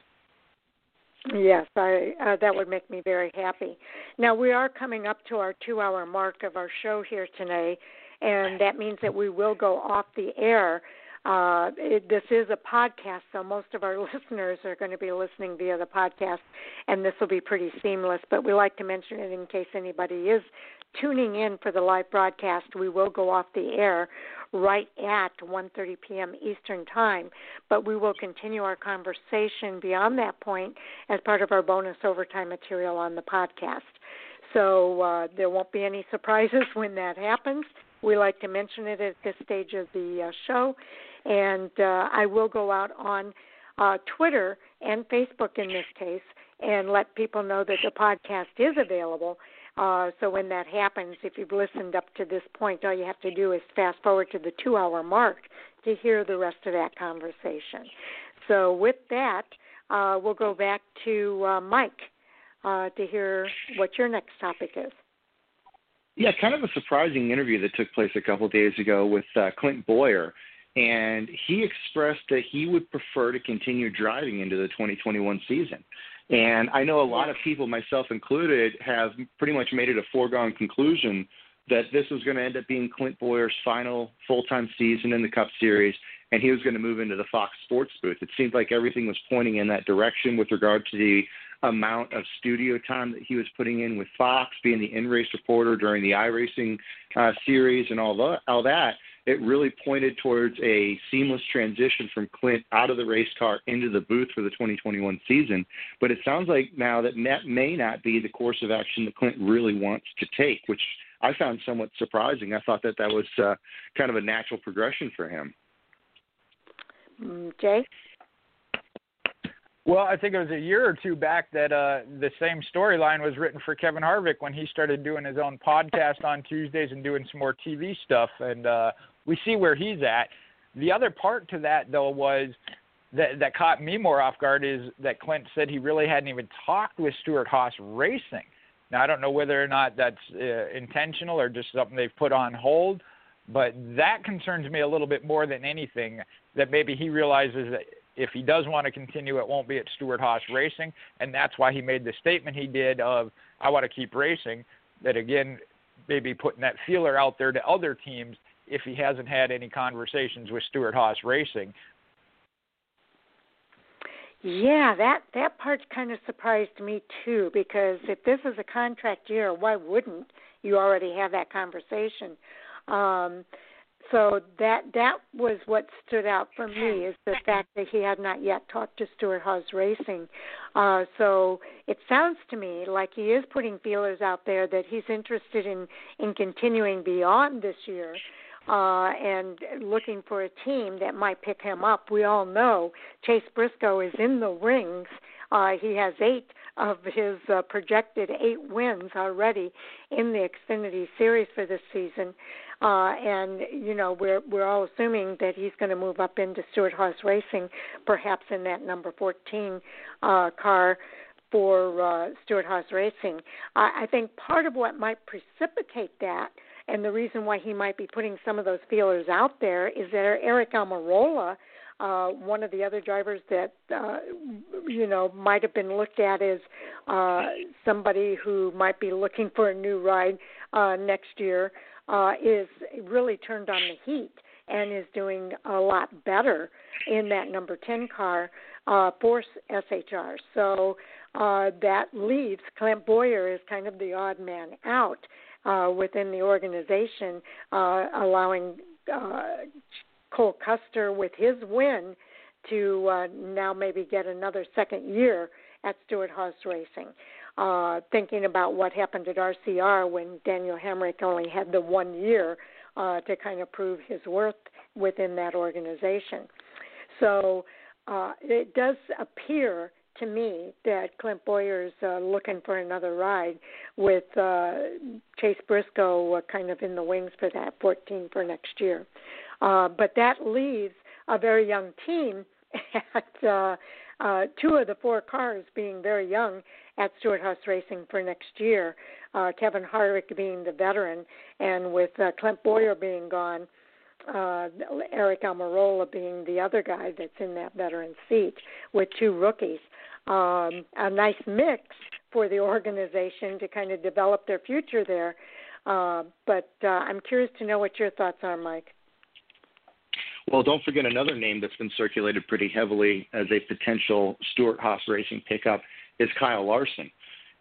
S1: Yes, I uh, that would make me very happy. Now we are coming up to our 2-hour mark of our show here today, and that means that we will go off the air. Uh, it, this is a podcast, so most of our listeners are going to be listening via the podcast, and this will be pretty seamless. But we like to mention it in case anybody is tuning in for the live broadcast. We will go off the air right at 1:30 p.m. Eastern Time, but we will continue our conversation beyond that point as part of our bonus overtime material on the podcast. So uh, there won't be any surprises when that happens. We like to mention it at this stage of the uh, show, and uh, I will go out on uh, Twitter and Facebook in this case and let people know that the podcast is available uh, so when that happens, if you've listened up to this point, all you have to do is fast forward to the two hour mark to hear the rest of that conversation. So with that, uh, we'll go back to uh, Mike uh, to hear what your next topic is.
S8: Yeah, kind of a surprising interview that took place a couple of days ago with uh, Clint Bowyer. And he expressed that he would prefer to continue driving into the 2021 season. And I know a lot of people, myself included, have pretty much made it a foregone conclusion that this was going to end up being Clint Bowyer's final full time season in the Cup Series, and he was going to move into the Fox Sports booth. It seemed like everything was pointing in that direction with regard to the amount of studio time that he was putting in with Fox, being the in race reporter during the iRacing uh, series, and all, the, all that it really pointed towards a seamless transition from Clint out of the race car into the booth for the 2021 season. But it sounds like now that that may not be the course of action that Clint really wants to take, which I found somewhat surprising. I thought that that was uh, kind of a natural progression for him.
S1: Mm, Jay?
S2: Well, I think it was a year or two back that uh, the same storyline was written for Kevin Harvick when he started doing his own podcast on Tuesdays and doing some more TV stuff. And uh, we see where he's at. The other part to that though was that that caught me more off guard is that Clint said he really hadn't even talked with Stewart-Haas Racing. Now I don't know whether or not that's uh, intentional or just something they've put on hold, but that concerns me a little bit more than anything. That maybe he realizes that if he does want to continue, it won't be at Stewart-Haas Racing, and that's why he made the statement he did of "I want to keep racing." That again, maybe putting that feeler out there to other teams if he hasn't had any conversations with Stewart-Haas Racing.
S1: Yeah, that that part kind of surprised me too because if this is a contract year, why wouldn't you already have that conversation? Um, so that that was what stood out for me is the fact that he had not yet talked to Stewart-Haas Racing. Uh, so it sounds to me like he is putting feelers out there that he's interested in in continuing beyond this year uh, and looking for a team that might pick him up. We all know Chase Briscoe is in the rings Uh, he has eight of his uh, projected eight wins already in the Xfinity Series for this season. Uh, and you know we're we're all assuming that he's going to move up into Stewart-Haas Racing, perhaps in that number 14 uh, car for uh, Stewart-Haas Racing. I, I think part of what might precipitate that, and the reason why he might be putting some of those feelers out there, is that Aric Almirola uh, one of the other drivers that uh, you know might have been looked at as uh, somebody who might be looking for a new ride uh, next year uh, is really turned on the heat and is doing a lot better in that number 10 car uh, for SHR. So uh, that leaves Clint Bowyer as kind of the odd man out uh, within the organization, uh, allowing uh, Cole Custer with his win to uh, now maybe get another second year at Stewart-Haas Racing. Uh, thinking about what happened at RCR when Daniel Hemric only had the one year uh, to kind of prove his worth within that organization. So uh, it does appear to me that Clint Bowyer's uh, looking for another ride with uh, Chase Briscoe uh, kind of in the wings for that 14 for next year. Uh, but that leaves a very young team at uh, uh, two of the four cars being very young at Stewart-Haas Racing for next year. Uh, Kevin Harvick being the veteran, and with uh, Clint Bowyer being gone, uh, Aric Almirola being the other guy that's in that veteran seat with two rookies. Um, a nice mix for the organization to kind of develop their future there. Uh, but uh, I'm curious to know what your thoughts are, Mike.
S8: Well, don't forget another name that's been circulated pretty heavily as a potential Stewart-Haas Racing pickup is Kyle Larson.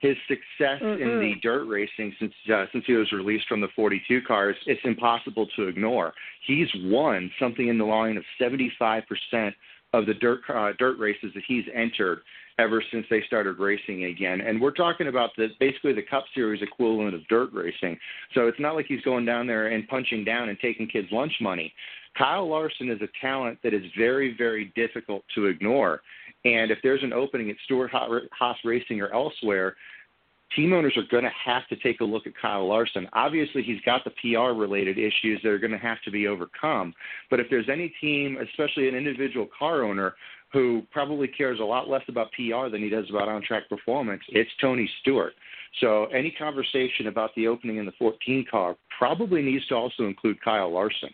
S8: His success mm-hmm. in the dirt racing since uh, since he was released from the 42 cars, it's impossible to ignore. He's won something in the line of 75% of the dirt uh, dirt races that he's entered ever since they started racing again. And we're talking about the basically the Cup Series equivalent of dirt racing. So it's not like he's going down there and punching down and taking kids' lunch money. Kyle Larson is a talent that is very, very difficult to ignore. And if there's an opening at Stewart-Haas Racing or elsewhere, team owners are going to have to take a look at Kyle Larson. Obviously, he's got the PR related issues that are going to have to be overcome. But if there's any team, especially an individual car owner, who probably cares a lot less about PR than he does about on track performance, it's Tony Stewart. So any conversation about the opening in the 14 car probably needs to also include Kyle Larson.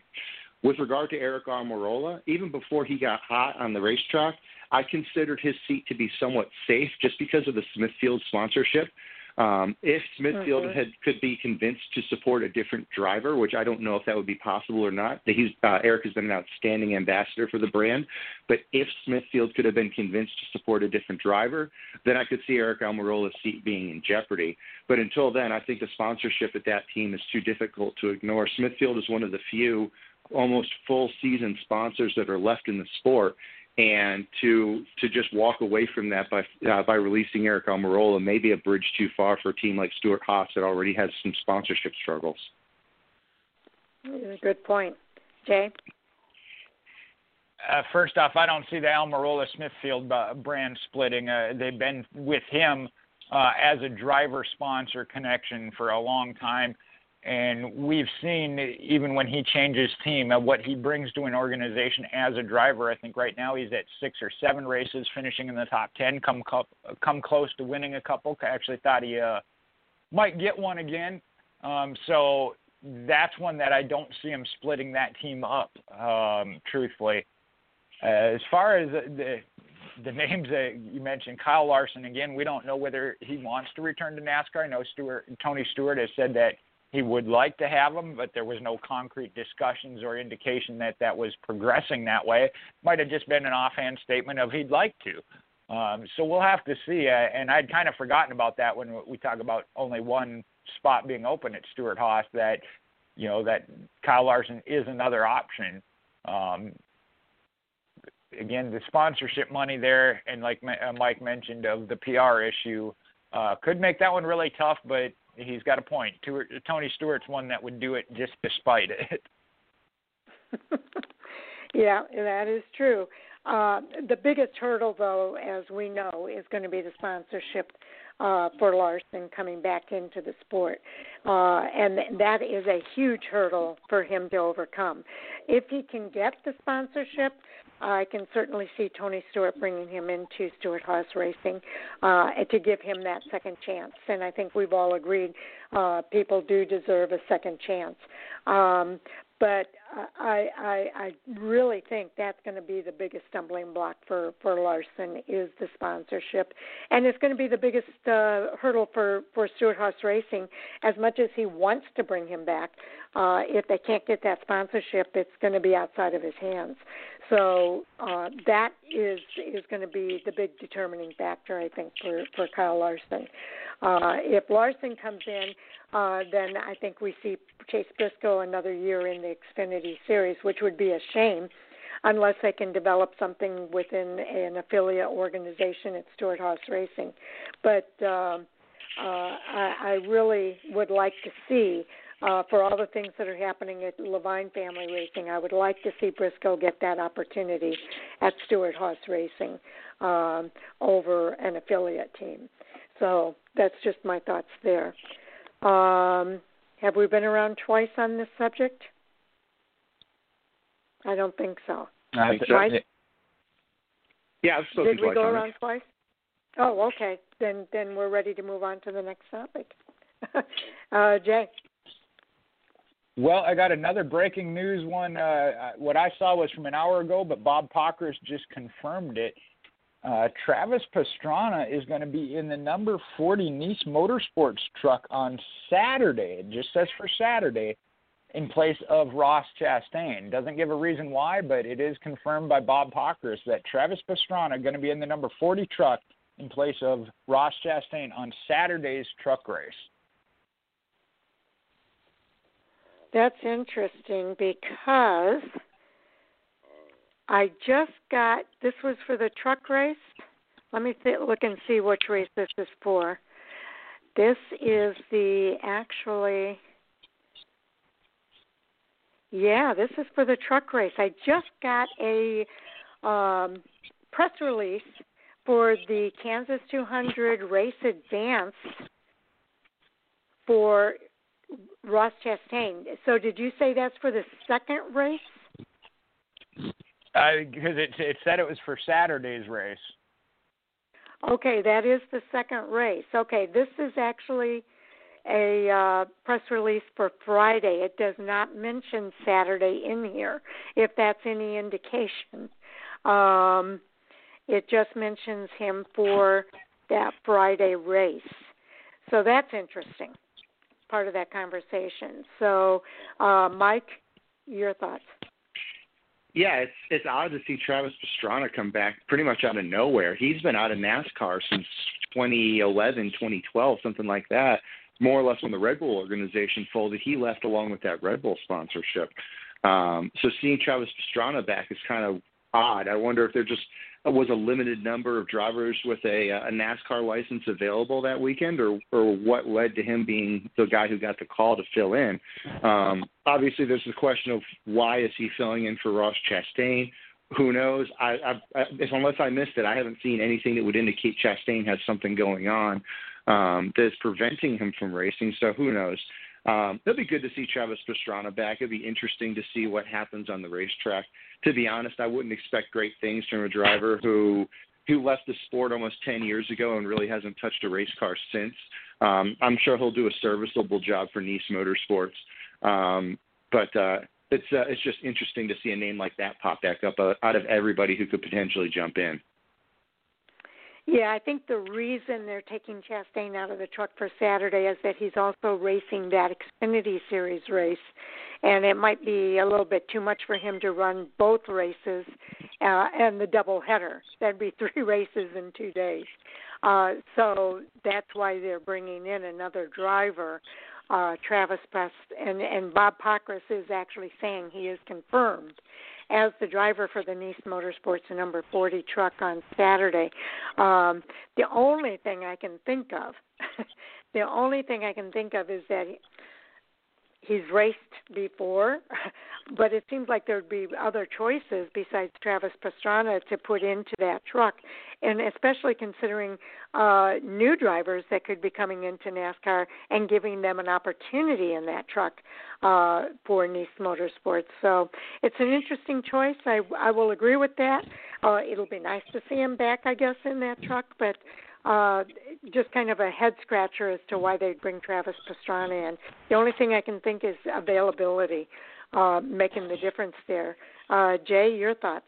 S8: With regard to Aric Almirola, even before he got hot on the racetrack, I considered his seat to be somewhat safe just because of the Smithfield sponsorship. Um, if Smithfield mm-hmm. had could be convinced to support a different driver, which I don't know if that would be possible or not, he's uh, Aric has been an outstanding ambassador for the brand. But if Smithfield could have been convinced to support a different driver, then I could see Aric Almirola's seat being in jeopardy. But until then, I think the sponsorship at that team is too difficult to ignore. Smithfield is one of the few almost full season sponsors that are left in the sport and to to just walk away from that by uh, by releasing Aric Almirola may be a bridge too far for a team like Stewart-Haas that already has some sponsorship struggles.
S1: Good point, Jay.
S2: Uh, first off, I don't see the Almirola Smithfield uh, brand splitting. Uh, they've been with him uh, as a driver sponsor connection for a long time. And we've seen even when he changes team, uh, what he brings to an organization as a driver. I think right now he's at six or seven races, finishing in the top ten. Come come close to winning a couple. I actually thought he uh, might get one again. Um, so that's one that I don't see him splitting that team up. Um, truthfully, uh, as far as the the names that you mentioned, Kyle Larson again, we don't know whether he wants to return to NASCAR. I know Stewart, Tony Stewart has said that he would like to have him, but there was no concrete discussions or indication that that was progressing that way. Might have just been an offhand statement of he'd like to. Um, so we'll have to see. Uh, and I'd kind of forgotten about that when we talk about only one spot being open at Stewart-Haas. That you know that Kyle Larson is another option. Um, again, the sponsorship money there, and like uh, Mike mentioned, of the PR issue, uh, could make that one really tough. But he's got a point. Tony Stewart's one that would do it just despite it.
S1: Yeah, that is true. Uh, the biggest hurdle, though, as we know, is going to be the sponsorship uh, for Larson coming back into the sport. Uh, and that is a huge hurdle for him to overcome. If he can get the sponsorship, I can certainly see Tony Stewart bringing him into Stewart-Haas Racing uh, to give him that second chance. And I think we've all agreed uh, people do deserve a second chance. Um, but I, I I really think that's going to be the biggest stumbling block for for Larson is the sponsorship, and it's going to be the biggest uh, hurdle for for Stewart-Haas Racing. As much as he wants to bring him back, uh, if they can't get that sponsorship, it's going to be outside of his hands. So uh, that is is going to be the big determining factor, I think, for for Kyle Larson. Uh, if Larson comes in, uh, then I think we see Chase Briscoe another year in the Xfinity Series, which would be a shame unless they can develop something within an affiliate organization at Stewart-Haas Racing. But um, uh, I, I really would like to see uh, for all the things that are happening at Leavine Family Racing. I would like to see Briscoe get that opportunity at Stewart-Haas Racing um, over an affiliate team. So that's just my thoughts there. Um, have we been around twice on this subject? I don't think so.
S8: I think
S1: twice?
S8: so. Yeah, I've spoken
S1: Did we go
S8: twice
S1: around twice? Oh, okay. Then then we're ready to move on to the next topic. uh, Jay.
S2: Well, I got another breaking news one. Uh, what I saw was from an hour ago, but Bob Pockrass just confirmed it. Uh, Travis Pastrana is going to be in the number 40 Niece Motorsports truck on Saturday. It just says for Saturday in place of Ross Chastain. Doesn't give a reason why, but it is confirmed by Bob Pockrass that Travis Pastrana going to be in the number 40 truck in place of Ross Chastain on Saturday's truck race.
S1: That's interesting because I just got this was for the truck race. Let me th- look and see which race this is for. This is the actually yeah, this is for the truck race. I just got a um, press release for the Kansas 200 Race Advance for Ross Chastain. So, did you say that's for the second race?
S2: Because it it said it was for Saturday's race.
S1: Okay, that is the second race. Okay, this is actually a uh, press release for Friday. It does not mention Saturday in here, if that's any indication. Um, it just mentions him for that Friday race. So that's interesting, part of that conversation. So, uh, Mike, your thoughts?
S8: Yeah, it's it's odd to see Travis Pastrana come back pretty much out of nowhere. He's been out of NASCAR since 2011, 2012, something like that more or less when the Red Bull organization folded, he left along with that Red Bull sponsorship. Um, so seeing Travis Pastrana back is kind of odd. I wonder if they're just was a limited number of drivers with a, a NASCAR license available that weekend, or or what led to him being the guy who got the call to fill in. Um, obviously, there's the question of why is he filling in for Ross Chastain. Who knows? I, I, I, unless I missed it, I haven't seen anything that would indicate Chastain has something going on um, that's preventing him from racing. So who knows? Um, it'll be good to see Travis Pastrana back. It'll be interesting to see what happens on the racetrack. To be honest, I wouldn't expect great things from a driver who who left the sport almost 10 years ago and really hasn't touched a race car since. Um, I'm sure he'll do a serviceable job for Niece Motorsports. Um, but uh, it's uh, it's just interesting to see a name like that pop back up uh, out of everybody who could potentially jump in.
S1: Yeah, I think the reason they're taking Chastain out of the truck for Saturday is that he's also racing that Xfinity Series race, and it might be a little bit too much for him to run both races uh, and the double header. That'd be three races in two days. Uh, so that's why they're bringing in another driver, uh, Travis Best, and and Bob Pockrass is actually saying he is confirmed as the driver for the Niece Motorsports number 40 truck on Saturday. Um, the only thing I can think of, the only thing I can think of is that he's raced before, but it seems like there'd be other choices besides Travis Pastrana to put into that truck, and especially considering uh, new drivers that could be coming into NASCAR and giving them an opportunity in that truck uh, for Niece Motorsports. So it's an interesting choice. I I will agree with that. Uh, it'll be nice to see him back, I guess, in that truck, but uh, just kind of a head scratcher as to why they'd bring Travis Pastrana in. The only thing I can think is availability, uh, making the difference there. Uh, Jay, your thoughts?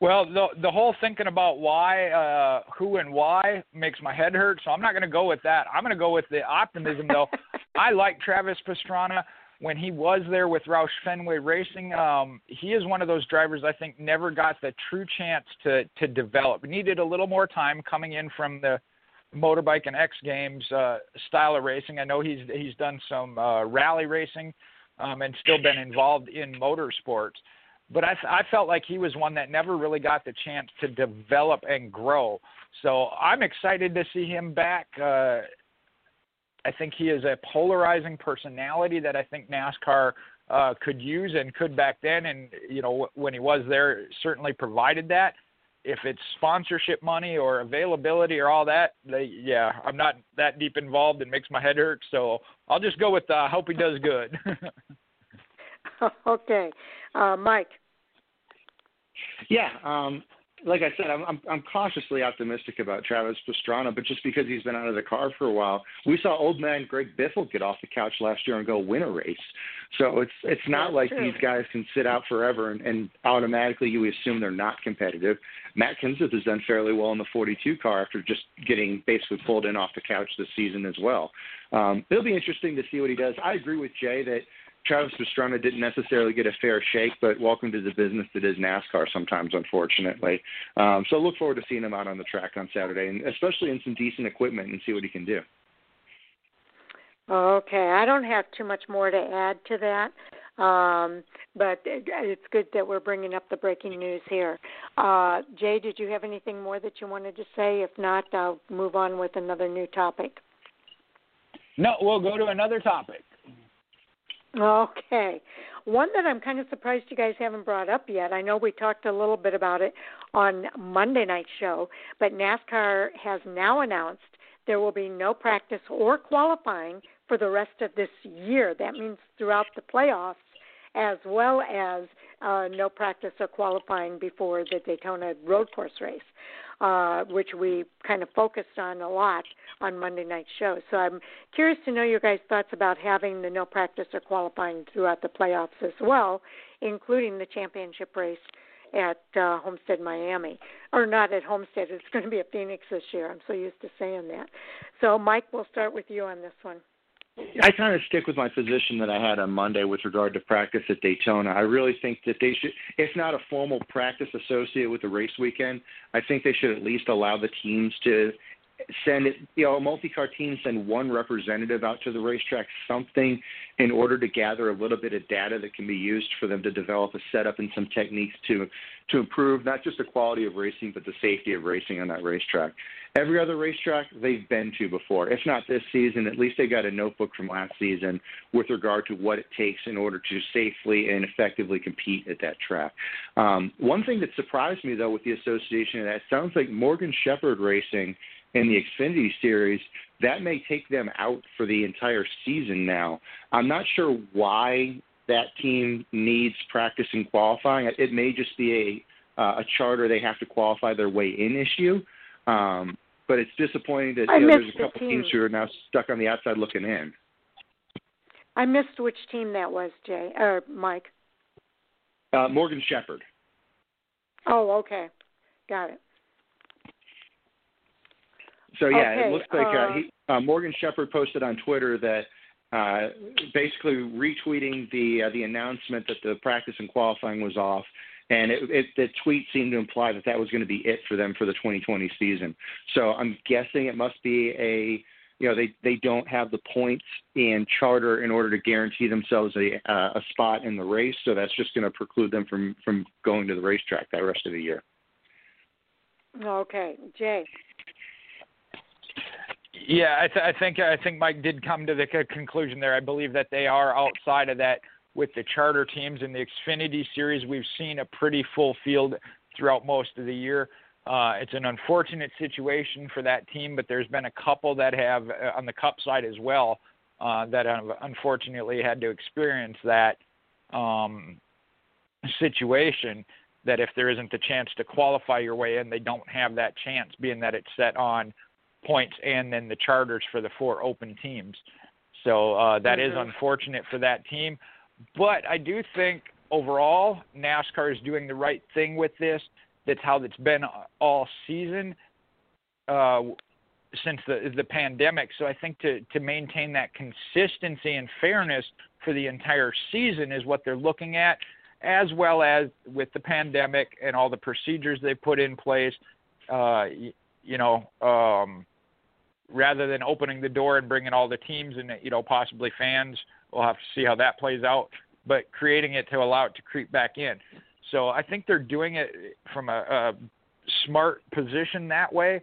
S2: Well, the the whole thinking about why, uh, who, and why makes my head hurt. So I'm not going to go with that. I'm going to go with the optimism, though. I like Travis Pastrana when he was there with Roush Fenway Racing, um, he is one of those drivers I think never got the true chance to to develop. Needed a little more time coming in from the motorbike and X Games uh, style of racing. I know he's he's done some uh, rally racing um, and still been involved in motorsports. But I, I felt like he was one that never really got the chance to develop and grow. So I'm excited to see him back. Uh, I think he is a polarizing personality that I think NASCAR uh, could use and could back then. And you know when he was there, certainly provided that. If it's sponsorship money or availability or all that, they, yeah, I'm not that deep involved. It makes my head hurt. So I'll just go with uh, I hope he does good.
S1: okay, uh, Mike.
S8: Yeah, um, like I said, I'm, I'm I'm cautiously optimistic about Travis Pastrana, but just because he's been out of the car for a while, we saw old man Greg Biffle get off the couch last year and go win a race. So it's it's not That's like true. these guys can sit out forever and, and automatically you assume they're not competitive. Matt Kenseth has done fairly well in the 42 car after just getting basically pulled in off the couch this season as well. Um, it'll be interesting to see what he does. I agree with Jay that Travis Pastrana didn't necessarily get a fair shake, but welcome to the business that is NASCAR sometimes, unfortunately. Um, so look forward to seeing him out on the track on Saturday, and especially in some decent equipment, and see what he can do.
S1: Okay, I don't have too much more to add to that, um, but it's good that we're bringing up the breaking news here. Uh, Jay, did you have anything more that you wanted to say? If not, I'll move on with another new topic.
S2: No, we'll go to another topic.
S1: Okay. One that I'm kind of surprised you guys haven't brought up yet. I know we talked a little bit about it on Monday night show, but NASCAR has now announced there will be no practice or qualifying for the rest of this year. That means throughout the playoffs as well as uh, no practice or qualifying before the Daytona road course race uh, which we kind of focused on a lot on Monday night show. So I'm curious to know your guys' thoughts about having the no practice or qualifying throughout the playoffs as well, including the championship race at uh, Homestead, Miami, or not at Homestead. It's going to be at Phoenix this year. I'm so used to saying that. So, Mike, we'll start with you on this one.
S8: I kind of stick with my position that I had on Monday with regard to practice at Daytona. I really think that they should, if not a formal practice associated with the race weekend, I think they should at least allow the teams to send it, you know, a multi-car team send one representative out to the racetrack, something in order to gather a little bit of data that can be used for them to develop a setup and some techniques to to improve not just the quality of racing but the safety of racing on that racetrack. Every other racetrack they've been to before, if not this season, at least they got a notebook from last season with regard to what it takes in order to safely and effectively compete at that track. Um, one thing that surprised me though with the association, and that sounds like Morgan Shepherd Racing in the Xfinity Series, that may take them out for the entire season now. I'm not sure why that team needs practice and qualifying. It may just be a uh, a charter they have to qualify their way in issue. Um, but it's disappointing that you know, there's a couple
S1: the
S8: teams who are now stuck on the outside looking in.
S1: I missed which team that was, Jay or Mike.
S8: Uh, Morgan Shepherd.
S1: Oh, okay, got it.
S8: So yeah,
S1: okay,
S8: it looks like
S1: uh,
S8: uh, he, uh, Morgan Shepherd posted on Twitter that uh, basically retweeting the uh, the announcement that the practice and qualifying was off, and it, it, the tweet seemed to imply that that was going to be it for them for the 2020 season. So I'm guessing it must be a you know they they don't have the points in charter in order to guarantee themselves a uh, a spot in the race, so that's just going to preclude them from from going to the racetrack that rest of the year.
S1: Okay, Jay.
S2: Yeah, I, th- I think I think Mike did come to the conclusion there. I believe that they are outside of that with the charter teams in the Xfinity series. We've seen a pretty full field throughout most of the year. Uh, it's an unfortunate situation for that team, but there's been a couple that have uh, on the Cup side as well uh, that have unfortunately had to experience that um, situation. That if there isn't the chance to qualify your way in, they don't have that chance, being that it's set on points and then the charters for the four open teams. So uh, that mm-hmm. is unfortunate for that team. But I do think overall NASCAR is doing the right thing with this. That's how it's been all season uh, since the the pandemic. So I think to to maintain that consistency and fairness for the entire season is what they're looking at, as well as with the pandemic and all the procedures they put in place. Uh, you know, um, rather than opening the door and bringing all the teams and you know possibly fans, we'll have to see how that plays out. But creating it to allow it to creep back in. So I think they're doing it from a, a smart position that way.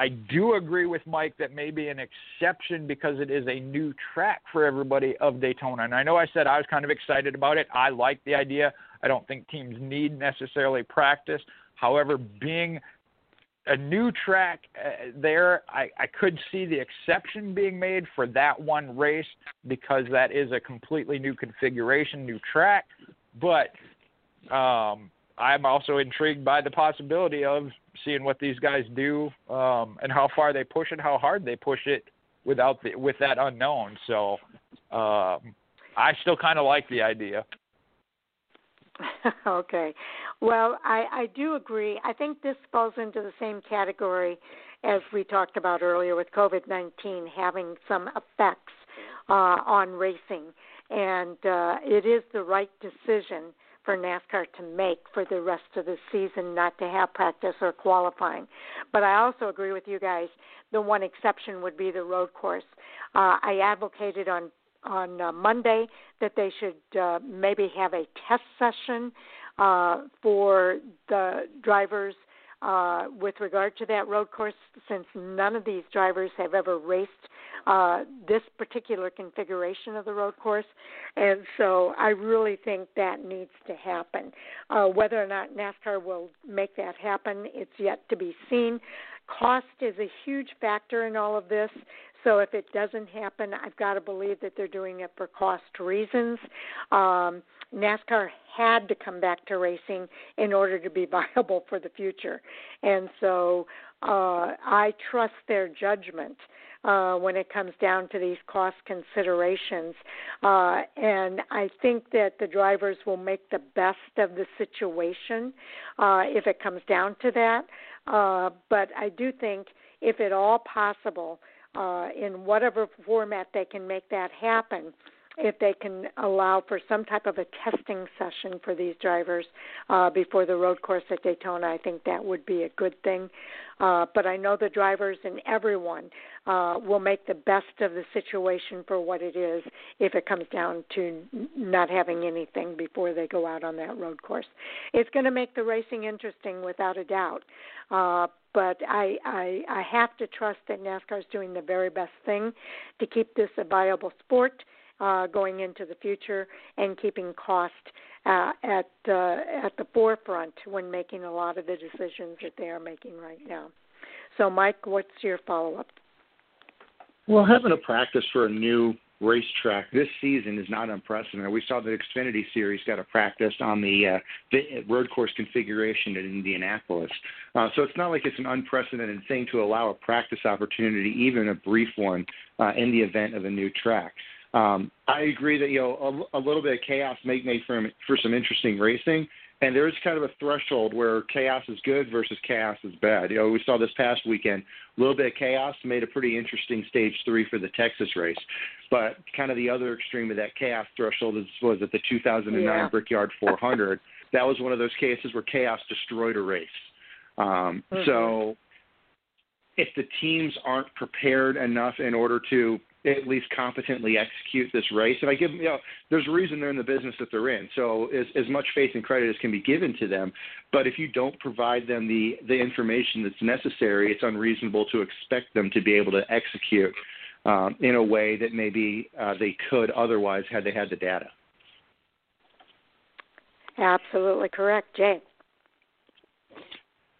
S2: I do agree with Mike that maybe an exception because it is a new track for everybody of Daytona. And I know I said I was kind of excited about it. I like the idea. I don't think teams need necessarily practice. However, being a new track uh, there, I, I could see the exception being made for that one race because that is a completely new configuration, new track. But um, I'm also intrigued by the possibility of seeing what these guys do um, and how far they push it, how hard they push it without the, with that unknown. So um, I still kind of like the idea.
S1: okay. Well, I, I do agree. I think this falls into the same category as we talked about earlier with COVID 19 having some effects uh, on racing. And uh, it is the right decision for NASCAR to make for the rest of the season not to have practice or qualifying. But I also agree with you guys. The one exception would be the road course. Uh, I advocated on on uh, Monday that they should uh, maybe have a test session uh, for the drivers uh, with regard to that road course, since none of these drivers have ever raced uh, this particular configuration of the road course. And so I really think that needs to happen. Uh, whether or not NASCAR will make that happen, it's yet to be seen. Cost is a huge factor in all of this. So if it doesn't happen, I've got to believe that they're doing it for cost reasons. Um, NASCAR had to come back to racing in order to be viable for the future. And so uh, I trust their judgment uh, when it comes down to these cost considerations. Uh, and I think that the drivers will make the best of the situation uh, if it comes down to that. Uh, but I do think, if at all possible, uh, in whatever format they can make that happen, if they can allow for some type of a testing session for these drivers uh, before the road course at Daytona, I think that would be a good thing. Uh, but I know the drivers and everyone uh, will make the best of the situation for what it is if it comes down to not having anything before they go out on that road course. It's going to make the racing interesting without a doubt. Uh, but I, I I have to trust that NASCAR is doing the very best thing to keep this a viable sport uh, going into the future and keeping cost uh, at uh, at the forefront when making a lot of the decisions that they are making right now. So, Mike, what's your follow up?
S8: Well, having a practice for a new racetrack this season is not unprecedented. We saw the Xfinity Series got a practice on the, uh, road course configuration in Indianapolis. Uh, so it's not like it's an unprecedented thing to allow a practice opportunity, even a brief one, uh, in the event of a new track. Um, I agree that you know a, a little bit of chaos may make for for some interesting racing, and there is kind of a threshold where chaos is good versus chaos is bad. You know, we saw this past weekend a little bit of chaos made a pretty interesting stage three for the Texas race, but kind of the other extreme of that chaos threshold is, was at the 2009 yeah. Brickyard 400. that was one of those cases where chaos destroyed a race. Um, mm-hmm. So if the teams aren't prepared enough in order to at least competently execute this race. And I give them, you know, there's a reason they're in the business that they're in. So as, as much faith and credit as can be given to them. But if you don't provide them the the information that's necessary, it's unreasonable to expect them to be able to execute um, in a way that maybe uh, they could otherwise had they had the data.
S1: Absolutely correct, Jay.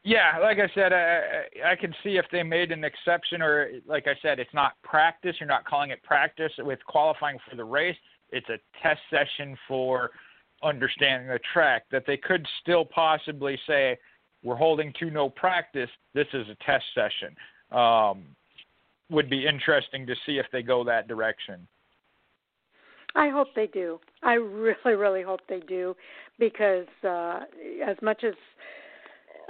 S2: Yeah, like I said, I, I can see if they made an exception, or like I said, it's not practice. You're not calling it practice with qualifying for the race. It's a test session for understanding the track. That they could still possibly say, "We're holding to no practice. This is a test session." Um, would be interesting to see if they go that direction.
S1: I hope they do. I really, really hope they do, because uh, as much as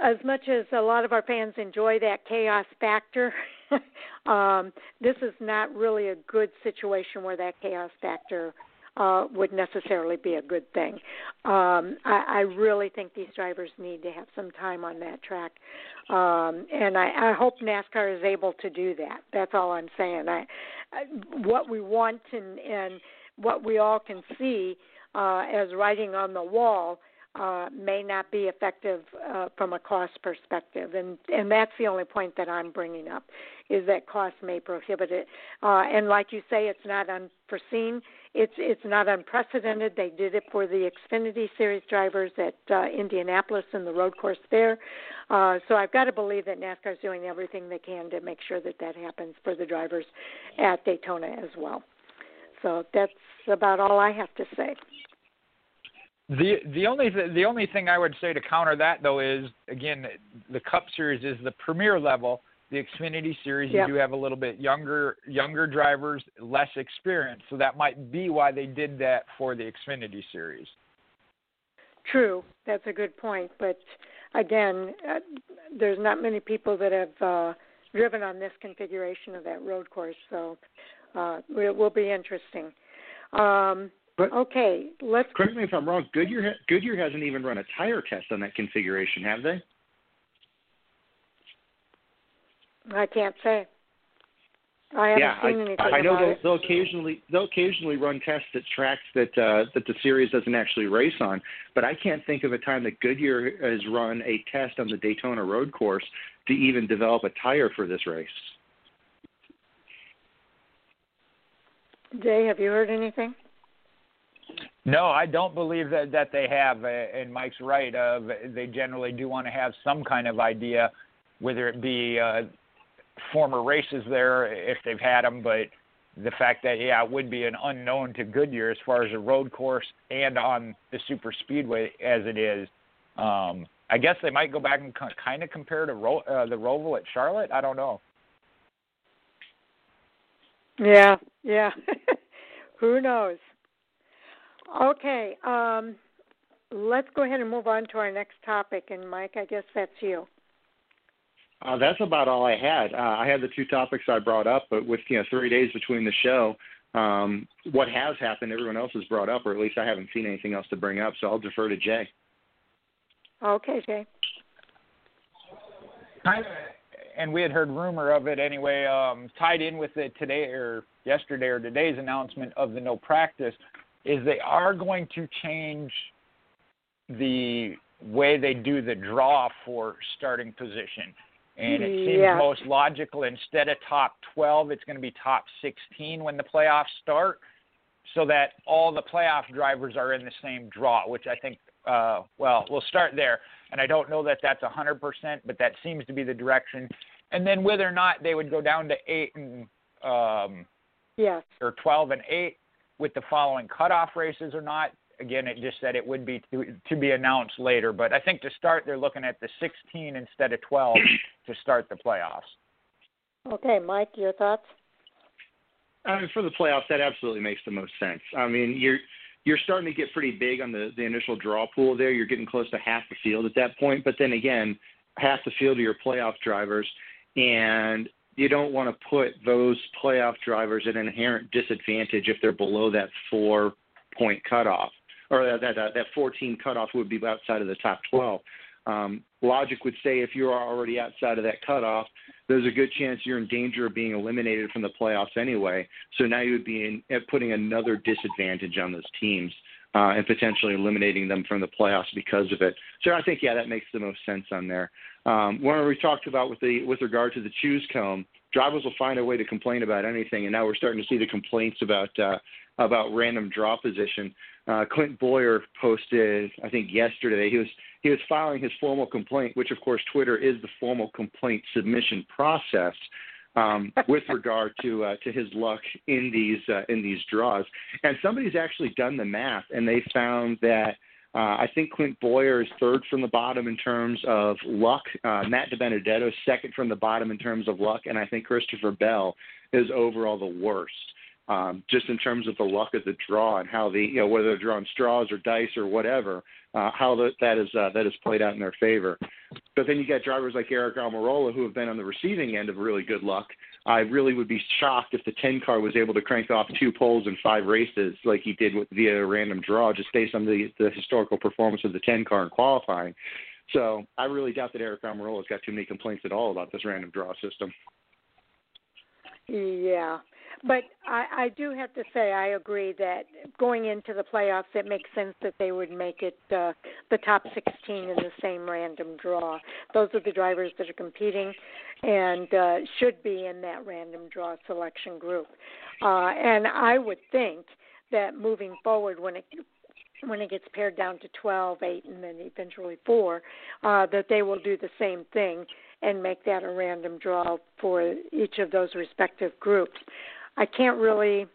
S1: as much as a lot of our fans enjoy that chaos factor, um, this is not really a good situation where that chaos factor uh, would necessarily be a good thing. Um, I, I really think these drivers need to have some time on that track, um, and I, I hope NASCAR is able to do that. That's all I'm saying. I, I what we want and, and what we all can see uh, as writing on the wall uh, may not be effective uh, from a cost perspective, and and that's the only point that I'm bringing up, is that cost may prohibit it. Uh, and like you say, it's not unforeseen. It's it's not unprecedented. They did it for the Xfinity Series drivers at uh, Indianapolis and the road course there. Uh, so I've got to believe that NASCAR is doing everything they can to make sure that that happens for the drivers at Daytona as well. So that's about all I have to say.
S2: The the only th- the only thing I would say to counter that though is again the Cup Series is the premier level. The Xfinity Series yep. you do have a little bit younger younger drivers, less experience, so that might be why they did that for the Xfinity Series.
S1: True, that's a good point. But again, uh, there's not many people that have uh, driven on this configuration of that road course, so uh, it will be interesting. Um,
S8: but
S1: okay, let's.
S8: Correct me if I'm wrong. Goodyear Goodyear hasn't even run a tire test on that configuration, have they?
S1: I can't say. I haven't
S8: yeah,
S1: seen
S8: I,
S1: anything
S8: I know they'll, they'll occasionally they'll occasionally run tests at tracks that uh, that the series doesn't actually race on, but I can't think of a time that Goodyear has run a test on the Daytona road course to even develop a tire for this race.
S1: Jay, have you heard anything?
S2: No, I don't believe that that they have, uh, and Mike's right. Of they generally do want to have some kind of idea, whether it be uh, former races there if they've had them, but the fact that yeah, it would be an unknown to Goodyear as far as a road course and on the super speedway as it is. Um, I guess they might go back and kind of compare to Ro- uh, the Roval at Charlotte. I don't know.
S1: Yeah, yeah. Who knows? Okay, um, let's go ahead and move on to our next topic. And Mike, I guess that's you.
S8: Uh, that's about all I had. Uh, I had the two topics I brought up, but with you know three days between the show, um, what has happened, everyone else has brought up, or at least I haven't seen anything else to bring up. So I'll defer to Jay.
S1: Okay, Jay.
S2: Kind of, and we had heard rumor of it anyway. Um, tied in with it today or yesterday or today's announcement of the no practice is they are going to change the way they do the draw for starting position. And it seems
S1: yeah.
S2: most logical instead of top 12, it's going to be top 16 when the playoffs start, so that all the playoff drivers are in the same draw, which I think, uh, well, we'll start there. And I don't know that that's 100%, but that seems to be the direction. And then whether or not they would go down to 8 and um,
S1: yes.
S2: or 12 and 8, with the following cutoff races or not. Again, it just said it would be to, to be announced later. But I think to start, they're looking at the 16 instead of 12 to start the playoffs.
S1: Okay, Mike, your thoughts?
S8: I mean, for the playoffs, that absolutely makes the most sense. I mean, you're you're starting to get pretty big on the the initial draw pool there. You're getting close to half the field at that point. But then again, half the field are your playoff drivers, and you don't want to put those playoff drivers at an inherent disadvantage if they're below that four point cutoff or that that, that 14 cutoff would be outside of the top 12. um, logic would say if you're already outside of that cutoff, there's a good chance you're in danger of being eliminated from the playoffs anyway. So now you would be in, putting another disadvantage on those teams uh, and potentially eliminating them from the playoffs because of it. So I think yeah, that makes the most sense on there. Um, when we talked about with the with regard to the choose cone, drivers will find a way to complain about anything, and now we're starting to see the complaints about uh, about random draw position. Uh, Clint Bowyer posted, I think yesterday, he was he was filing his formal complaint, which of course Twitter is the formal complaint submission process um, with regard to uh, to his luck in these uh, in these draws. And somebody's actually done the math, and they found that. Uh, I think Clint Bowyer is third from the bottom in terms of luck. Uh, Matt DiBenedetto second from the bottom in terms of luck, and I think Christopher Bell is overall the worst um, just in terms of the luck of the draw and how the you know whether they're drawing straws or dice or whatever, uh, how that that is uh, that is played out in their favor. But then you got drivers like Aric Almirola who have been on the receiving end of really good luck. I really would be shocked if the 10 car was able to crank off two poles in five races like he did with via a random draw, just based on the the historical performance of the 10 car in qualifying. So I really doubt that Aric Almirola's got too many complaints at all about this random draw system.
S1: Yeah, but I, I do have to say I agree that going into the playoffs, it makes sense that they would make it uh, the top 16 in the same random draw. Those are the drivers that are competing and uh, should be in that random draw selection group. Uh, and I would think that moving forward, when it when it gets pared down to 12, 8, and then eventually 4, uh, that they will do the same thing and make that a random draw for each of those respective groups. I can't really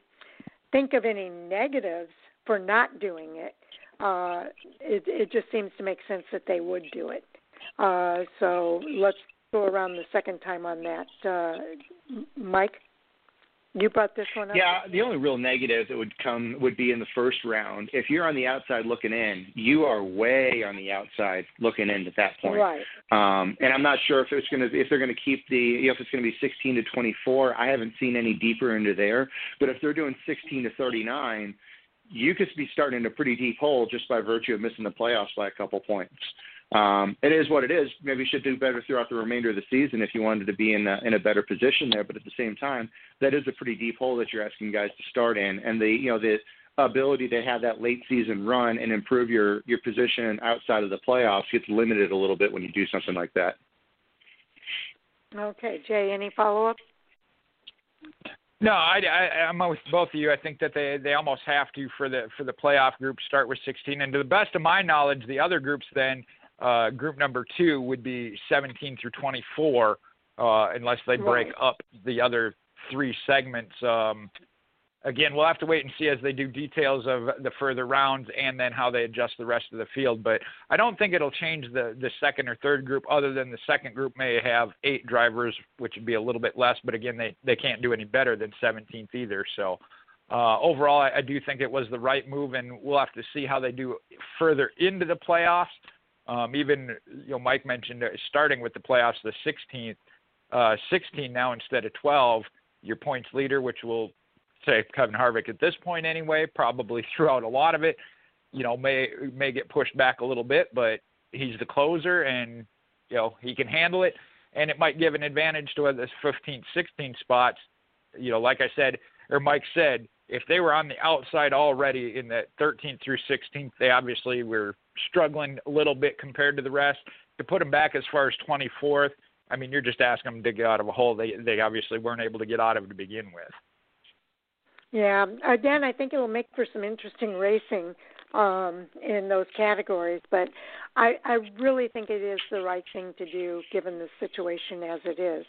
S1: think of any negatives for not doing it. Uh, it, it just seems to make sense that they would do it. Uh, so let's go around the second time on that. Uh, Mike? You brought this one up.
S8: Yeah, the only real negative that would come would be in the first round. If you're on the outside looking in, you are way on the outside looking in at that point.
S1: Right.
S8: Um, and I'm not sure if it's going to if they're going to keep the you know, if it's going to be 16 to 24. I haven't seen any deeper into there. But if they're doing 16 to 39, you could be starting in a pretty deep hole just by virtue of missing the playoffs by a couple points um, it is what it is. Maybe you should do better throughout the remainder of the season if you wanted to be in a, in a better position there. But at the same time, that is a pretty deep hole that you're asking guys to start in, and the you know the ability to have that late season run and improve your your position outside of the playoffs gets limited a little bit when you do something like that.
S1: Okay, Jay, any follow up?
S2: No, I, I, I'm with both of you. I think that they they almost have to for the for the playoff group start with 16, and to the best of my knowledge, the other groups then uh, group number two would be 17 through 24, uh, unless they break
S1: right.
S2: up the other three segments. Um, again, we'll have to wait and see as they do details of the further rounds and then how they adjust the rest of the field. But I don't think it'll change the the second or third group, other than the second group may have eight drivers, which would be a little bit less. But again, they they can't do any better than 17th either. So. Uh, overall, I, I do think it was the right move, and we'll have to see how they do further into the playoffs. Um, even you know, Mike mentioned starting with the playoffs, the 16th, uh, 16 now instead of 12. Your points leader, which will say Kevin Harvick at this point anyway, probably throughout a lot of it. You know, may may get pushed back a little bit, but he's the closer, and you know he can handle it, and it might give an advantage to the 15th, 16th spots. You know, like I said, or Mike said, if they were on the outside already in that 13th through 16th, they obviously were struggling a little bit compared to the rest. To put them back as far as 24th, I mean, you're just asking them to get out of a hole they they obviously weren't able to get out of to begin with.
S1: Yeah, again, I think it will make for some interesting racing um, in those categories. But I, I really think it is the right thing to do given the situation as it is.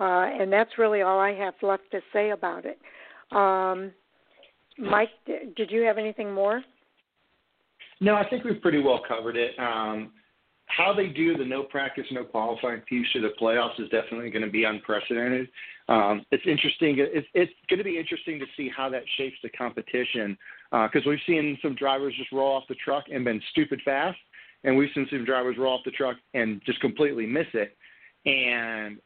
S1: Uh, and that's really all I have left to say about it. Um, Mike, did you have anything more?
S8: No, I think we've pretty well covered it. Um, how they do the no practice, no qualifying piece to the playoffs is definitely going to be unprecedented. Um, it's interesting. It's, it's going to be interesting to see how that shapes the competition because uh, we've seen some drivers just roll off the truck and been stupid fast, and we've seen some drivers roll off the truck and just completely miss it. And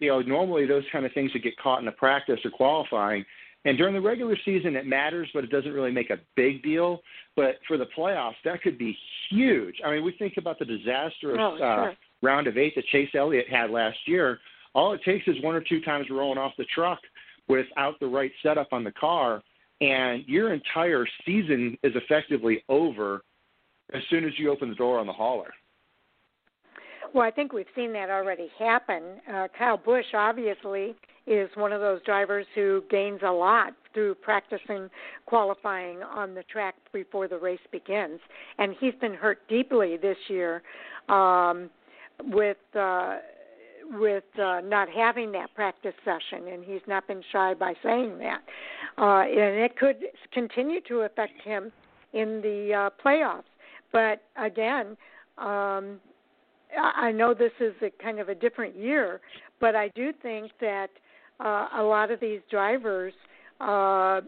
S8: you know, normally those kind of things that get caught in the practice or qualifying And during the regular season, it matters, but it doesn't really make a big deal. But for the playoffs, that could be huge. I mean, we think about the disastrous
S1: oh, sure.
S8: uh, round of eight that Chase Elliott had last year. All it takes is one or two times rolling off the truck without the right setup on the car, and your entire season is effectively over as soon as you open the door on the hauler.
S1: Well, I think we've seen that already happen. Uh, Kyle Busch obviously is one of those drivers who gains a lot through practicing qualifying on the track before the race begins, and he's been hurt deeply this year um, with. Uh, with uh, not having that practice session, and he's not been shy by saying that. Uh, and it could continue to affect him in the uh, playoffs. But again, um, I know this is a kind of a different year, but I do think that uh, a lot of these drivers uh,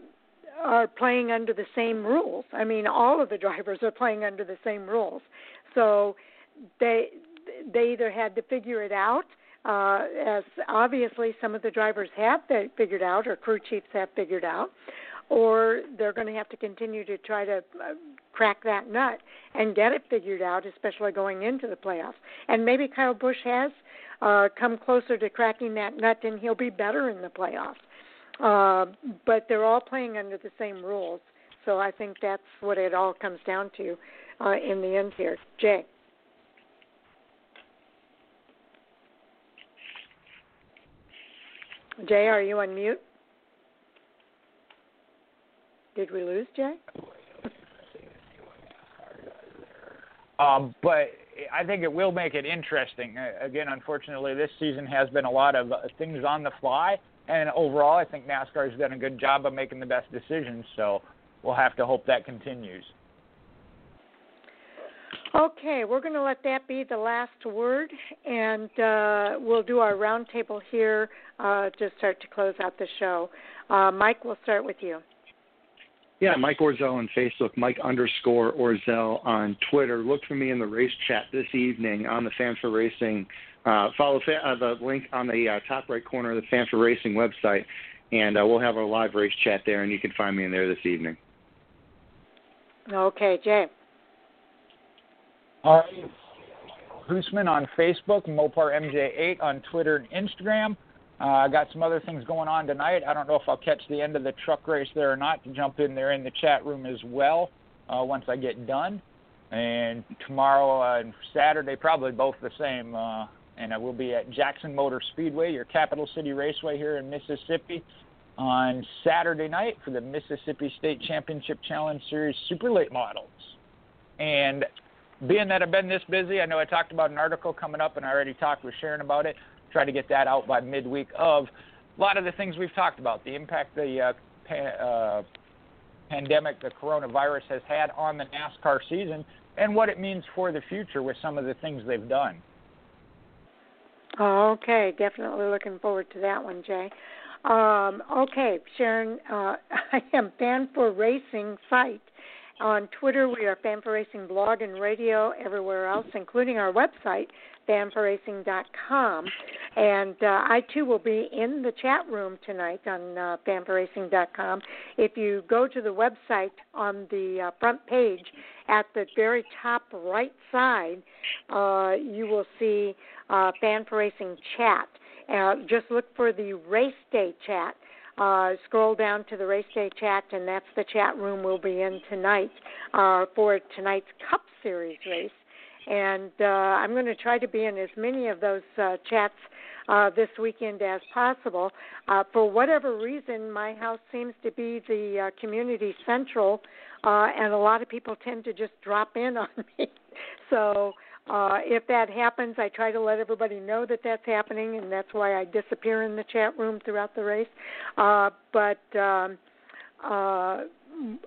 S1: are playing under the same rules. I mean, all of the drivers are playing under the same rules. So they they either had to figure it out, uh, as obviously some of the drivers have figured out, or crew chiefs have figured out, or they're going to have to continue to try to uh, crack that nut and get it figured out, especially going into the playoffs. And maybe Kyle Busch has uh, come closer to cracking that nut, and he'll be better in the playoffs. Uh, but they're all playing under the same rules, so I think that's what it all comes down to uh, in the end here. Jay. Jay, are you on mute? Did we lose Jay?
S2: Um, but I think it will make it interesting. Uh, again, unfortunately, this season has been a lot of uh, things on the fly, and overall, I think NASCAR has done a good job of making the best decisions. So we'll have to hope that continues.
S1: Okay, we're going to let that be the last word, and uh, we'll do our roundtable here uh, to start to close out the show. Uh, Mike, we'll start with you.
S8: Yeah, Mike Orzel on Facebook, Mike underscore Orzel on Twitter. Look for me in the race chat this evening on the Fan4Racing. Uh, follow fa- uh, the link on the uh, top right corner of the Fan4Racing website, and uh, we'll have our live race chat there, and you can find me in there this evening.
S1: Okay, Jay.
S2: All right. Husmann on Facebook, Mopar MJ8 on Twitter and Instagram. Uh, I got some other things going on tonight. I don't know if I'll catch the end of the truck race there or not to jump in there in the chat room as well uh, once I get done. And tomorrow and Saturday, probably both the same. Uh, and I will be at Jackson Motor Speedway, your capital city raceway here in Mississippi, on Saturday night for the Mississippi State Championship Challenge Series Super Late Models. And being that I've been this busy, I know I talked about an article coming up, and I already talked with Sharon about it try to get that out by midweek of a lot of the things we've talked about, the impact the uh, uh, pandemic, the coronavirus has had on the NASCAR season, and what it means for the future with some of the things they've done.
S1: Okay, definitely looking forward to that one, Jay. Um, okay, Sharon, uh, I am Fan4Racing site. On Twitter, we are Fan4Racing blog and radio, everywhere else, including our website, fanforracing.com. And uh, I too will be in the chat room tonight on uh. If you go to the website on the uh, front page at the very top right side, uh, you will see uh, chat. Uh, just look for the race day chat. Uh, scroll down to the race day chat, and that's the chat room we'll be in tonight uh, for tonight's Cup Series race and uh, I'm going to try to be in as many of those uh, chats uh, this weekend as possible. Uh, for whatever reason, my house seems to be the uh, community central, uh, and a lot of people tend to just drop in on me. so uh, if that happens, I try to let everybody know that that's happening, and that's why I disappear in the chat room throughout the race. Uh, but um, uh,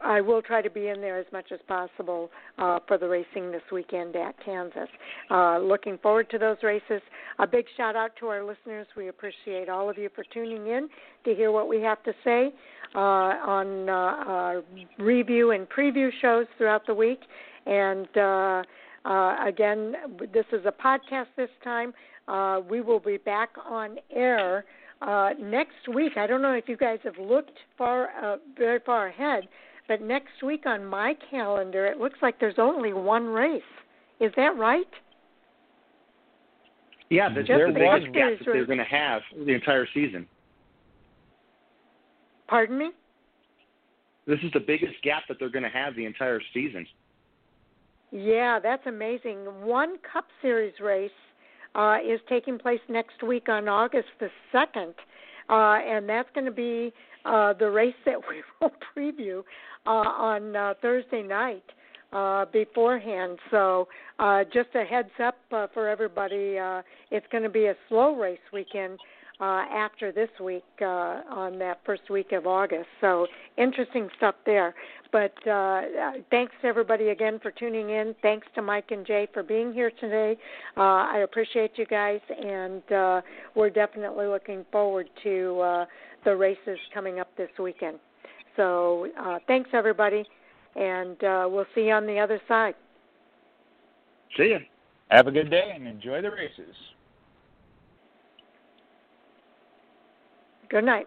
S1: I will try to be in there as much as possible uh, for the racing this weekend at Kansas. Uh, looking forward to those races. A big shout out to our listeners. We appreciate all of you for tuning in to hear what we have to say uh, on uh, our review and preview shows throughout the week. And uh, uh, again, this is a podcast this time. we will be back on air uh, next week, I don't know if you guys have looked far, uh, very far ahead, but next week on my calendar, it looks like there's only one race. Is that right?
S8: Yeah, the,
S1: there
S8: the biggest gap that they're going to have the entire season.
S1: Pardon me?
S8: This is the biggest gap that they're going to have the entire season.
S1: Yeah, that's amazing. One Cup Series race uh, is taking place next week on August the 2nd, uh, and that's going to be uh, the race that we will preview uh, on uh, Thursday night uh, beforehand. So, uh, just a heads up uh, for everybody, uh, it's going to be a slow race weekend uh, after this week uh, on that first week of August. So interesting stuff there. But uh, thanks everybody again for tuning in. Thanks to Mike and Jay for being here today. Uh, I appreciate you guys, and uh, we're definitely looking forward to uh, the races coming up this weekend. So uh, thanks everybody, and uh, we'll see you on the other side.
S8: See ya.
S2: Have a good day and enjoy the races.
S1: Good night.